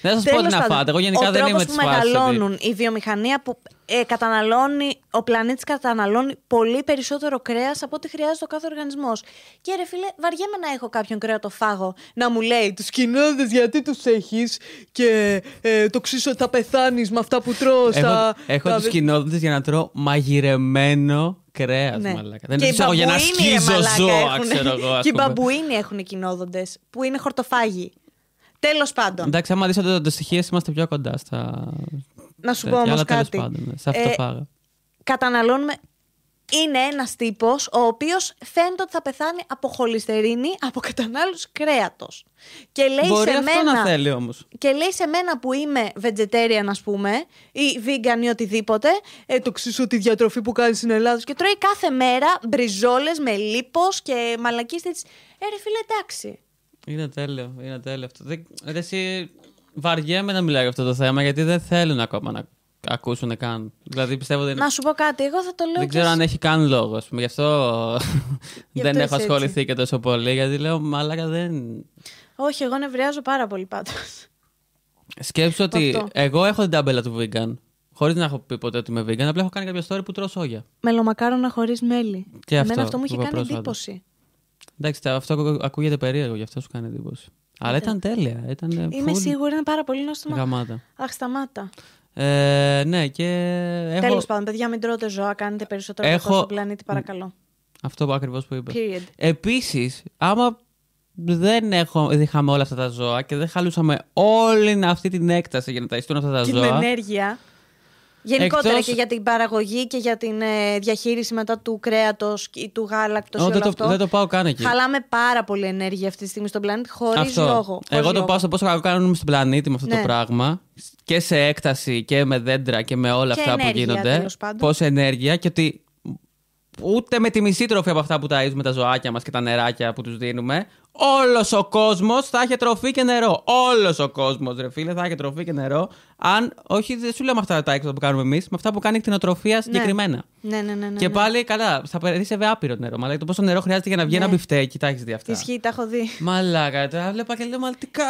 B: δεν θα σας πω τι
A: Τέλος
B: να
A: πάντων,
B: φάτε. Εγώ γενικά
A: ο
B: δεν
A: τρόπος
B: είμαι
A: που
B: της φάσης.
A: μεγαλώνουν, η βιομηχανία που ε, καταναλώνει, ο πλανήτης καταναλώνει πολύ περισσότερο κρέας από ό,τι χρειάζεται ο κάθε οργανισμός. Και ρε φίλε, βαριέμαι να έχω κάποιον κρέατοφάγο να μου λέει τους κοινόδες γιατί τους έχεις; Και ε, το ξύσο θα πεθάνεις με αυτά που τρως.
B: Έχω,
A: θα-
B: έχω
A: θα-
B: τους κοινότητε για να τρώω μαγειρεμένο κρέας.
A: Ναι.
B: Μαλάκα. Δεν
A: Και οι
B: του έχω για να
A: μπαμπουίνοι, ρε
B: σκίζω
A: μαλάκα,
B: ζώα,
A: έχουνε.
B: ξέρω εγώ. ας
A: Και οι
B: πούμε.
A: μπαμπουίνοι έχουν κοινόδοντες που είναι χορτοφάγοι. Τέλος πάντων.
B: Εντάξει, άμα δεις το, το, το στοιχείο, είμαστε πιο κοντά στα.
A: Να σου πω
B: τέτοια,
A: όμως
B: αλλά τέλος
A: κάτι.
B: πάντων, ναι, σε
A: Ε,
B: αυτοφάγα.
A: καταναλώνουμε. Είναι ένας τύπος ο οποίος φαίνεται ότι θα πεθάνει από χολυστερίνη από κατανάλωση κρέατος. Και λέει
B: Μπορεί
A: σε
B: αυτό
A: μένα.
B: να θέλει όμως.
A: Και λέει σε μένα που είμαι vegetarian, ας πούμε, ή vegan ή οτιδήποτε, ε, το ξύσω τη διατροφή που κάνει στην Ελλάδα και τρώει κάθε μέρα μπριζόλες με λίπος και μαλακίστες τη. Ε, ρε φίλε, εντάξει.
B: Είναι τέλειο, είναι τέλειο αυτό. Δεν, ρε, εσύ, βαριέμαι να μιλάω για αυτό το θέμα γιατί δεν θέλουν ακόμα να ακούσουν καν. Δηλαδή πιστεύω δεν.
A: Να σου πω κάτι, εγώ θα το λέω.
B: Δεν
A: και
B: ξέρω
A: σ-
B: αν έχει καν λόγο. ας πούμε. Γι' αυτό
A: Γι'
B: δεν
A: αυτό
B: έχω
A: είσαι
B: ασχοληθεί
A: έτσι.
B: και τόσο πολύ. Γιατί λέω, μαλάκα δεν.
A: Όχι, εγώ νευριάζω πάρα πολύ πάντως.
B: Σκέψου ότι
A: Αυτό.
B: εγώ έχω την τάμπελα του vegan. Χωρίς να έχω πει ποτέ ότι είμαι vegan. Απλά έχω κάνει κάποια story που τρώω σόγια.
A: Μελομακάρονα χωρίς μέλι.
B: Και
A: Εμένα
B: αυτό
A: αυτό μου
B: που
A: είχε
B: είπα
A: κάνει
B: πρόσφατα.
A: εντύπωση.
B: Εντάξει, τα- αυτό ακού- ακούγεται περίεργο, γι' αυτό σου κάνει εντύπωση. Αλλά ήταν τέλεια. Ήταν
A: Ναι. Είμαι
B: full
A: σίγουρη είναι πάρα πολύ νόστιμα.
B: Γαμάτα.
A: Αχ, σταμάτα.
B: Ε, ναι, και έχω
A: Τέλος πάντων, παιδιά, μην τρώτε ζώα. Κάνετε περισσότερο
B: Έχω-
A: κακό στον πλανήτη, παρακαλώ.
B: αυτό που ακριβώς που είπες.
A: Period.
B: Επίσης, άμα δεν έχω, δεν είχαμε όλα αυτά τα ζώα και δεν χαλούσαμε όλη αυτή την έκταση για να ταϊστούν αυτά τα
A: Την
B: ζώα.
A: ενέργεια. Γενικότερα
B: Εκτός-
A: και για την παραγωγή και για την ε, διαχείριση μετά του κρέατος ή του γάλακτος
B: Ω,
A: ή
B: δεν,
A: όλο
B: το,
A: αυτό.
B: δεν το πάω καν εκεί.
A: Χαλάμε πάρα πολύ ενέργεια αυτή τη στιγμή στον πλανήτη χωρίς
B: Αυτό.
A: λόγο. χωρίς
B: Εγώ το
A: λόγο.
B: πάω στο πόσο κακό κάνουμε στον πλανήτη με αυτό
A: Ναι.
B: το πράγμα. Και σε έκταση και με δέντρα και με όλα
A: Και
B: αυτά
A: ενέργεια,
B: που γίνονται.
A: τέλος πάντων.
B: Πόση ενέργεια και ότι ούτε με τη μισή τροφή από αυτά που ταΐζουμε τα ζωάκια μας και τα νεράκια που τους δίνουμε, όλος ο κόσμος θα έχει τροφή και νερό. Όλος ο κόσμος, ρε φίλε, θα έχει τροφή και νερό. Αν, όχι, δεν σου λέω με αυτά τα έξοδα που κάνουμε εμείς, με αυτά που κάνει η κτηνοτροφία συγκεκριμένα.
A: Ναι, ναι, ναι. ναι,
B: και
A: ναι.
B: πάλι καλά, θα περίσευε άπειρο νερό. Μα το πόσο νερό χρειάζεται για να βγει
A: Ναι.
B: ένα μπιφτέκι, τα έχεις δει αυτά.
A: Ισχύει, τα έχω δει.
B: Μαλάκα, τα βλέπα και λέω Μα τι κα-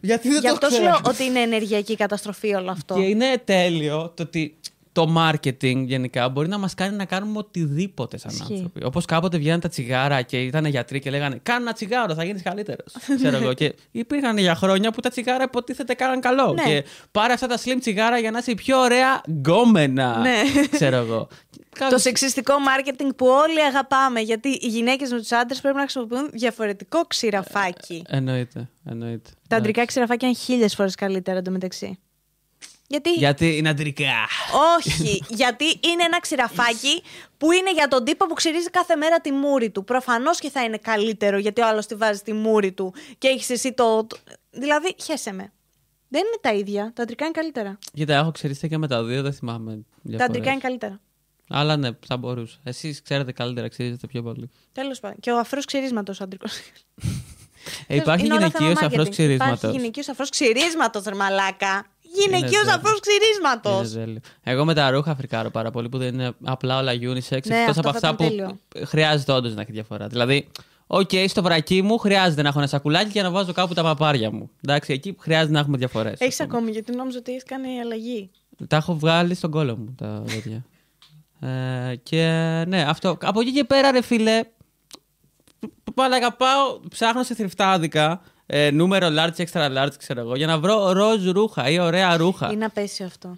B: Γιατί δεν
A: Γι'
B: το
A: αυτό σου
B: ξέρω.
A: λέω ότι είναι ενεργειακή καταστροφή όλο αυτό.
B: Και είναι τέλειο το ότι το marketing γενικά μπορεί να μας κάνει να κάνουμε οτιδήποτε σαν
A: Ισχύει.
B: άνθρωποι. Όπως κάποτε βγαίναν τα τσιγάρα και ήταν γιατροί και λέγανε Κάνε ένα τσιγάρο, θα γίνεις καλύτερος. ξέρω εγώ. Και υπήρχαν για χρόνια που τα τσιγάρα υποτίθεται κάναν καλό.
A: Ναι.
B: Και πάρε αυτά τα slim τσιγάρα για να είσαι η πιο ωραία γκόμενα.
A: Ναι.
B: ξέρω εγώ.
A: Το
B: Κάποιος-
A: σεξιστικό μάρκετινγκ που όλοι αγαπάμε, γιατί οι γυναίκες με τους άντρες πρέπει να χρησιμοποιούν διαφορετικό ξηραφάκι.
B: Εννοείται. εννοείται.
A: Τα αντρικά ξηραφάκια είναι χίλιες φορές καλύτερα εντωμεταξύ. Γιατί;
B: Γιατί είναι αντρικά.
A: Όχι, γιατί είναι ένα ξηραφάκι που είναι για τον τύπο που ξυρίζει κάθε μέρα τη μούρη του. Προφανώς και θα είναι καλύτερο γιατί ο άλλος τη βάζει τη μούρη του και έχεις εσύ το. το- Δηλαδή, χέσε με. Δεν είναι τα ίδια. Τα αντρικά είναι καλύτερα.
B: Κοίτα, έχω ξεριστεί και με τα δύο, δεν θυμάμαι.
A: Τα
B: διαφορές.
A: αντρικά είναι καλύτερα.
B: Αλλά ναι, θα μπορούσε. Εσείς ξέρετε καλύτερα, ξερίζετε πιο πολύ.
A: Τέλος πάντων. Και ο αφρός ξυρίσματος άντρικο.
B: Ε, υπάρχει
A: Είναι όλα
B: γυναικείος
A: θέμα
B: αφρός
A: marketing.
B: ξυρίσματος.
A: Υπάρχει γυναικείος αφρός ξυρίσματος, ρε μαλάκα. Γυναικείο
B: τέλειο.
A: αφρό ξυρίσματος.
B: Είναι τέλειο. Εγώ με τα ρούχα φρικάρω πάρα πολύ που δεν είναι απλά όλα unisex.
A: Ναι,
B: εκτός
A: αυτό
B: από
A: θα
B: αυτά
A: ήταν
B: που
A: τέλειο.
B: χρειάζεται όντως να έχει διαφορά. Δηλαδή, οκ, στο βρακί μου χρειάζεται να έχω ένα σακουλάκι για να βάζω κάπου τα παπάρια μου. Εντάξει, εκεί χρειάζεται να έχουμε διαφορές.
A: Έχει ακόμη, γιατί νόμιζα ότι έχει κάνει αλλαγή.
B: Τα έχω βγάλει στον κόλο μου τα τέτοια. ε, και ναι, αυτό. Από εκεί και πέρα, ρε φίλε. Πάλαγα πάω, ψάχνω σε θρυφτάδικα. Ε, νούμερο large, extra large, ξέρω εγώ, για να βρω ροζ ρούχα ή ωραία ρούχα.
A: Είναι απέσιο αυτό.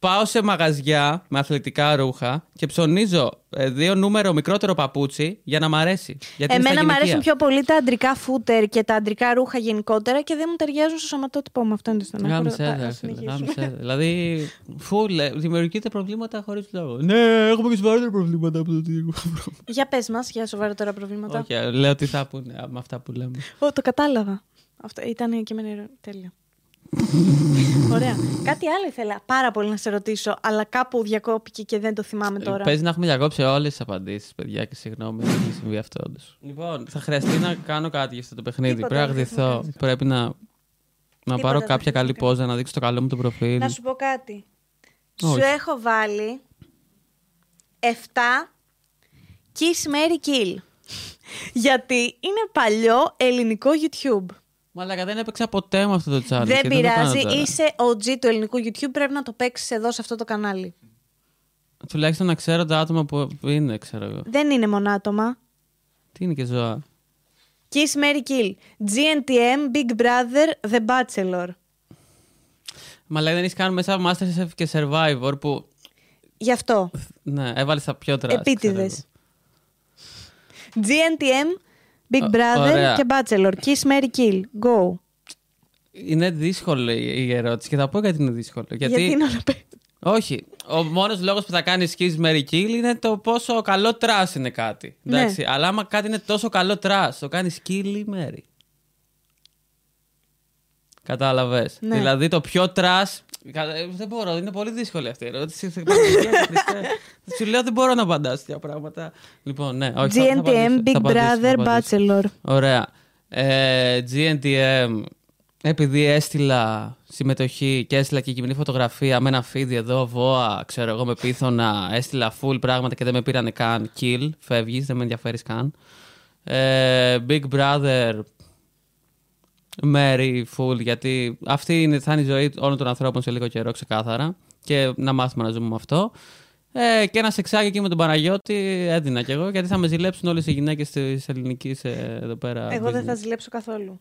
B: Πάω σε μαγαζιά με αθλητικά ρούχα και ψωνίζω ε, δύο νούμερο μικρότερο παπούτσι για να μ' αρέσει. Γιατί είναι στα
A: Εμένα μου
B: γυναικεία.
A: αρέσουν πιο πολύ τα αντρικά φούτερ και τα αντρικά ρούχα γενικότερα και δεν μου ταιριάζουν στο σωματότυπο μου. Αυτό είναι το στενάχωρο.
B: Γάμισε,
A: Θα-
B: ρε,
A: θα
B: φίλε,
A: συνεχίσουμε.
B: γάμισε, ρε. Δηλαδή, φουλ, ε, δημιουργείται προβλήματα χωρίς λόγο. Ναι, έχουμε και σοβαρότερα προβλήματα από το τι έχω.
A: Για πες μας, για σοβαρότερα προβλήματα.
B: Όχι, ε, λέω τι θα πούνε α, με αυτά που λέμε.
A: Ω, το κατάλαβα. Αυτό ήταν και με ερω- Τέλεια. Ωραία. Κάτι άλλο ήθελα πάρα πολύ να σε ρωτήσω, αλλά κάπου διακόπηκε και δεν το θυμάμαι τώρα.
B: Παίζει να έχουμε διακόψει όλες τις απαντήσεις, παιδιά, και συγγνώμη, δεν έχει συμβεί αυτό όντως. Λοιπόν, θα χρειαστεί να κάνω κάτι για αυτό το παιχνίδι.
A: Τίποτα,
B: Πρέπει να
A: δεν
B: γδυθώ.
A: χρειάζεται.
B: Πρέπει να, να
A: Τίποτα
B: πάρω
A: δεν
B: κάποια καλή
A: χρειάζεται.
B: πόζα, να δείξω το καλό μου το προφίλ.
A: Να σου πω κάτι.
B: Όχι.
A: Σου έχω βάλει 7 Kiss Mary Kill. Γιατί είναι παλιό ελληνικό YouTube.
B: Μαλάκα, δεν έπαιξα ποτέ με αυτό το challenge.
A: δεν
B: και το κάνω
A: πειράζει,
B: τώρα.
A: είσαι OG του ελληνικού YouTube. Πρέπει να το παίξεις εδώ σε αυτό το κανάλι.
B: Τουλάχιστον να ξέρω τα άτομα που είναι, ξέρω εγώ.
A: Δεν είναι μονάτομα.
B: Τι είναι και ζώα.
A: Kiss Mary Kill. GNTM, Big Brother, The Bachelor.
B: Μαλάκα, δεν έχεις κάνει μέσα Masterchef και Survivor που.
A: Γι' αυτό.
B: Ναι, έβαλες τα πιο trash.
A: Επίτηδες.
B: ξέρω
A: GNTM, Big
B: Ω-
A: Brother
B: ωραία.
A: και Bachelor. Kiss Marry Kill. Go.
B: εγώ. Είναι δύσκολη η ερώτηση και θα πω γιατί είναι δύσκολο. Γιατί,
A: Γιατί είναι όλα πέ-
B: Όχι. Ο μόνος λόγος που θα κάνεις Kiss Marry Kill είναι το πόσο καλό trash είναι κάτι.
A: Ναι.
B: Εντάξει. Αλλά άμα κάτι είναι τόσο καλό trash, το κάνεις kiss ή marry. Κατάλαβες.
A: Ναι.
B: Δηλαδή το πιο trash κα- ε, Δεν μπορώ, είναι πολύ δύσκολη αυτή η ερώτηση. Σε Παναγία μου, Χριστέ. Σου λέω δεν μπορώ να απαντάω σε τέτοια πράγματα. Λοιπόν, ναι, όχι. θα- θα
A: GNTM,
B: απαντήσω, θα
A: Big
B: απαντήσω, θα
A: Brother,
B: απαντήσω.
A: Bachelor.
B: Ωραία. Ε, GNTM. επειδή έστειλα συμμετοχή και έστειλα και κοινή φωτογραφία με ένα φίδι εδώ, βόα, ξέρω εγώ με πύθωνα, έστειλα full πράγματα και δεν με πήρανε καν. Kill, φεύγεις, δεν με ενδιαφέρεις καν. Ε, Big Brother, Mary, full, γιατί αυτή είναι, θα είναι η ζωή όλων των ανθρώπων σε λίγο καιρό ξεκάθαρα και να μάθουμε να ζούμε με αυτό. Ε, και ένα σεξάκι εκεί με τον Παναγιώτη έδινα κι εγώ, γιατί θα με ζηλέψουν όλες οι γυναίκες της ελληνικής ε, εδώ πέρα.
A: Εγώ δεν
B: business.
A: θα ζηλέψω καθόλου.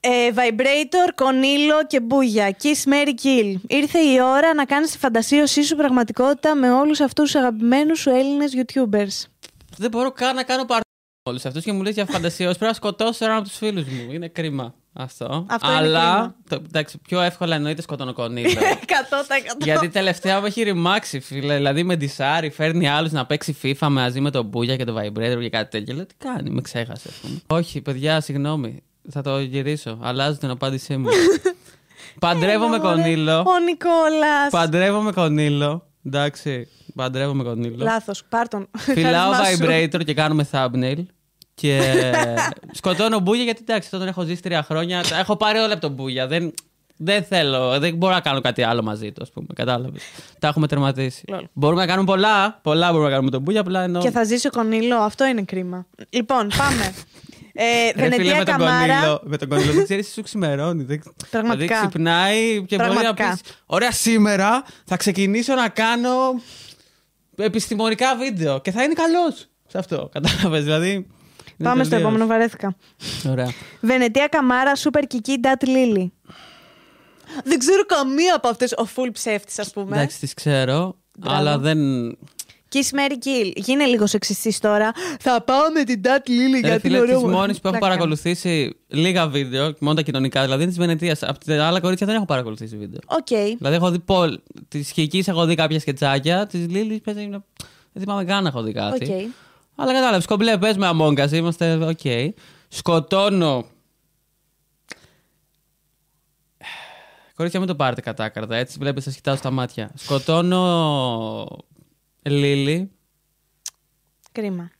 A: Ε, vibrator, κονίλο και μπούγια. Kiss, Mary, kill. Ήρθε η ώρα να κάνεις τη φαντασίωσή σου πραγματικότητα με όλους αυτούς τους αγαπημένους σου Έλληνες YouTubers.
B: Δεν μπορώ καν να κάνω παρτί όλους αυτούς και μου λες για φαντασία. Πρέπει να σκοτώσω έναν από τους φίλους μου. Είναι κρίμα αυτό.
A: Αυτό είναι
B: Αλλά.
A: κρίμα.
B: Το, εντάξει, πιο εύκολα εννοείται σκοτώνω κονίλο.
A: 100%.
B: Γιατί τελευταία μου έχει ρημάξει, φίλε. Δηλαδή με ντισάρι, φέρνει άλλους να παίξει FIFA μαζί με τον Μπούγια και τον Vibrator και κάτι τέτοιο. Λέω τι κάνει, με ξέχασε, ας πούμε. Όχι, παιδιά, συγγνώμη. Θα το γυρίσω. Αλλάζω την απάντησή μου. Παντρεύομαι
A: Έλα, μωρέ.
B: κονίλο.
A: Ο Νικόλας.
B: Παντρεύομαι κονίλο. Εντάξει, παντρεύομαι κονίλο.
A: Λάθος, πάρ' τον.
B: Φυλάω
A: Χάρισμά σου.
B: vibrator και κάνουμε thumbnail. Και σκοτώνω μπούγια γιατί εντάξει, τώρα τον έχω ζήσει τρία χρόνια. Τα έχω πάρει όλα από τον μπούγια. Δεν, δεν θέλω, δεν μπορώ να κάνω κάτι άλλο μαζί του, ας πούμε. Κατάλαβες. Τα έχουμε τερματίσει.
A: Λολ.
B: Μπορούμε να κάνουμε πολλά. Πολλά μπορούμε να κάνουμε τον μπούγια. Απλά εννοώ.
A: Και θα ζήσει ο Κονίλο, αυτό είναι κρίμα. Λοιπόν, πάμε. Ε,
B: Ρε φίλε,
A: Βενετία
B: με τον
A: Καμάρα.
B: Κονίλο, με τον Κονίλο δεν ξέρεις τι σου ξημερώνει. Δεν...
A: Πραγματικά.
B: Δηλαδή ξυπνάει και μπορεί να
A: Πραγματικά.
B: πεις: Ωραία, σήμερα θα ξεκινήσω να κάνω επιστημονικά βίντεο και θα είναι καλός σε αυτό. Κατάλαβες, δηλαδή. είναι
A: Πάμε στο
B: τελείως.
A: επόμενο, βαρέθηκα.
B: Ωραία.
A: Βενετία Καμάρα, Super Kiki, Dat Lily. Δεν ξέρω καμία από αυτές. Ο full ψεύτης, ας πούμε.
B: Εντάξει, τις ξέρω,
A: Μπράβο.
B: αλλά δεν.
A: Kiss Mary Kill. Γίνε λίγο σεξιστής τώρα. Θα πάω με την Dat Lily
B: Ρε
A: γιατί
B: φίλε,
A: είναι
B: της
A: ωραίο.
B: μόνης που έχω
A: Πλάκα.
B: παρακολουθήσει λίγα βίντεο, μόνο τα κοινωνικά, δηλαδή είναι της Βενετίας. Από τα άλλα κορίτσια δεν έχω παρακολουθήσει βίντεο.
A: Οκ.
B: Δηλαδή έχω δει πολλ... Της Κικής έχω δει κάποια σκετσάκια, της Λίλης παίζει. Δεν θυμάμαι καν να έχω δει κάτι.
A: Οκ.
B: Αλλά κατάλαβες, κομπλέ, παίζουμε Among Us, είμαστε οκ. Σκοτώνω. Κορίτσια, μην το πάρετε κατάκαρδα, έτσι. Βλέπεις, σας κοιτάω στα μάτια. Σκοτώνω. Λίλη.
A: Κρίμα.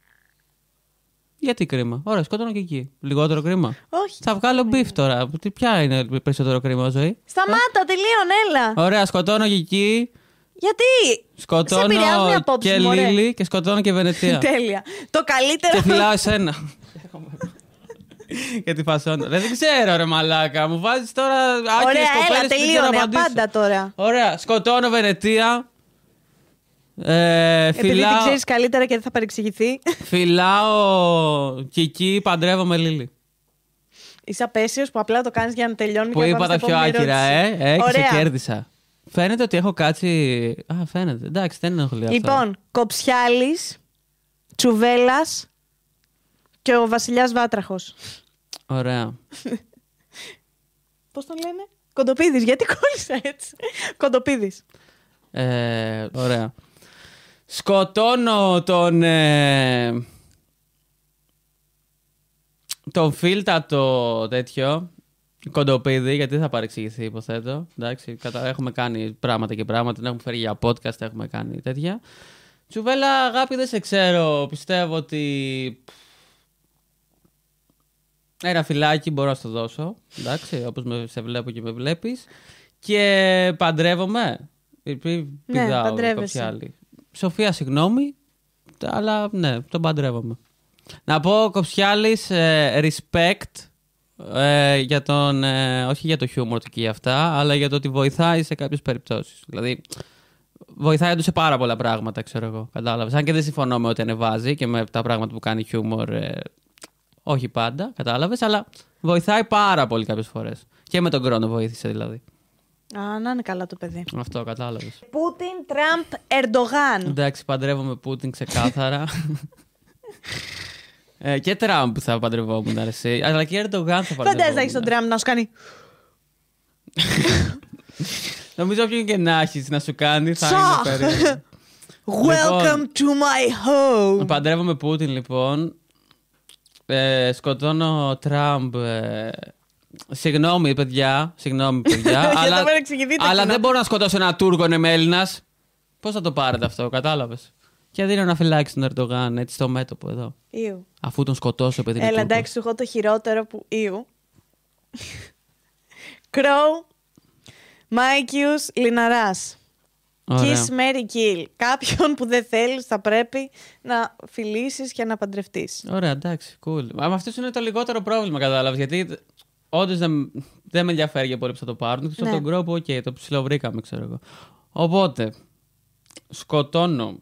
B: Γιατί κρίμα; Ωραία, σκοτώνω Κική. Λιγότερο κρίμα;
A: Όχι.
B: Θα βγάλω beef τώρα. Τι- Ποια είναι περισσότερο κρίμα Ζωή;
A: Σταμάτα, τελείωνε, έλα.
B: Ωραία, σκοτώνω Κική.
A: Γιατί; Σε
B: Σκοτώνω
A: επηρεάζουν οι απόψεις
B: και
A: μου, ωραία.
B: Λίλη και σκοτώνω και Βενετία.
A: Τέλεια. Το καλύτερο.
B: και φιλάω εσένα. και τη φασώνω. Ρε, δεν ξέρω, ρε μαλάκα. Μου βάζεις τώρα άκυρες
A: Ωραία,
B: κοπέλες
A: έλα,
B: που δεν ξέρω
A: τελείωνε.
B: να απαντήσω.
A: Απάντα τώρα.
B: Ωραία, σκοτώνω Βενετία. Ε,
A: Επειδή την
B: φυλάω,
A: ξέρεις καλύτερα και δεν θα παρεξηγηθεί.
B: φυλάω Κική, παντρεύομαι Λίλη.
A: Είσαι απέσιος που απλά το κάνεις για να τελειώνουμε
B: Που
A: και να
B: είπα
A: πάμε
B: τα
A: στην
B: πιο
A: επόμενη
B: άκυρα, ε.
A: ερώτηση.
B: ε και σε
A: Ωραία.
B: κέρδισα. Φαίνεται ότι έχω κάτσει. Α, φαίνεται. Εντάξει, δεν ενοχλεί αυτό.
A: Λοιπόν, Κοψιάλης, Τσουβέλλα και ο Βασιλιάς Βάτραχος.
B: Ωραία.
A: Πώς τον λένε; Κοντοπίδης, γιατί κόλλησα έτσι. Κοντοπίδης.
B: Ε, ωραία. Σκοτώνω τον. Ε, τον φίλτατο τέτοιο. Κοντοπίδη, γιατί δεν θα παρεξηγηθεί, υποθέτω. Εντάξει, κατα... έχουμε κάνει πράγματα και πράγματα. Την έχουμε φέρει για podcast, έχουμε κάνει τέτοια. Τσουβέλα, αγάπη, δεν σε ξέρω. Πιστεύω ότι. Ένα φυλάκι μπορώ να στο δώσω. Εντάξει, όπως με, σε βλέπω και με βλέπεις. Και παντρεύομαι. Πη- πη-
A: Ναι,
B: πηδάω
A: παντρεύεσαι.
B: κάποια άλλη. Σοφία, συγγνώμη, αλλά ναι, τον παντρεύομαι. Να πω, Κοψιάλης, ε, respect ε, για τον, ε, όχι για το χιούμορ του και για αυτά, αλλά για το ότι βοηθάει σε κάποιες περιπτώσεις. Δηλαδή, βοηθάει του σε πάρα πολλά πράγματα, ξέρω εγώ. Κατάλαβες. Αν και δεν συμφωνώ με ό,τι ανεβάζει και με τα πράγματα που κάνει χιούμορ, ε, όχι πάντα, κατάλαβες, αλλά βοηθάει πάρα πολύ κάποιες φορές. Και με τον χρόνο βοήθησε δηλαδή.
A: Α, να είναι καλά το παιδί.
B: Αυτό κατάλαβες.
A: Πούτιν, Τραμπ, Ερντογάν.
B: Εντάξει, παντρεύομαι Πούτιν ξεκάθαρα. ε, και Τραμπ θα παντρευόμουν, αρεσί. Αλλά και Ερντογάν θα παντρευόμουν.
A: Φαντάζεσαι να έχεις τον Τραμπ να σου κάνει.
B: Νομίζω όποιον και να έχεις να σου κάνει θα
A: Σαχ!
B: είναι περίεργο.
A: Welcome to my home.
B: Παντρεύομαι Πούτιν, λοιπόν. Ε, σκοτώνω Τραμπ. Ε, συγγνώμη, παιδιά. Συγγνώμη, παιδιά.
A: Γιατί
B: αλλά
A: θα παρεξηγηθεί το
B: αλλά
A: κοινό.
B: δεν μπορώ να σκοτώσω ένα Τούρκο, είμαι Έλληνας. Πώς θα το πάρετε αυτό, κατάλαβες; Και δίνω ένα φυλάκι στον Ερντογάν, έτσι στο μέτωπο εδώ.
A: Ιου.
B: Αφού τον σκοτώσω, παιδί. είναι
A: Έλα,
B: Τούρκος.
A: εντάξει, σου έχω το χειρότερο που. Ιου. Κρόου, Μάικιους, Λιναράς.
B: Ωραία.
A: Kiss, Marry, Kill. Κάποιον που δεν θέλεις θα πρέπει να φιλήσεις και να παντρευτείς.
B: Ωραία, εντάξει, cool. Αλλά αυτό είναι το λιγότερο πρόβλημα, κατάλαβες. Γιατί όντως δεν, δεν με ενδιαφέρει για πολύ που θα το πάρουν. Εκτό
A: Ναι.
B: από τον κρόπο, οκ, το ψιλοβρήκαμε, ξέρω εγώ. Οπότε, σκοτώνω.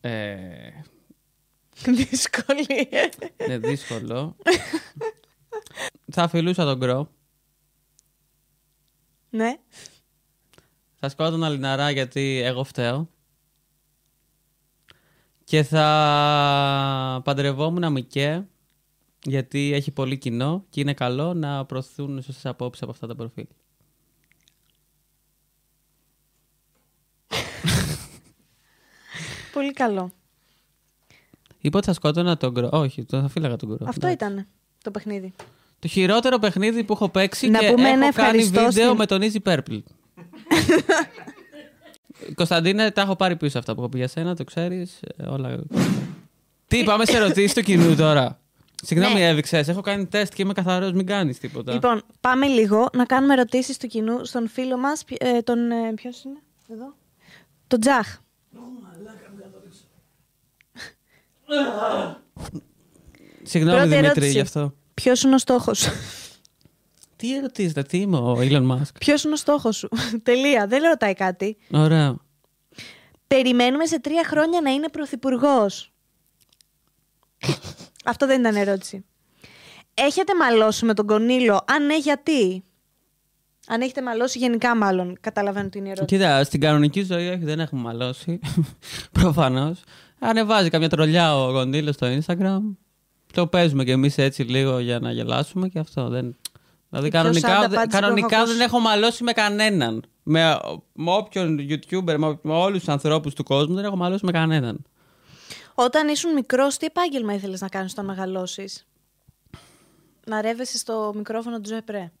B: Ε,
A: Δύσκολη.
B: είναι δύσκολο. θα φιλούσα τον Γκρο.
A: ναι.
B: Θα σκότωνα λιναρά γιατί εγώ φταίω. Και θα παντρευόμουν Μικέ γιατί έχει πολύ κοινό και είναι καλό να προωθούν σωστές απόψεις από αυτά τα προφίλ.
A: Πολύ καλό.
B: Είπα ότι θα σκότωνα τον Γκρο. Όχι, το θα φύλαγα τον Γκρο.
A: Αυτό
B: Εντάξει.
A: ήταν το παιχνίδι.
B: Το χειρότερο παιχνίδι που έχω παίξει
A: Να
B: και
A: πούμε
B: έχω
A: ένα
B: κάνει
A: ευχαριστώ
B: βίντεο
A: στην-
B: με τον Easy Purple. Κωνσταντίνε, τα έχω πάρει πίσω αυτά που έχω πει για σένα, το ξέρεις. ε, Όλα. Τι, πάμε σε ερωτήσεις του κοινού τώρα. Συγγνώμη,
A: Ναι.
B: έβηξες. Έχω κάνει τεστ και είμαι καθαρός, μην κάνεις τίποτα.
A: Λοιπόν, πάμε λίγο να κάνουμε ερωτήσεις του κοινού στον φίλο μας. ποι- Ε, τον, ε, ποιος είναι, εδώ. Τον Τζαχ.
B: Συγγνώμη,
A: Πρώτη
B: Δημήτρη,
A: ερώτηση.
B: γι' αυτό.
A: Ποιος είναι ο στόχος σου;
B: Τι ερωτήσετε, τι είμαι ο Elon Musk;
A: Ποιος είναι ο στόχος σου; Τελεία. Δεν ρωτάει κάτι.
B: Ωραία.
A: Περιμένουμε σε τρία χρόνια να είναι πρωθυπουργός. Αυτό δεν ήταν ερώτηση. Έχετε μαλώσει με τον Κονίλο, αν ναι, γιατί; Αν έχετε μαλώσει γενικά μάλλον, καταλαβαίνω την ερώτηση.
B: Κοίτα, στην κανονική ζωή όχι, δεν έχουμε μαλώσει. Προφανώς. Ανεβάζει καμιά τρολιά ο Γοντήλο στο Instagram. Το παίζουμε κι εμείς έτσι λίγο για να γελάσουμε και αυτό. Δεν... Δηλαδή,
A: Η πιο
B: κανονικά,
A: σάντα
B: δε-
A: απάντηση που
B: κανονικά
A: έχω
B: δεν
A: ακούσει.
B: έχω μαλώσει με κανέναν. Με, με όποιον YouTuber, με, με όλους τους ανθρώπους του κόσμου δεν έχω μαλώσει με κανέναν.
A: Όταν ήσουν μικρός, τι επάγγελμα ήθελες να κάνεις όταν μεγαλώσεις; Να ρεύεσαι στο μικρόφωνο του Ζωεπρέ.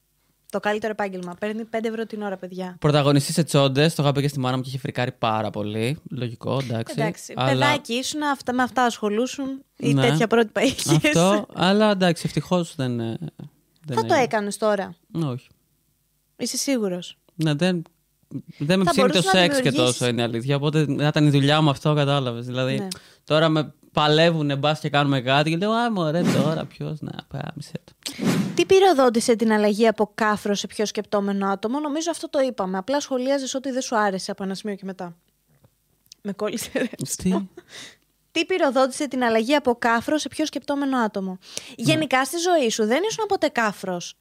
A: Το καλύτερο επάγγελμα. Παίρνει 5 ευρώ την ώρα, παιδιά.
B: Πρωταγωνιστή σε τσόντες, το είχα πει και στη μάνα μου και είχε φρικάρει πάρα πολύ. Λογικό, εντάξει.
A: Εντάξει.
B: Αλλά-
A: Παιδάκι ήσουν, αυτά, με αυτά ασχολούσουν ή
B: Ναι.
A: τέτοια πρότυπα είχες.
B: Αυτό, αλλά εντάξει, ευτυχώς δεν. ε, δεν
A: Θα το
B: έγινε.
A: έκανες τώρα.
B: Όχι.
A: Είσαι σίγουρος.
B: Ναι, δεν, δεν με
A: Θα
B: ψήνει το
A: μπορούσες να
B: σεξ και
A: δημιουργήσεις.
B: τόσο είναι η αλήθεια. Οπότε να ήταν η δουλειά μου αυτό, κατάλαβες. Δηλαδή
A: Ναι.
B: τώρα με παλεύουν μπα και κάνουμε κάτι και λέω Α, μωρέ, τώρα ποιος να πάμισε το.
A: Τι πυροδότησε την αλλαγή από κάφρο σε πιο σκεπτόμενο άτομο, νομίζω αυτό το είπαμε. Απλά σχολίαζες ότι δεν σου άρεσε από ένα σημείο και μετά. Με κόλλησε ρε.
B: Τι;
A: Τι πυροδότησε την αλλαγή από κάφρο σε πιο σκεπτόμενο άτομο; Γενικά στη ζωή σου δεν ήσουν ποτέ κάφρος.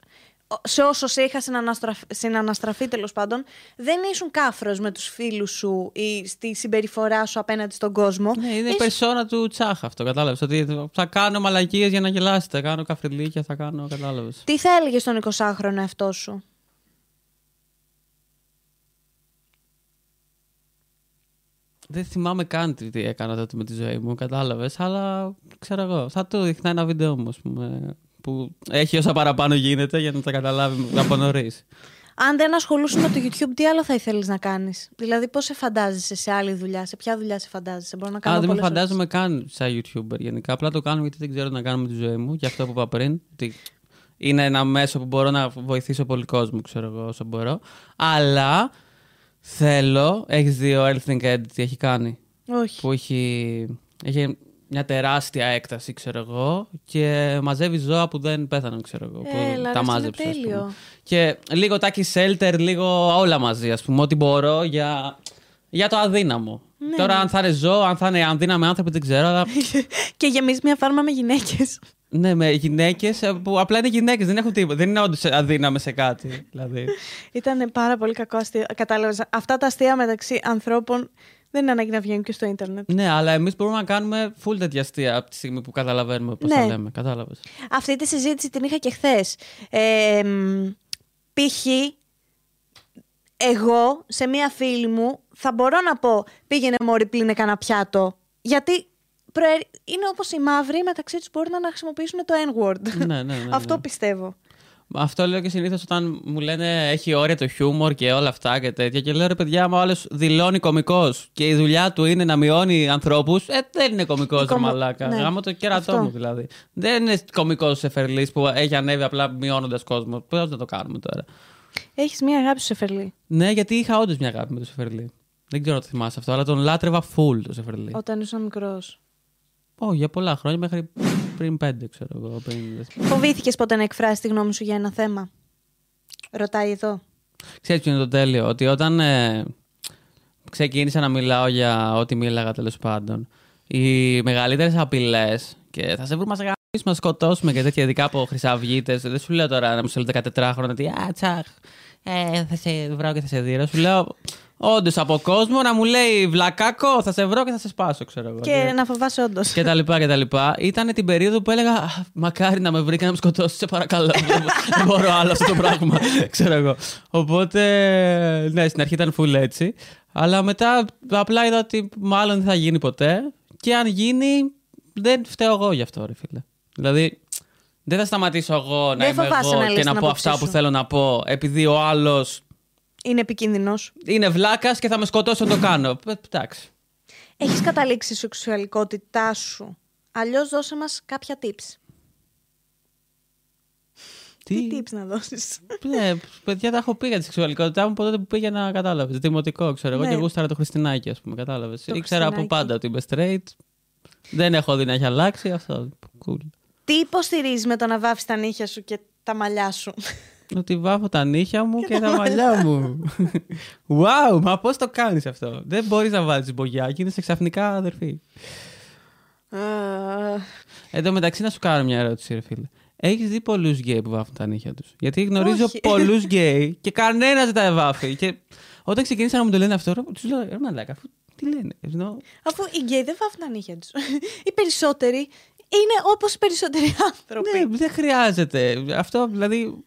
A: Σε όσο σε είχα συναναστραφ- συναναστραφεί τέλος πάντων, δεν ήσουν κάφρος με τους φίλους σου ή στη συμπεριφορά σου απέναντι στον κόσμο.
B: Ναι, είναι η
A: Ήσουν-
B: περσόνα του Τσάχ αυτό, κατάλαβες. Ότι θα κάνω μαλακίες για να γελάσετε. Θα κάνω καφριλίκια, θα κάνω, κατάλαβες.
A: Τι θα έλεγε στον 20χρονο εαυτό σου;
B: Δεν θυμάμαι καν τι τι έκανα τότε με τη ζωή μου, κατάλαβες. Αλλά ξέρω εγώ. Θα του δείχνα ένα βίντεο μου, ας πούμε. Που έχει όσα παραπάνω γίνεται για να τα καταλάβει από νωρίς.
A: Αν δεν ασχολούσαι με το YouTube, τι άλλο θα ήθελες να κάνεις; Δηλαδή, πώς σε φαντάζεσαι σε άλλη δουλειά, σε ποια δουλειά σε φαντάζεσαι; Μπορώ να κάνω
B: Α, δεν με
A: πολλές
B: φαντάζομαι καν σαν YouTuber γενικά. Απλά το κάνω γιατί δεν ξέρω τι να κάνω με τη ζωή μου. Και αυτό που είπα πριν. Ότι είναι ένα μέσο που μπορώ να βοηθήσω πολύ κόσμο, ξέρω εγώ, όσο μπορώ. Αλλά θέλω. Έχεις δει ο Earthling Ed τι έχει κάνει;
A: ερωτήσεις. Όχι.
B: Που έχει, έχει μια τεράστια έκταση, ξέρω εγώ. Και μαζεύει ζώα που δεν πέθαναν, ξέρω εγώ. Που
A: Έλα, ρε,
B: τα
A: αυτό είναι
B: μάζεψε. ας πούμε.
A: τέλειο.
B: Και λίγο τάκι shelter, λίγο όλα μαζί, ας πούμε. Ό,τι μπορώ για, για το αδύναμο.
A: Ναι,
B: Τώρα, αν θα είναι ζώο, αν θα είναι αδύναμοι άνθρωποι, δεν ξέρω. Αλλά
A: και γεμίζει μια φάρμα με γυναίκες.
B: ναι, με γυναίκες που απλά είναι γυναίκες, δεν έχουν τίποτα. Δεν είναι όντως αδύναμε σε κάτι. Δηλαδή.
A: Ήταν πάρα πολύ κακό αστείο. Κατάλαβες. Αυτά τα αστεία μεταξύ ανθρώπων δεν είναι ανάγκη να βγαίνουν και στο ίντερνετ.
B: ναι, αλλά εμείς μπορούμε να κάνουμε full τέτοια αστεία από τη στιγμή που καταλαβαίνουμε πώς
A: Ναι.
B: τα λέμε. Κατάλαβες.
A: Αυτή τη συζήτηση την είχα και χθες. Ε, μ, π.χ. εγώ σε μία φίλη μου θα μπορώ να πω πήγαινε μόρι πλύνε κανένα πιάτο. Γιατί προε- είναι όπως οι μαύροι μεταξύ τους μπορεί να χρησιμοποιήσουν το N-word.
B: ναι, ναι, ναι, ναι.
A: Αυτό πιστεύω.
B: Αυτό λέω και συνήθως όταν μου λένε έχει όρια το χιούμορ και όλα αυτά και τέτοια. Και λέω ρε παιδιά, άμα ο άλλος δηλώνει κωμικός και η δουλειά του είναι να μειώνει ανθρώπους, ε, δεν είναι κωμικός ρε
A: κωμο-
B: μαλάκα.
A: ναι.
B: Γάμο το κέρατό
A: Αυτό.
B: μου δηλαδή. Δεν είναι κωμικός εφερλή που έχει ανέβει απλά μειώνοντας κόσμο. Πώς να το κάνουμε τώρα;
A: Έχεις μία αγάπη στο Σεφερλί.
B: Ναι, γιατί είχα όντως μια αγάπη με το Σεφερλί. Δεν ξέρω αν το θυμάσαι αυτό, αλλά τον λάτρευα full το Σεφερλί.
A: Όταν ήσουν μικρός.
B: Ω, για πολλά χρόνια, μέχρι πριν πέντε, ξέρω εγώ. Πριν...
A: Φοβήθηκες ποτέ να εκφράσεις τη γνώμη σου για ένα θέμα; Ρωτάει εδώ.
B: Ξέρεις ποιο είναι το τέλειο, ότι όταν ε, ξεκίνησα να μιλάω για ό,τι μίλαγα τέλος πάντων, οι μεγαλύτερες απειλές και θα σε βρούμε να σε να σκοτώσουμε και τέτοια, ειδικά από χρυσαυγίτες. Δεν σου λέω τώρα να μου στείλω 14 χρόνια ότι Α, τσαχ, ε, θα σε βρω και θα σε δίνω. Σου λέω όντως από κόσμο να μου λέει βλακάκο, θα σε βρω και θα σε σπάσω, ξέρω εγώ.
A: Και να φοβάσαι όντως.
B: και τα λοιπά και τα λοιπά. Ήταν την περίοδο που έλεγα «Α, Μακάρι να με βρει και να με σκοτώσει, σε παρακαλώ. Δεν μπορώ άλλο αυτό το πράγμα. ξέρω εγώ. Οπότε, ναι, στην αρχή ήταν full έτσι. Αλλά μετά απλά είδα ότι μάλλον δεν θα γίνει ποτέ. Και αν γίνει, δεν φταίω εγώ γι' αυτό, ρε φίλε. Δηλαδή, δεν θα σταματήσω εγώ να
A: Δεν
B: είμαι
A: φοβάσαι να
B: εγώ
A: λες
B: και
A: την
B: να πω
A: άποψή
B: αυτά που
A: σου.
B: θέλω να πω, επειδή ο άλλος
A: Είναι επικίνδυνος.
B: είναι βλάκας και θα με σκοτώσει όταν το κάνω. Ε, Εντάξει.
A: Έχεις καταλήξει η σεξουαλικότητά σου. Αλλιώς δώσε μας κάποια tips. Τι; Tips να δώσεις;
B: Ναι, παιδιά, τα έχω πει για τη σεξουαλικότητά μου από τότε που πήγαινα, κατάλαβες. Δημοτικό, ξέρω εγώ,
A: Ναι.
B: και γούσταρα το Χριστινάκι, ας πούμε, κατάλαβες.
A: Το
B: Ήξερα από
A: Χριστινάκι.
B: πάντα ότι είμαι straight. Δεν έχω δει να έχει αλλάξει αυτό. Cool.
A: Τι υποστηρίζεις με το να βάφεις τα νύχια σου και τα μαλλιά σου;
B: Ότι βάφω τα νύχια μου και, τα μαλλιά μου. wow, μα πώς το κάνεις αυτό; Δεν μπορείς να βάλεις μπογιάκι, είναι σε ξαφνικά αδερφή.
A: Ε,
B: Εν τω μεταξύ, να σου κάνω μια ερώτηση, ρε φίλε. Έχεις δει πολλούς γκέι που βάφουν τα νύχια τους; Γιατί γνωρίζω
A: Όχι.
B: πολλούς γκέι και κανένας δεν τα βάφει. Και όταν ξεκίνησαν να μου το λένε αυτό, τους λέω: Ρε μαλάκα, αφού τι λένε. Ενώ,
A: Αφού οι γκέι δεν βάφουν τα νύχια τους. Οι περισσότεροι είναι όπως οι περισσότεροι άνθρωποι.
B: ναι, δεν χρειάζεται. Αυτό δηλαδή.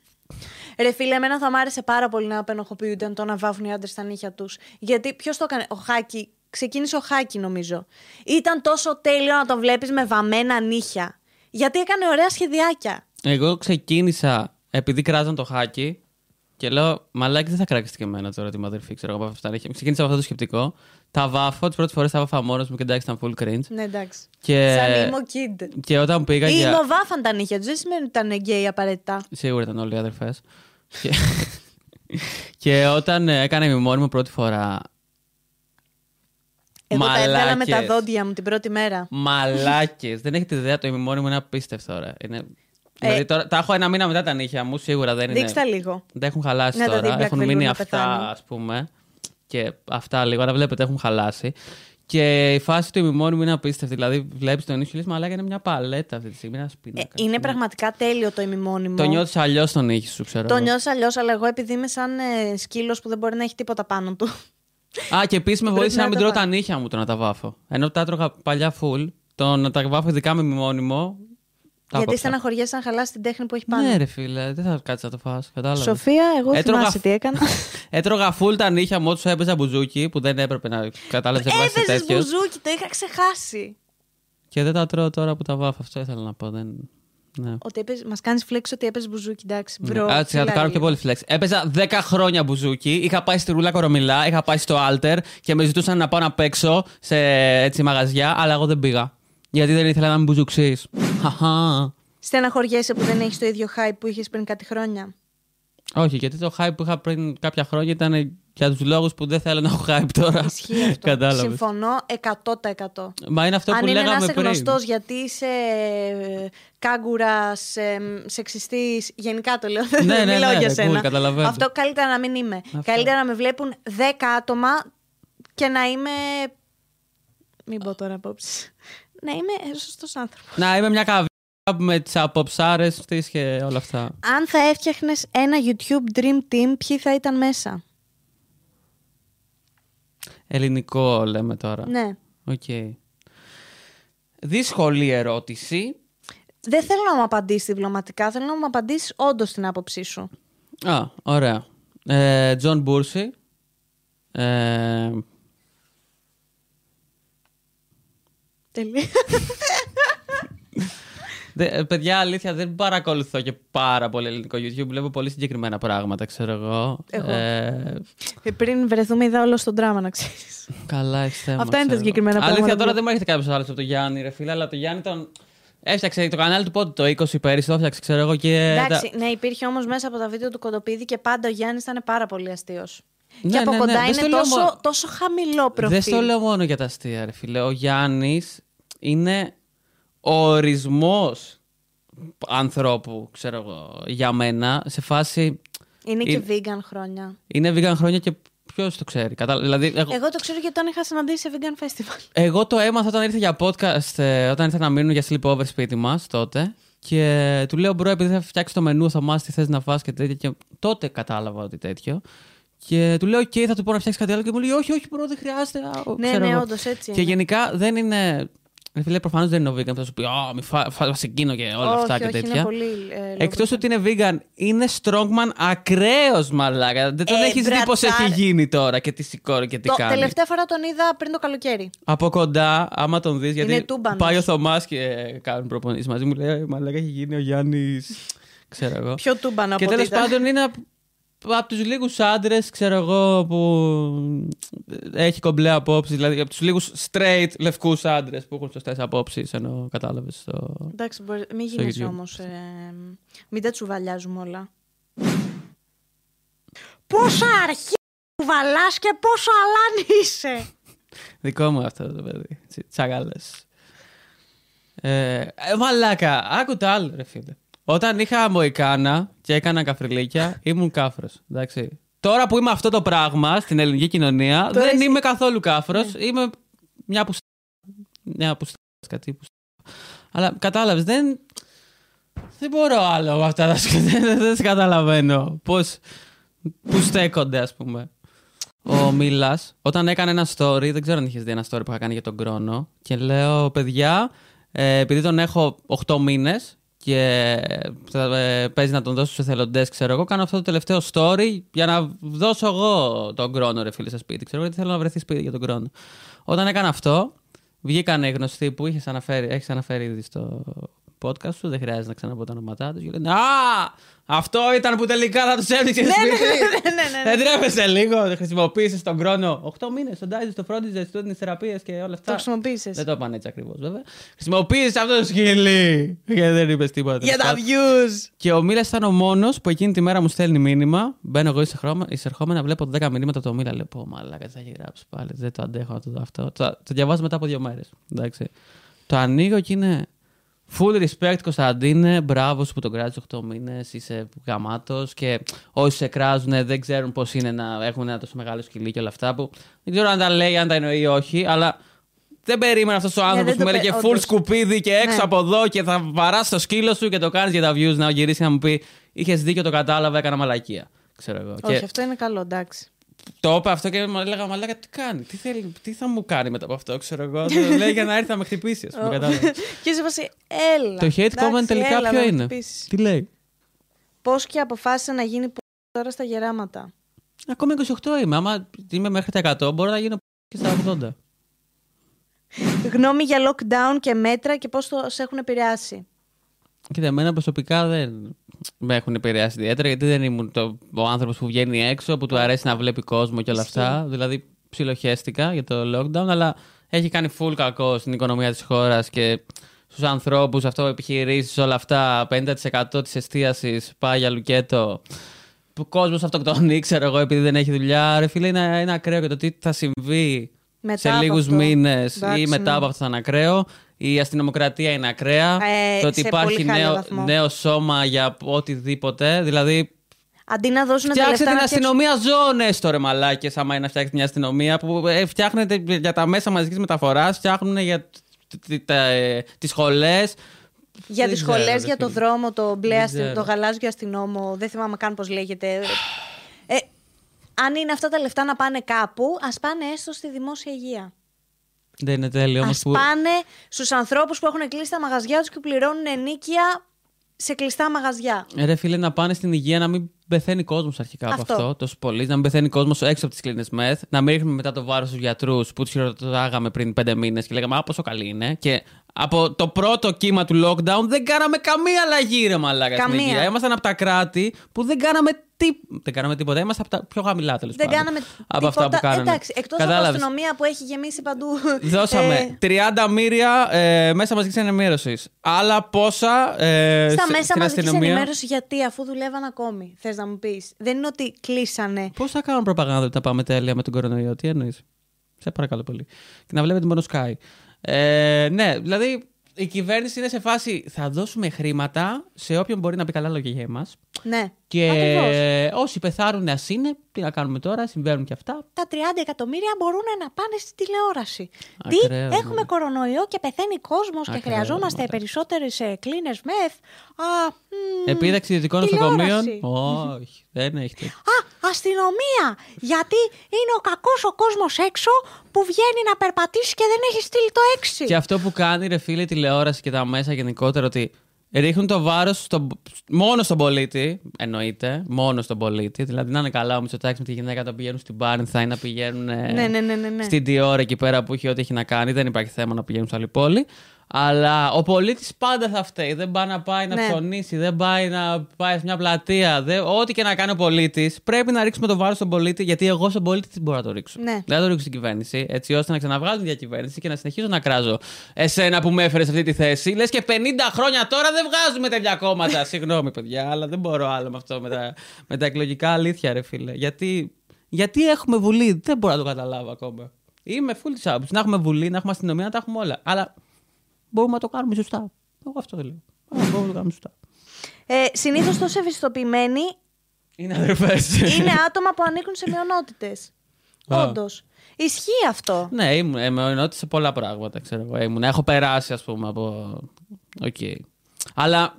A: Ρε φίλε, εμένα θα μ' άρεσε πάρα πολύ να απενοχοποιούνται το να βάφουν οι άντρες τα νύχια τους. Γιατί ποιος το έκανε, ο Χάκη. Ξεκίνησε ο Χάκη, νομίζω. Ήταν τόσο τέλειο να τον βλέπεις με βαμμένα νύχια. Γιατί έκανε ωραία σχεδιάκια.
B: Εγώ ξεκίνησα επειδή κράζαν το χάκι και λέω: Μαλάκι, δεν θα κράξεις και εμένα τώρα τη μαδερφή, ξέρω εγώ από αυτά τα νύχια. Ξεκίνησα από αυτό το σκεπτικό. Τα βάφω, τις πρώτες φορές τα βάφα μόνος μου και εντάξει ήταν full cringe.
A: Ναι, εντάξει.
B: Και,
A: Σαν ήμο kid.
B: και όταν πήγα
A: Ή
B: για.
A: ήμο βάφαν τα νύχια τους. Δεν σημαίνει ότι ήταν γκέι απαραίτητα.
B: Σίγουρα ήταν όλοι οι αδερφές. και... και όταν ε, έκανα ημιμόνιμο πρώτη φορά.
A: Εγώ τα έβγαλα με τα
B: μαλάκες.
A: δόντια μου την πρώτη μέρα.
B: Μαλάκες. δεν έχετε ιδέα, το ημιμόνιμο είναι απίστευτο τώρα. Είναι...
A: Ε,
B: δηλαδή τώρα, τα έχω ένα μήνα μετά τα νύχια μου, σίγουρα δεν είναι.
A: Δείξτε τα λίγο.
B: Δεν έχουν χαλάσει
A: Να τα δει
B: τώρα.
A: Black
B: Έχουν
A: Veil
B: μείνει
A: να
B: αυτά,
A: πεθάνει.
B: ας πούμε. Και αυτά λίγο, αλλά βλέπετε έχουν χαλάσει. Και η φάση του ημιμόνιμου είναι απίστευτη. Δηλαδή, βλέπεις τον νύχι και λες, μαλάκα είναι μια παλέτα αυτή τη στιγμή. Ένα
A: Ε,
B: πίνακα.
A: είναι πραγματικά τέλειο το ημιμόνιμο.
B: Το νιώθεις αλλιώς τον νύχι σου, ξέρω.
A: Το
B: εγώ.
A: νιώθω αλλιώς, αλλά εγώ επειδή είμαι σαν ε, σκύλος που δεν μπορεί να έχει τίποτα πάνω του.
B: Α, και επίσης με
A: Πρέπει
B: βοήθησε
A: να
B: να μην
A: το
B: τρώω
A: βάλω.
B: τα νύχια μου το να τα βάφω. Ενώ τα έτρωγα παλιά full, το να τα βάφω ειδικά με μνημόνιμο. Τα
A: Γιατί
B: κόψα.
A: στεναχωριέσαι να χαλάσει την τέχνη που έχει πάνω.
B: Ναι, ρε φίλε, δεν θα κάτσεις να το φας. Κατάλαβες.
A: Σοφία, εγώ
B: Έτρωγα
A: θυμάσαι
B: φ-
A: τι έκανα.
B: Έτρωγα full τα νύχια μου όσο έπαιζα μπουζούκι που δεν έπρεπε να κατάλαβες να
A: Έπαιζες
B: τέτοιος.
A: μπουζούκι, το είχα ξεχάσει.
B: Και δεν τα τρώω τώρα που τα βάφω. Αυτό ήθελα να πω. Δεν... Ναι.
A: Ότι μας κάνεις flex ότι έπαιζες μπουζούκι, εντάξει. Bro,
B: Α, θα
A: τσιλά
B: το κάνω
A: λίγο.
B: και πολύ flex. Έπαιζα 10 χρόνια μπουζούκι. Είχα πάει στη Ρούλα Κορομηλά, είχα πάει στο Alter και με ζητούσαν να πάω να παίξω σε έτσι, μαγαζιά, αλλά εγώ δεν πήγα. Γιατί δεν ήθελα να με μπουζουξής. Χαχά.
A: Στεναχωριέσαι που δεν έχεις το ίδιο hype που είχες πριν κάτι χρόνια.
B: Όχι, γιατί το hype που είχα πριν κάποια χρόνια ήταν για τους λόγους που δεν θέλω να έχω hype τώρα.
A: Ισχύει αυτό.
B: Κατάλαβες.
A: Συμφωνώ 100%.
B: Μα είναι αυτό
A: Αν
B: που
A: είναι
B: λέγαμε
A: να είσαι
B: πριν.
A: γνωστό γιατί είσαι κάγκουρας, σεξιστής, γενικά το λέω.
B: Ναι,
A: δεν
B: ναι,
A: μιλάω
B: ναι,
A: για
B: cool,
A: σένα.
B: καταλαβαίνω.
A: Αυτό καλύτερα να μην είμαι.
B: Αυτό.
A: Καλύτερα να με βλέπουν 10 άτομα και να είμαι. Μην πω τώρα απόψη. Να είμαι σωστός άνθρωπος.
B: Να είμαι μια καβιά με τις αποψάρες της και όλα αυτά.
A: Αν θα έφτιαχνες ένα YouTube Dream Team, ποιοι θα ήταν μέσα;
B: Ελληνικό λέμε τώρα.
A: Ναι.
B: Οκ. Δύσκολη ερώτηση.
A: Δεν θέλω να μου απαντήσεις διπλωματικά, θέλω να μου απαντήσεις όντως την άποψή σου.
B: Α, ωραία. Ε, Τζον Μπούρση. Ε,
A: Τελεία.
B: δε, ε, παιδιά, αλήθεια, δεν παρακολουθώ και πάρα πολύ ελληνικό YouTube. Βλέπω πολύ συγκεκριμένα πράγματα, ξέρω εγώ.
A: Εγώ.
B: Ε,
A: Ε, Πριν βρεθούμε, είδα όλο στον δράμα, να ξέρεις.
B: καλά, έχει θέμα.
A: Αυτά είναι τα
B: ξέρω.
A: συγκεκριμένα
B: Αλήθεια,
A: πράγματα
B: τώρα
A: που-
B: δεν μου έρχεται κάποιος άλλος από τον Γιάννη, ρε φίλε, αλλά το Γιάννη τον. Έφτιαξε το κανάλι του πότε το 20 πέρυσι, το έφτιαξε, ξέρω εγώ. Και
A: Εντάξει,
B: τα-
A: ναι, υπήρχε όμως μέσα από τα βίντεο του Κοντοπίδη και πάντα ο Γιάννης ήταν πάρα πολύ αστείος.
B: Ναι,
A: και από
B: ναι, ναι,
A: κοντά
B: δεν στο
A: είναι
B: λέω
A: τόσο,
B: μόνο-
A: τόσο χαμηλό προφίλ.
B: Δεν στο λέω μόνο για τα αστεία, ρε φίλε. Ο Γιάννης είναι ο ορισμός ανθρώπου, ξέρω εγώ, για μένα, σε φάση.
A: Είναι και
B: Είναι-
A: vegan χρόνια.
B: Είναι vegan χρόνια και ποιος το ξέρει. Κατα... Δηλαδή, εγώ,
A: Εγώ το ξέρω γιατί τον είχα συναντήσει σε vegan festival.
B: εγώ το έμαθα όταν ήρθε για podcast, ε, όταν ήρθε να μείνουν για sleepover σπίτι μας τότε. Και του λέω, bro, επειδή θα φτιάξεις το μενού, θα μάθεις τι θες να φας και τέτοια. Και τότε κατάλαβα ότι τέτοιο. Και του λέω, OK, θα του πω να φτιάξεις κάτι άλλο. Και μου λέει, Όχι, όχι, bro, δεν χρειάζεται. Α,
A: ναι,
B: ξέρω
A: ναι,
B: εγώ.
A: όντως έτσι.
B: Και
A: είναι.
B: γενικά δεν είναι. Ρε φίλε, προφανώς δεν είναι ο vegan που θα σου πει Α, μη φά, φά, φας εκείνο και όλα
A: όχι,
B: αυτά και
A: όχι,
B: τέτοια.
A: Είναι πολύ, ε,
B: Εκτός
A: low
B: ότι είναι vegan, είναι strongman ακραίος μαλάκα. Δεν τον
A: Ε,
B: έχεις δει πώς
A: μπρατσάρ.
B: έχει γίνει τώρα και τι σηκώνει και τι
A: Το
B: κάνει.
A: τελευταία φορά τον είδα πριν το καλοκαίρι.
B: Από κοντά, άμα τον δεις, γιατί
A: τούμπανος.
B: πάει ο Θωμάς και κάνουν προπονήσεις μαζί μου, λέει Μαλάκα έχει γίνει ο Γιάννης. ξέρω εγώ.
A: Πιο τούμπανο από
B: και
A: ότι
B: τέλος
A: ήταν.
B: πάντων είναι από, από τους λίγους άντρες, ξέρω εγώ, που έχει κομπλέ απόψεις. Δηλαδή από τους λίγους straight λευκούς άντρες που έχουν σωστές απόψεις, ενώ κατάλαβες. Το...
A: Εντάξει, μπορεί, μην
B: στο
A: γίνεσαι
B: YouTube.
A: όμως. Ε, μην τα τσουβαλιάζουμε όλα. Πόσα αρχή κουβαλάς και πόσο αλάνι είσαι;
B: Δικό μου αυτό το παιδί. Τσαγάλες. Ε, ε, μαλάκα, άκου το άλλο, ρε φίλε. Όταν είχα μοϊκάνα και έκανα καφριλίκια, ήμουν κάφρος. Εντάξει. Τώρα που είμαι αυτό το πράγμα στην ελληνική κοινωνία,
A: Τώρα
B: δεν
A: εσύ-
B: είμαι καθόλου κάφρος. Είμαι μια που. Μια που. Κάτι που. Αλλά κατάλαβες, δεν. Δεν μπορώ άλλο από αυτά. τα σκ- Δεν, δεν σε καταλαβαίνω. Πώς. Πού στέκονται, ας πούμε. Ο Μίλας, όταν έκανε ένα story, δεν ξέρω αν είχες δει ένα story που είχα κάνει για τον Κρόνο, και λέω, παιδιά, ε, επειδή τον έχω 8 μήνες και θα, ε, παίζει να τον δώσω στους εθελοντές, ξέρω εγώ, κάνω αυτό το τελευταίο story για να δώσω εγώ τον Κρόνο, ρε φίλε, στο σπίτι. Ξέρω γιατί θέλω να βρεθεί σπίτι για τον Κρόνο. Όταν έκανα αυτό, βγήκαν γνωστοί που είχες αναφέρει, έχεις αναφέρει ήδη στο podcast σου, δεν χρειάζεται να ξαναπώ τα ονόματά τους. Και λένε Α! Αυτό ήταν που τελικά θα τους έδειξες
A: ναι,
B: σπίτι.
A: ναι, ναι, ναι, ναι.
B: Δεν τρέπεσαι λίγο, δεν χρησιμοποίησες τον χρόνο. 8 μήνες, τον τάιζε, το φρόντιζε, τότε τι θεραπείες και όλα
A: Το
B: αυτά.
A: χρησιμοποίησες.
B: Δεν το είπαν έτσι ακριβώς, βέβαια. Χρησιμοποίησες αυτό το σκυλί. Και δεν είπες τίποτα.
A: Για τα
B: τέλος πάντων.
A: views.
B: Και ο Μίλας ήταν ο μόνος που εκείνη τη μέρα μου στέλνει μήνυμα. Μπαίνω εγώ εισερχόμενα, εισερχόμενα βλέπω 10 μηνύματα από το Μίλα. Λέω, Πω, μαλάκα, τι θα έχει γράψει πάλι. Δεν το αντέχω να το δω αυτό. Το, το διαβάζω μετά από δύο μέρες. Το ανοίγω και είναι. Full respect Κωνσταντίνε, μπράβο σου που τον κράτησες 8 μήνες, είσαι γαμάτος και όσοι σε κράζουν δεν ξέρουν πώς είναι να έχουν ένα τόσο μεγάλο σκυλί και όλα αυτά. Που δεν ξέρω αν τα λέει, αν τα εννοεί ή όχι, αλλά δεν περίμενα αυτός ο άνθρωπος
A: δεν
B: που
A: το
B: με έλεγε
A: πε-
B: full
A: όντως.
B: σκουπίδι και έξω
A: Ναι.
B: από εδώ και θα βαράς το σκύλο σου και το κάνεις για τα views να γυρίσεις να μου πεις Είχες δίκιο, το κατάλαβα, έκανα μαλακία. Ξέρω εγώ.
A: Όχι,
B: και
A: αυτό είναι καλό, εντάξει.
B: Το είπα αυτό και μου έλεγα Μαλάκα, τι κάνει, τι, θέλει, τι θα μου κάνει μετά από αυτό, ξέρω εγώ. Το λέει για να έρθει να με χτυπήσει, ας πούμε. κατάλαβες.
A: και σε φάση, έλα.
B: Το hate comment τελικά ποιο είναι; Τι λέει;
A: Πώς και αποφάσισε να γίνει π- τώρα στα γεράματα.
B: Ακόμα 28 είμαι. Άμα είμαι μέχρι τα 100, μπορώ να γίνω και στα 80.
A: Γνώμη για lockdown και μέτρα και πώς το σε έχουν επηρεάσει.
B: Κοίτα, εμένα προσωπικά δεν με έχουν επηρεάσει ιδιαίτερα γιατί δεν ήμουν το, ο άνθρωπος που βγαίνει έξω, που του αρέσει να βλέπει κόσμο και όλα αυτά. Δηλαδή, ψιλοχέστηκα για το lockdown, αλλά έχει κάνει full κακό στην οικονομία της χώρας και στους ανθρώπους, αυτό επιχειρήσει, όλα αυτά. 50% της εστίασης πάει για λουκέτο. Ο κόσμος αυτοκτονεί, ξέρω εγώ, επειδή δεν έχει δουλειά. Ρε φίλε, είναι, είναι ακραίο και το τι θα συμβεί
A: Μετά
B: σε
A: από
B: λίγους
A: αυτό.
B: μήνες
A: Εντάξει,
B: ή μετά
A: ναι.
B: από αυτό θα είναι ακραίο. Η αστυνομοκρατία είναι ακραία.
A: Ε,
B: το ότι
A: σε
B: υπάρχει
A: πολύ χάλιο
B: νέο,
A: βαθμό.
B: νέο σώμα για οτιδήποτε. Δηλαδή,
A: Αντί να δώσουν τα
B: φτιάξτε
A: λεφτά
B: την
A: να φτιάξουν-
B: αστυνομία ζώνες τώρα, μαλάκες. Άμα είναι να φτιάξετε μια αστυνομία που ε, φτιάχνετε για τα μέσα μαζικής μεταφοράς, φτιάχνουν για τις σχολές.
A: Για
B: Δεν
A: τις
B: ξέρω,
A: σχολές,
B: ρε
A: για το
B: φίλε.
A: δρόμο, το μπλε,
B: Δεν
A: αστυ-
B: ξέρω.
A: το γαλάζιο αστυνόμο. Δεν θυμάμαι καν πώς λέγεται. Ε, αν είναι αυτά τα λεφτά να πάνε κάπου, ας πάνε έστω στη δημόσια υγεία.
B: Δεν είναι τέλειο όμως
A: Α
B: που.
A: πάνε στους ανθρώπους που έχουν κλείσει τα μαγαζιά τους και πληρώνουν ενίκεια σε κλειστά μαγαζιά.
B: Ε, Ρε φίλε, να πάνε στην υγεία να μην πεθαίνει κόσμος αρχικά από
A: Αυτό.
B: αυτό. Τόσο πολύ. Να μην πεθαίνει κόσμος έξω από τις κλίνες μεθ. Να μην ρίχνουμε μετά το βάρος στους γιατρούς που τους χειροτάγαμε πριν πέντε μήνες και λέγαμε Α, πόσο καλή είναι. Και από το πρώτο κύμα του lockdown δεν κάναμε καμία αλλαγή, ρε μαλάκα. Στην
A: Καμία.
B: υγεία. Ήμασταν από τα κράτη που δεν κάναμε τι... δεν κάναμε τίποτα. Είμαστε από τα πιο χαμηλά τέλος
A: Δεν
B: πάντων.
A: κάναμε
B: από αυτά που
A: τίποτα.
B: κάνανε.
A: Εντάξει, εκτός από
B: Κατάλαβες.
A: αστυνομία που έχει γεμίσει παντού.
B: Δώσαμε
A: ε,
B: 30 μοίρια ε, μέσα μαζικής ενημέρωσης. Άλλα πόσα ε,
A: Στα
B: σε-
A: μέσα
B: στην
A: μαζικής
B: αστυνομία;
A: ενημέρωσης, γιατί αφού δουλεύαν ακόμη, θες να μου πεις. Δεν είναι ότι κλείσανε.
B: Πώς θα κάνουν προπαγάνδα ότι θα πάμε τέλεια με τον κορονοϊό, τι εννοείς; Σε παρακαλώ πολύ. Και να βλέπετε μόνο Sky. Ε, ναι, δηλαδή η κυβέρνηση είναι σε φάση θα δώσουμε χρήματα σε όποιον μπορεί να πει καλά λόγια για εμάς.
A: Ναι.
B: Και
A: Ακριβώς.
B: όσοι πεθάρουν ας είναι, τι να κάνουμε τώρα, συμβαίνουν και αυτά.
A: Τα 30 εκατομμύρια μπορούν να πάνε στη τηλεόραση.
B: Ακραίο,
A: Τι, έχουμε
B: ναι.
A: κορονοϊό και πεθαίνει κόσμος και
B: Ακραίο,
A: χρειαζόμαστε
B: μωρέ.
A: περισσότερες κλίνε μεθ. Α, μ,
B: Επίδαξη ιδιωτικών
A: τηλεόραση.
B: νοσοκομείων. Όχι, δεν έχετε.
A: Α, αστυνομία! Γιατί είναι ο κακός ο κόσμος έξω που βγαίνει να περπατήσει και δεν έχει στείλει το 6.
B: Και αυτό που κάνει ρε φίλε η τηλεόραση και τα μέσα γενικότερα ότι ρίχνουν το βάρος μόνο στον πολίτη. Εννοείται, μόνο στον πολίτη. Δηλαδή να είναι καλά ο Μητσοτάκης με τη γυναίκα να πηγαίνουν στην Πάρνθα ή να πηγαίνουν ε,
A: Ναι, ναι, ναι, ναι, ναι.
B: στην Διόρα εκεί πέρα που έχει ό,τι έχει να κάνει. Δεν υπάρχει θέμα να πηγαίνουν σε άλλη πόλη. Αλλά ο πολίτης πάντα θα φταίει. Δεν πάει να πάει να
A: Ναι.
B: ψωνίσει, δεν πάει να πάει σε μια πλατεία. Δεν... Ό,τι και να κάνει ο πολίτης, πρέπει να ρίξουμε το βάρος στον πολίτη, γιατί εγώ στον πολίτη τι μπορώ να το ρίξω.
A: Ναι.
B: Δεν θα το ρίξω στην κυβέρνηση, έτσι ώστε να ξαναβγάλω την διακυβέρνηση και να συνεχίζω να κράζω εσένα που με έφερες σε αυτή τη θέση. Λες και 50 χρόνια τώρα δεν βγάζουμε τέτοια κόμματα. Συγγνώμη, παιδιά, αλλά δεν μπορώ άλλο με αυτό με τα, με τα εκλογικά αλήθεια, ρε φίλε. Γιατί, γιατί έχουμε βουλή, δεν μπορώ να το καταλάβω ακόμα. Είμαι full της άποψης. Να έχουμε βουλή, να έχουμε αστυνομία, να τα έχουμε όλα. Αλλά μπορούμε να το κάνουμε σωστά. Εγώ αυτό δεν λέω. Αλλά μπορούμε να το κάνουμε σωστά.
A: Ε, Συνήθως τόσο ευαισθητοποιημένοι
B: Είναι αδερφές.
A: είναι άτομα που ανήκουν σε μειονότητες.
B: Α.
A: Όντως. Ισχύει αυτό.
B: Ναι, ήμουν ε, μειονότητα σε πολλά πράγματα, ξέρω εγώ. Ήμουν, έχω περάσει, ας πούμε, από... Οκ. Αλλά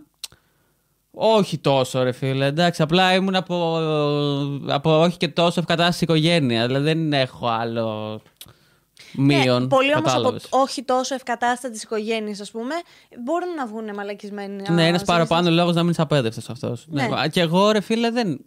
B: όχι τόσο, ρε φίλε. Εντάξει, απλά ήμουν από, από όχι και τόσο ευκατάστατη οικογένεια. Δηλαδή δεν έχω άλλο μείον.
A: Ναι, πολλοί όμως από
B: κατάλαβες.
A: όχι τόσο ευκατάστατης οικογένειας, ας πούμε, μπορούν να βγουν μαλακισμένοι.
B: Ναι,
A: α,
B: ένα
A: σε
B: παραπάνω λόγος να μην είσαι απαίδευτος αυτός.
A: Ναι.
B: Ναι. Και εγώ, ρε φίλε, δεν.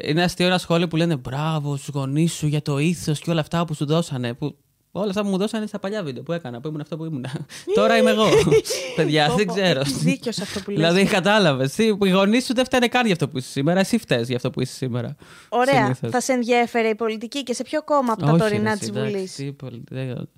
B: Είναι αστείο ένα σχόλιο που λένε μπράβο στους γονείς σου για το ήθος και όλα αυτά που σου δώσανε. Που όλα αυτά που μου δώσανε στα παλιά βίντεο που έκανα, που ήμουν αυτό που ήμουν. Τώρα είμαι εγώ. Παιδιά,
A: Πω,
B: δεν
A: πω,
B: ξέρω.
A: έχεις δίκιος σε αυτό που λες.
B: δηλαδή, κατάλαβε. Οι γονείς σου δεν φταίνε καν για αυτό που είσαι σήμερα. Εσύ φταίεις για αυτό που είσαι σήμερα.
A: Ωραία.
B: Συνήθως.
A: Θα σε ενδιέφερε η πολιτική και σε ποιο κόμμα από τα
B: Όχι,
A: τωρινά
B: ρε,
A: της
B: εντάξει,
A: Βουλής;
B: τι πολι- δεν-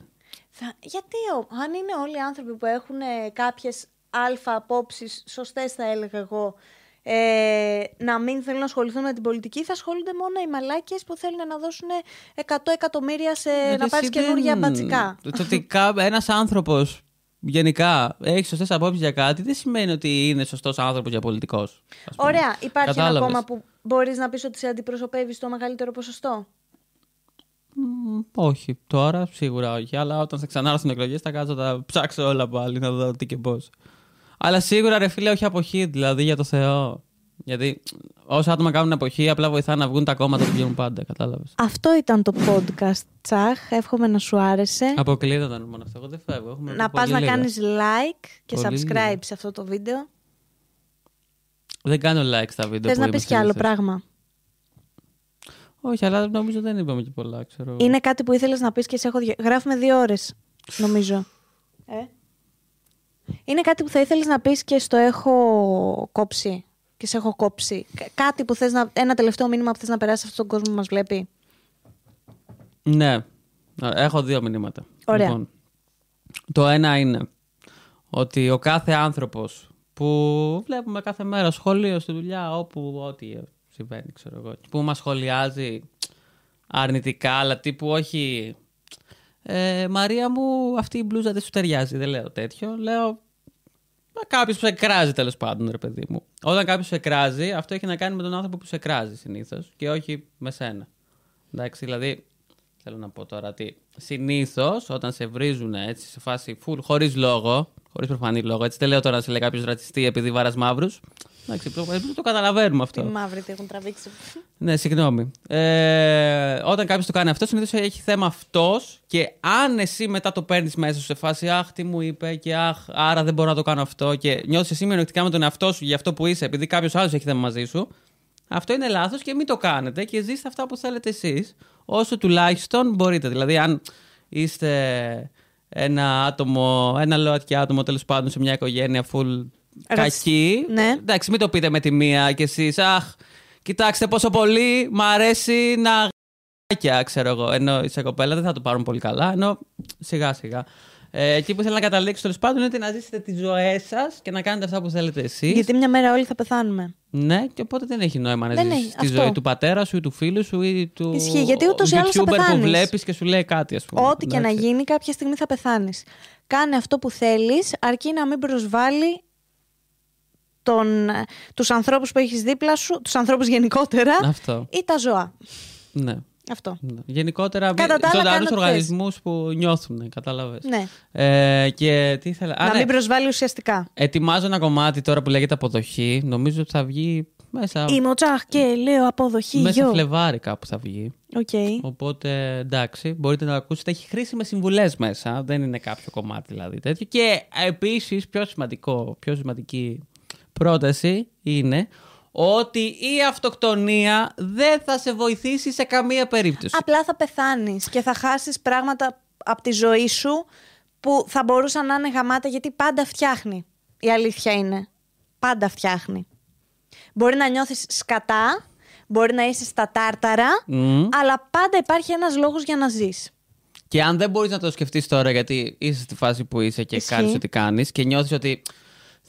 A: Θα... Γιατί, ο... αν είναι όλοι οι άνθρωποι που έχουν κάποιες αλφα απόψεις, σωστές θα έλεγα εγώ, ε, να μην θέλουν να ασχοληθούν με την πολιτική, θα ασχολούνται μόνο οι μαλάκες που θέλουν να δώσουν 100 εκατομμύρια σε
B: Ε,
A: να
B: εσύ
A: πάρει
B: δεν-
A: καινούργια μπατσικά.
B: Το ότι ένας άνθρωπος γενικά έχει σωστές απόψεις για κάτι δεν σημαίνει ότι είναι σωστός άνθρωπος για πολιτικός.
A: Ωραία. Υπάρχει
B: Κατάλαβες.
A: ένα κόμμα που μπορείς να πεις ότι σε αντιπροσωπεύεις το μεγαλύτερο ποσοστό;
B: όχι, τώρα σίγουρα όχι. Αλλά όταν θα ξανάρθουν εκλογές θα κάτσω θα ψάξω όλα πάλι να δω τι και πώς. Αλλά σίγουρα ρε φίλε, όχι αποχή, δηλαδή για το Θεό. Γιατί όσα άτομα κάνουν αποχή, απλά βοηθάνε να βγουν τα κόμματα που βγαίνουν πάντα, κατάλαβες.
A: Αυτό ήταν το podcast, Τσάχ. Εύχομαι να σου άρεσε.
B: Αποκλείται ήταν μόνο αυτό. Εγώ δεν φεύγω. Έχουμε
A: να
B: πολύ
A: πας να
B: λίγα.
A: κάνεις like και
B: Πολύ
A: subscribe
B: λίγα.
A: σε αυτό το βίντεο.
B: Δεν κάνω like στα βίντεο.
A: Θες
B: που
A: να
B: είμαι
A: πεις κι άλλο
B: συνήθως.
A: πράγμα;
B: Όχι, αλλά νομίζω δεν είπαμε και πολλά, ξέρω. εγώ.
A: Είναι κάτι που ήθελες να πεις και σε έχω... δια- Γράφουμε δύο ώρες, νομίζω. Ε; Είναι κάτι που θα ήθελες να πεις και στο έχω κόψει. Και σε έχω κόψει. Κα- Κάτι που θες να... Ένα τελευταίο μήνυμα που θες να περάσει σε αυτόν τον κόσμο που μας βλέπει.
B: Ναι. Έχω δύο μηνύματα.
A: Ωραία.
B: Λοιπόν, το ένα είναι ότι ο κάθε άνθρωπος που βλέπουμε κάθε μέρα σχολείο, στη δουλειά, όπου, ό,τι συμβαίνει, ξέρω εγώ, που μας σχολιάζει αρνητικά, αλλά τύπου όχι... Ε, Μαρία μου, αυτή η μπλούζα δεν σου ταιριάζει. Δεν λέω τέτοιο. Λέω Κάποιος που σε κράζει τέλος πάντων, ρε παιδί μου. Όταν κάποιος σε κράζει, αυτό έχει να κάνει με τον άνθρωπο που σε κράζει συνήθως και όχι με σένα. Εντάξει, δηλαδή, θέλω να πω τώρα ότι συνήθως όταν σε βρίζουν έτσι σε φάση full, χωρίς λόγο, χωρίς προφανή λόγο, έτσι δεν λέω τώρα να σε λέει κάποιος ρατσιστή επειδή βάρα μαύρους. Εντάξει, το, το καταλαβαίνουμε αυτό.
A: Οι μαύροι τι έχουν τραβήξει.
B: Ναι, συγγνώμη. Ε, όταν κάποιος το κάνει αυτό, συνήθως έχει θέμα αυτός και αν εσύ μετά το παίρνεις μέσα σου σε φάση Αχ, τι μου είπε και Αχ, άρα δεν μπορώ να το κάνω αυτό και νιώθεις εσύ μειονεκτικά με τον εαυτό σου για αυτό που είσαι, επειδή κάποιος άλλος έχει θέμα μαζί σου, αυτό είναι λάθος και μην το κάνετε και ζήστε αυτά που θέλετε εσείς, όσο τουλάχιστον μπορείτε. Δηλαδή, αν είστε ένα άτομο, ένα ΛΟΑΤΚΙ άτομο τέλος πάντων σε μια οικογένεια full
A: Ρατσι-
B: κακή.
A: Ναι.
B: Εντάξει, μην το πείτε με τη μία και εσείς. Αχ, Κοιτάξτε πόσο πολύ μ' αρέσει να γ***κια, ξέρω εγώ. Ενώ είσαι κοπέλα δεν θα το πάρουν πολύ καλά. Ενώ σιγά σιγά. Ε, εκεί που θέλω να καταλήξω τέλος πάντων είναι ότι να ζήσετε τις ζωές σας και να κάνετε αυτά που θέλετε εσείς.
A: Γιατί μια μέρα όλοι θα πεθάνουμε.
B: Ναι, και οπότε δεν έχει νόημα να
A: Δεν
B: ζήσεις
A: έχει,
B: τη
A: αυτό.
B: ζωή του πατέρα σου ή του φίλου σου ή του
A: Ισχύει, γιατί ούτως ή άλλως θα
B: YouTuber που
A: πεθάνεις.
B: βλέπεις και σου λέει κάτι, ας πούμε.
A: Ό,τι και να
B: Εντάξει.
A: γίνει, κάποια στιγμή θα πεθάνεις. Κάνε αυτό που θέλεις, αρκεί να μην προσβάλλει τον, τους ανθρώπους που έχεις δίπλα σου, τους ανθρώπους γενικότερα
B: Αυτό.
A: ή τα ζώα.
B: Ναι.
A: Αυτό.
B: ναι. Γενικότερα,
A: Κατά τα άλλα,
B: ζωντανούς
A: κάνε ό,τι
B: οργανισμούς που νιώθουν, κατάλαβες.
A: Ναι.
B: Ε, και τι ήθελα. Α,
A: να
B: ναι.
A: μην προσβάλλει ουσιαστικά.
B: Ετοιμάζω ένα κομμάτι τώρα που λέγεται Αποδοχή. Νομίζω ότι θα βγει μέσα,
A: Είμαι ο Τσάχ και λέω αποδοχή.
B: μέσα
A: γιο.
B: Φλεβάρι κάπου θα βγει.
A: Οκ.
B: Οπότε εντάξει, μπορείτε να το ακούσετε. Έχει χρήσιμες συμβουλές μέσα. Δεν είναι κάποιο κομμάτι δηλαδή τέτοιο. Και επίσης, πιο, σημαντικό, πιο σημαντική πρόταση είναι ότι η αυτοκτονία δεν θα σε βοηθήσει σε καμία περίπτωση.
A: Απλά θα πεθάνεις και θα χάσεις πράγματα από τη ζωή σου που θα μπορούσαν να είναι γαμάτα γιατί πάντα φτιάχνει. Η αλήθεια είναι. Πάντα φτιάχνει. Μπορεί να νιώθεις σκατά, μπορεί να είσαι στα τάρταρα,
B: Μμ.
A: αλλά πάντα υπάρχει ένας λόγος για να ζεις.
B: Και αν δεν μπορείς να το σκεφτείς τώρα, γιατί είσαι στη φάση που είσαι και
A: Ισχύει.
B: κάνεις ό,τι κάνεις και νιώθεις ότι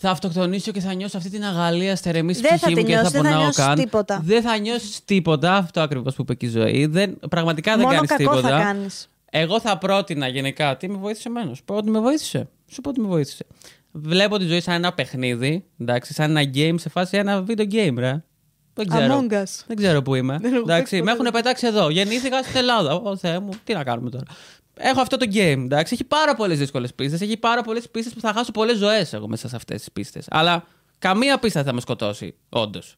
B: θα αυτοκτονήσω και θα νιώσω αυτή την αγαλία στερεμή στη
A: Δεν θα
B: ψυχή μου
A: τη
B: και δεν
A: νιώσεις,
B: θα
A: δεν θα
B: πονάω
A: νιώσεις
B: καν.
A: τίποτα.
B: Δεν θα νιώσεις τίποτα. Αυτό ακριβώς που είπε και η ζωή. Δεν, πραγματικά δεν
A: Μόνο
B: κάνεις
A: κακό
B: τίποτα.
A: θα κάνεις.
B: Εγώ θα πρότεινα γενικά. Τι με βοήθησε εμένας; Σου πω ότι με βοήθησε; Σου πω ότι με βοήθησε; Βλέπω τη ζωή σαν ένα παιχνίδι. Εντάξει, σαν ένα game σε φάση ένα video game, ρε. Δεν ξέρω.
A: Among Us.
B: Δεν ξέρω που είμαι.
A: Δεν έχω
B: εντάξει,
A: παίξει
B: με
A: ποτέ.
B: έχουν πετάξει εδώ. Γεννήθηκα στην Ελλάδα. Ω Θεέ μου, τι να κάνουμε τώρα; Έχω αυτό το game. Εντάξει. Έχει πάρα πολλές δύσκολες πίστες. Έχει πάρα πολλές πίστες που θα χάσω πολλές ζωές εγώ μέσα σε αυτές τις πίστες. Αλλά καμία πίστα δεν θα με σκοτώσει, όντως.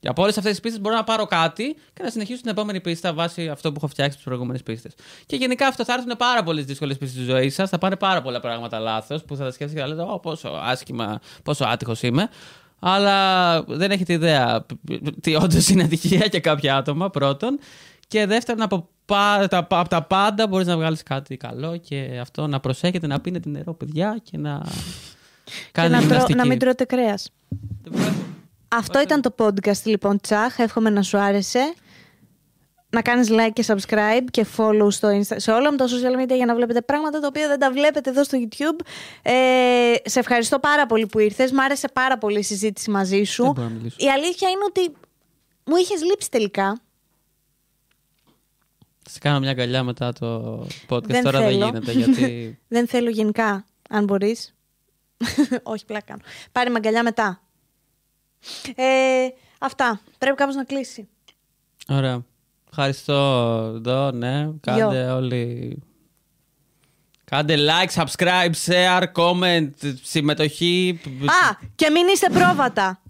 B: Και από όλες αυτές τις πίστες μπορώ να πάρω κάτι και να συνεχίσω την επόμενη πίστα βάσει αυτό που έχω φτιάξει τις προηγούμενες πίστες. Και γενικά αυτό θα έρθουν πάρα πολλές δύσκολες πίστες στη ζωή σας. Θα πάνε πάρα πολλά πράγματα λάθος που θα τα σκέφτεστε και θα λέτε: Ω, πόσο άσχημα, πόσο άτυχος είμαι. Αλλά δεν έχετε ιδέα τι όντως είναι ατυχία για κάποια άτομα, πρώτον. Και δεύτερον, από, πα- τα, από τα πάντα μπορείς να βγάλεις κάτι καλό και αυτό να προσέχετε να πίνετε νερό, παιδιά, και να
A: Και
B: κάνετε
A: να, τρώ-
B: γυμναστική.
A: να μην τρώτε κρέας. Αυτό ήταν το podcast λοιπόν Τσάχ. Εύχομαι να σου άρεσε. Να κάνεις like και subscribe και follow στο Insta, σε όλα μου τα social media για να βλέπετε πράγματα τα οποία δεν τα βλέπετε εδώ στο YouTube. Ε, σε ευχαριστώ πάρα πολύ που ήρθες. Μ' άρεσε πάρα πολύ η συζήτηση μαζί σου.
B: Δεν μπορώ να μιλήσω.
A: Η αλήθεια είναι ότι μου είχες λείψει τελικά.
B: Θα σε κάνω μια αγκαλιά μετά το podcast.
A: Δεν
B: Τώρα
A: θέλω.
B: δεν γίνεται γιατί.
A: Δεν θέλω γενικά, αν μπορείς. Όχι, πλάκα κάνω. Πάρε με αγκαλιά μετά. Ε, αυτά. Πρέπει κάπως να κλείσει.
B: Ωραία. Ευχαριστώ εδώ, ναι. Κάντε όλοι. Κάντε like, subscribe, share, comment, συμμετοχή.
A: Α, και μην είστε πρόβατα.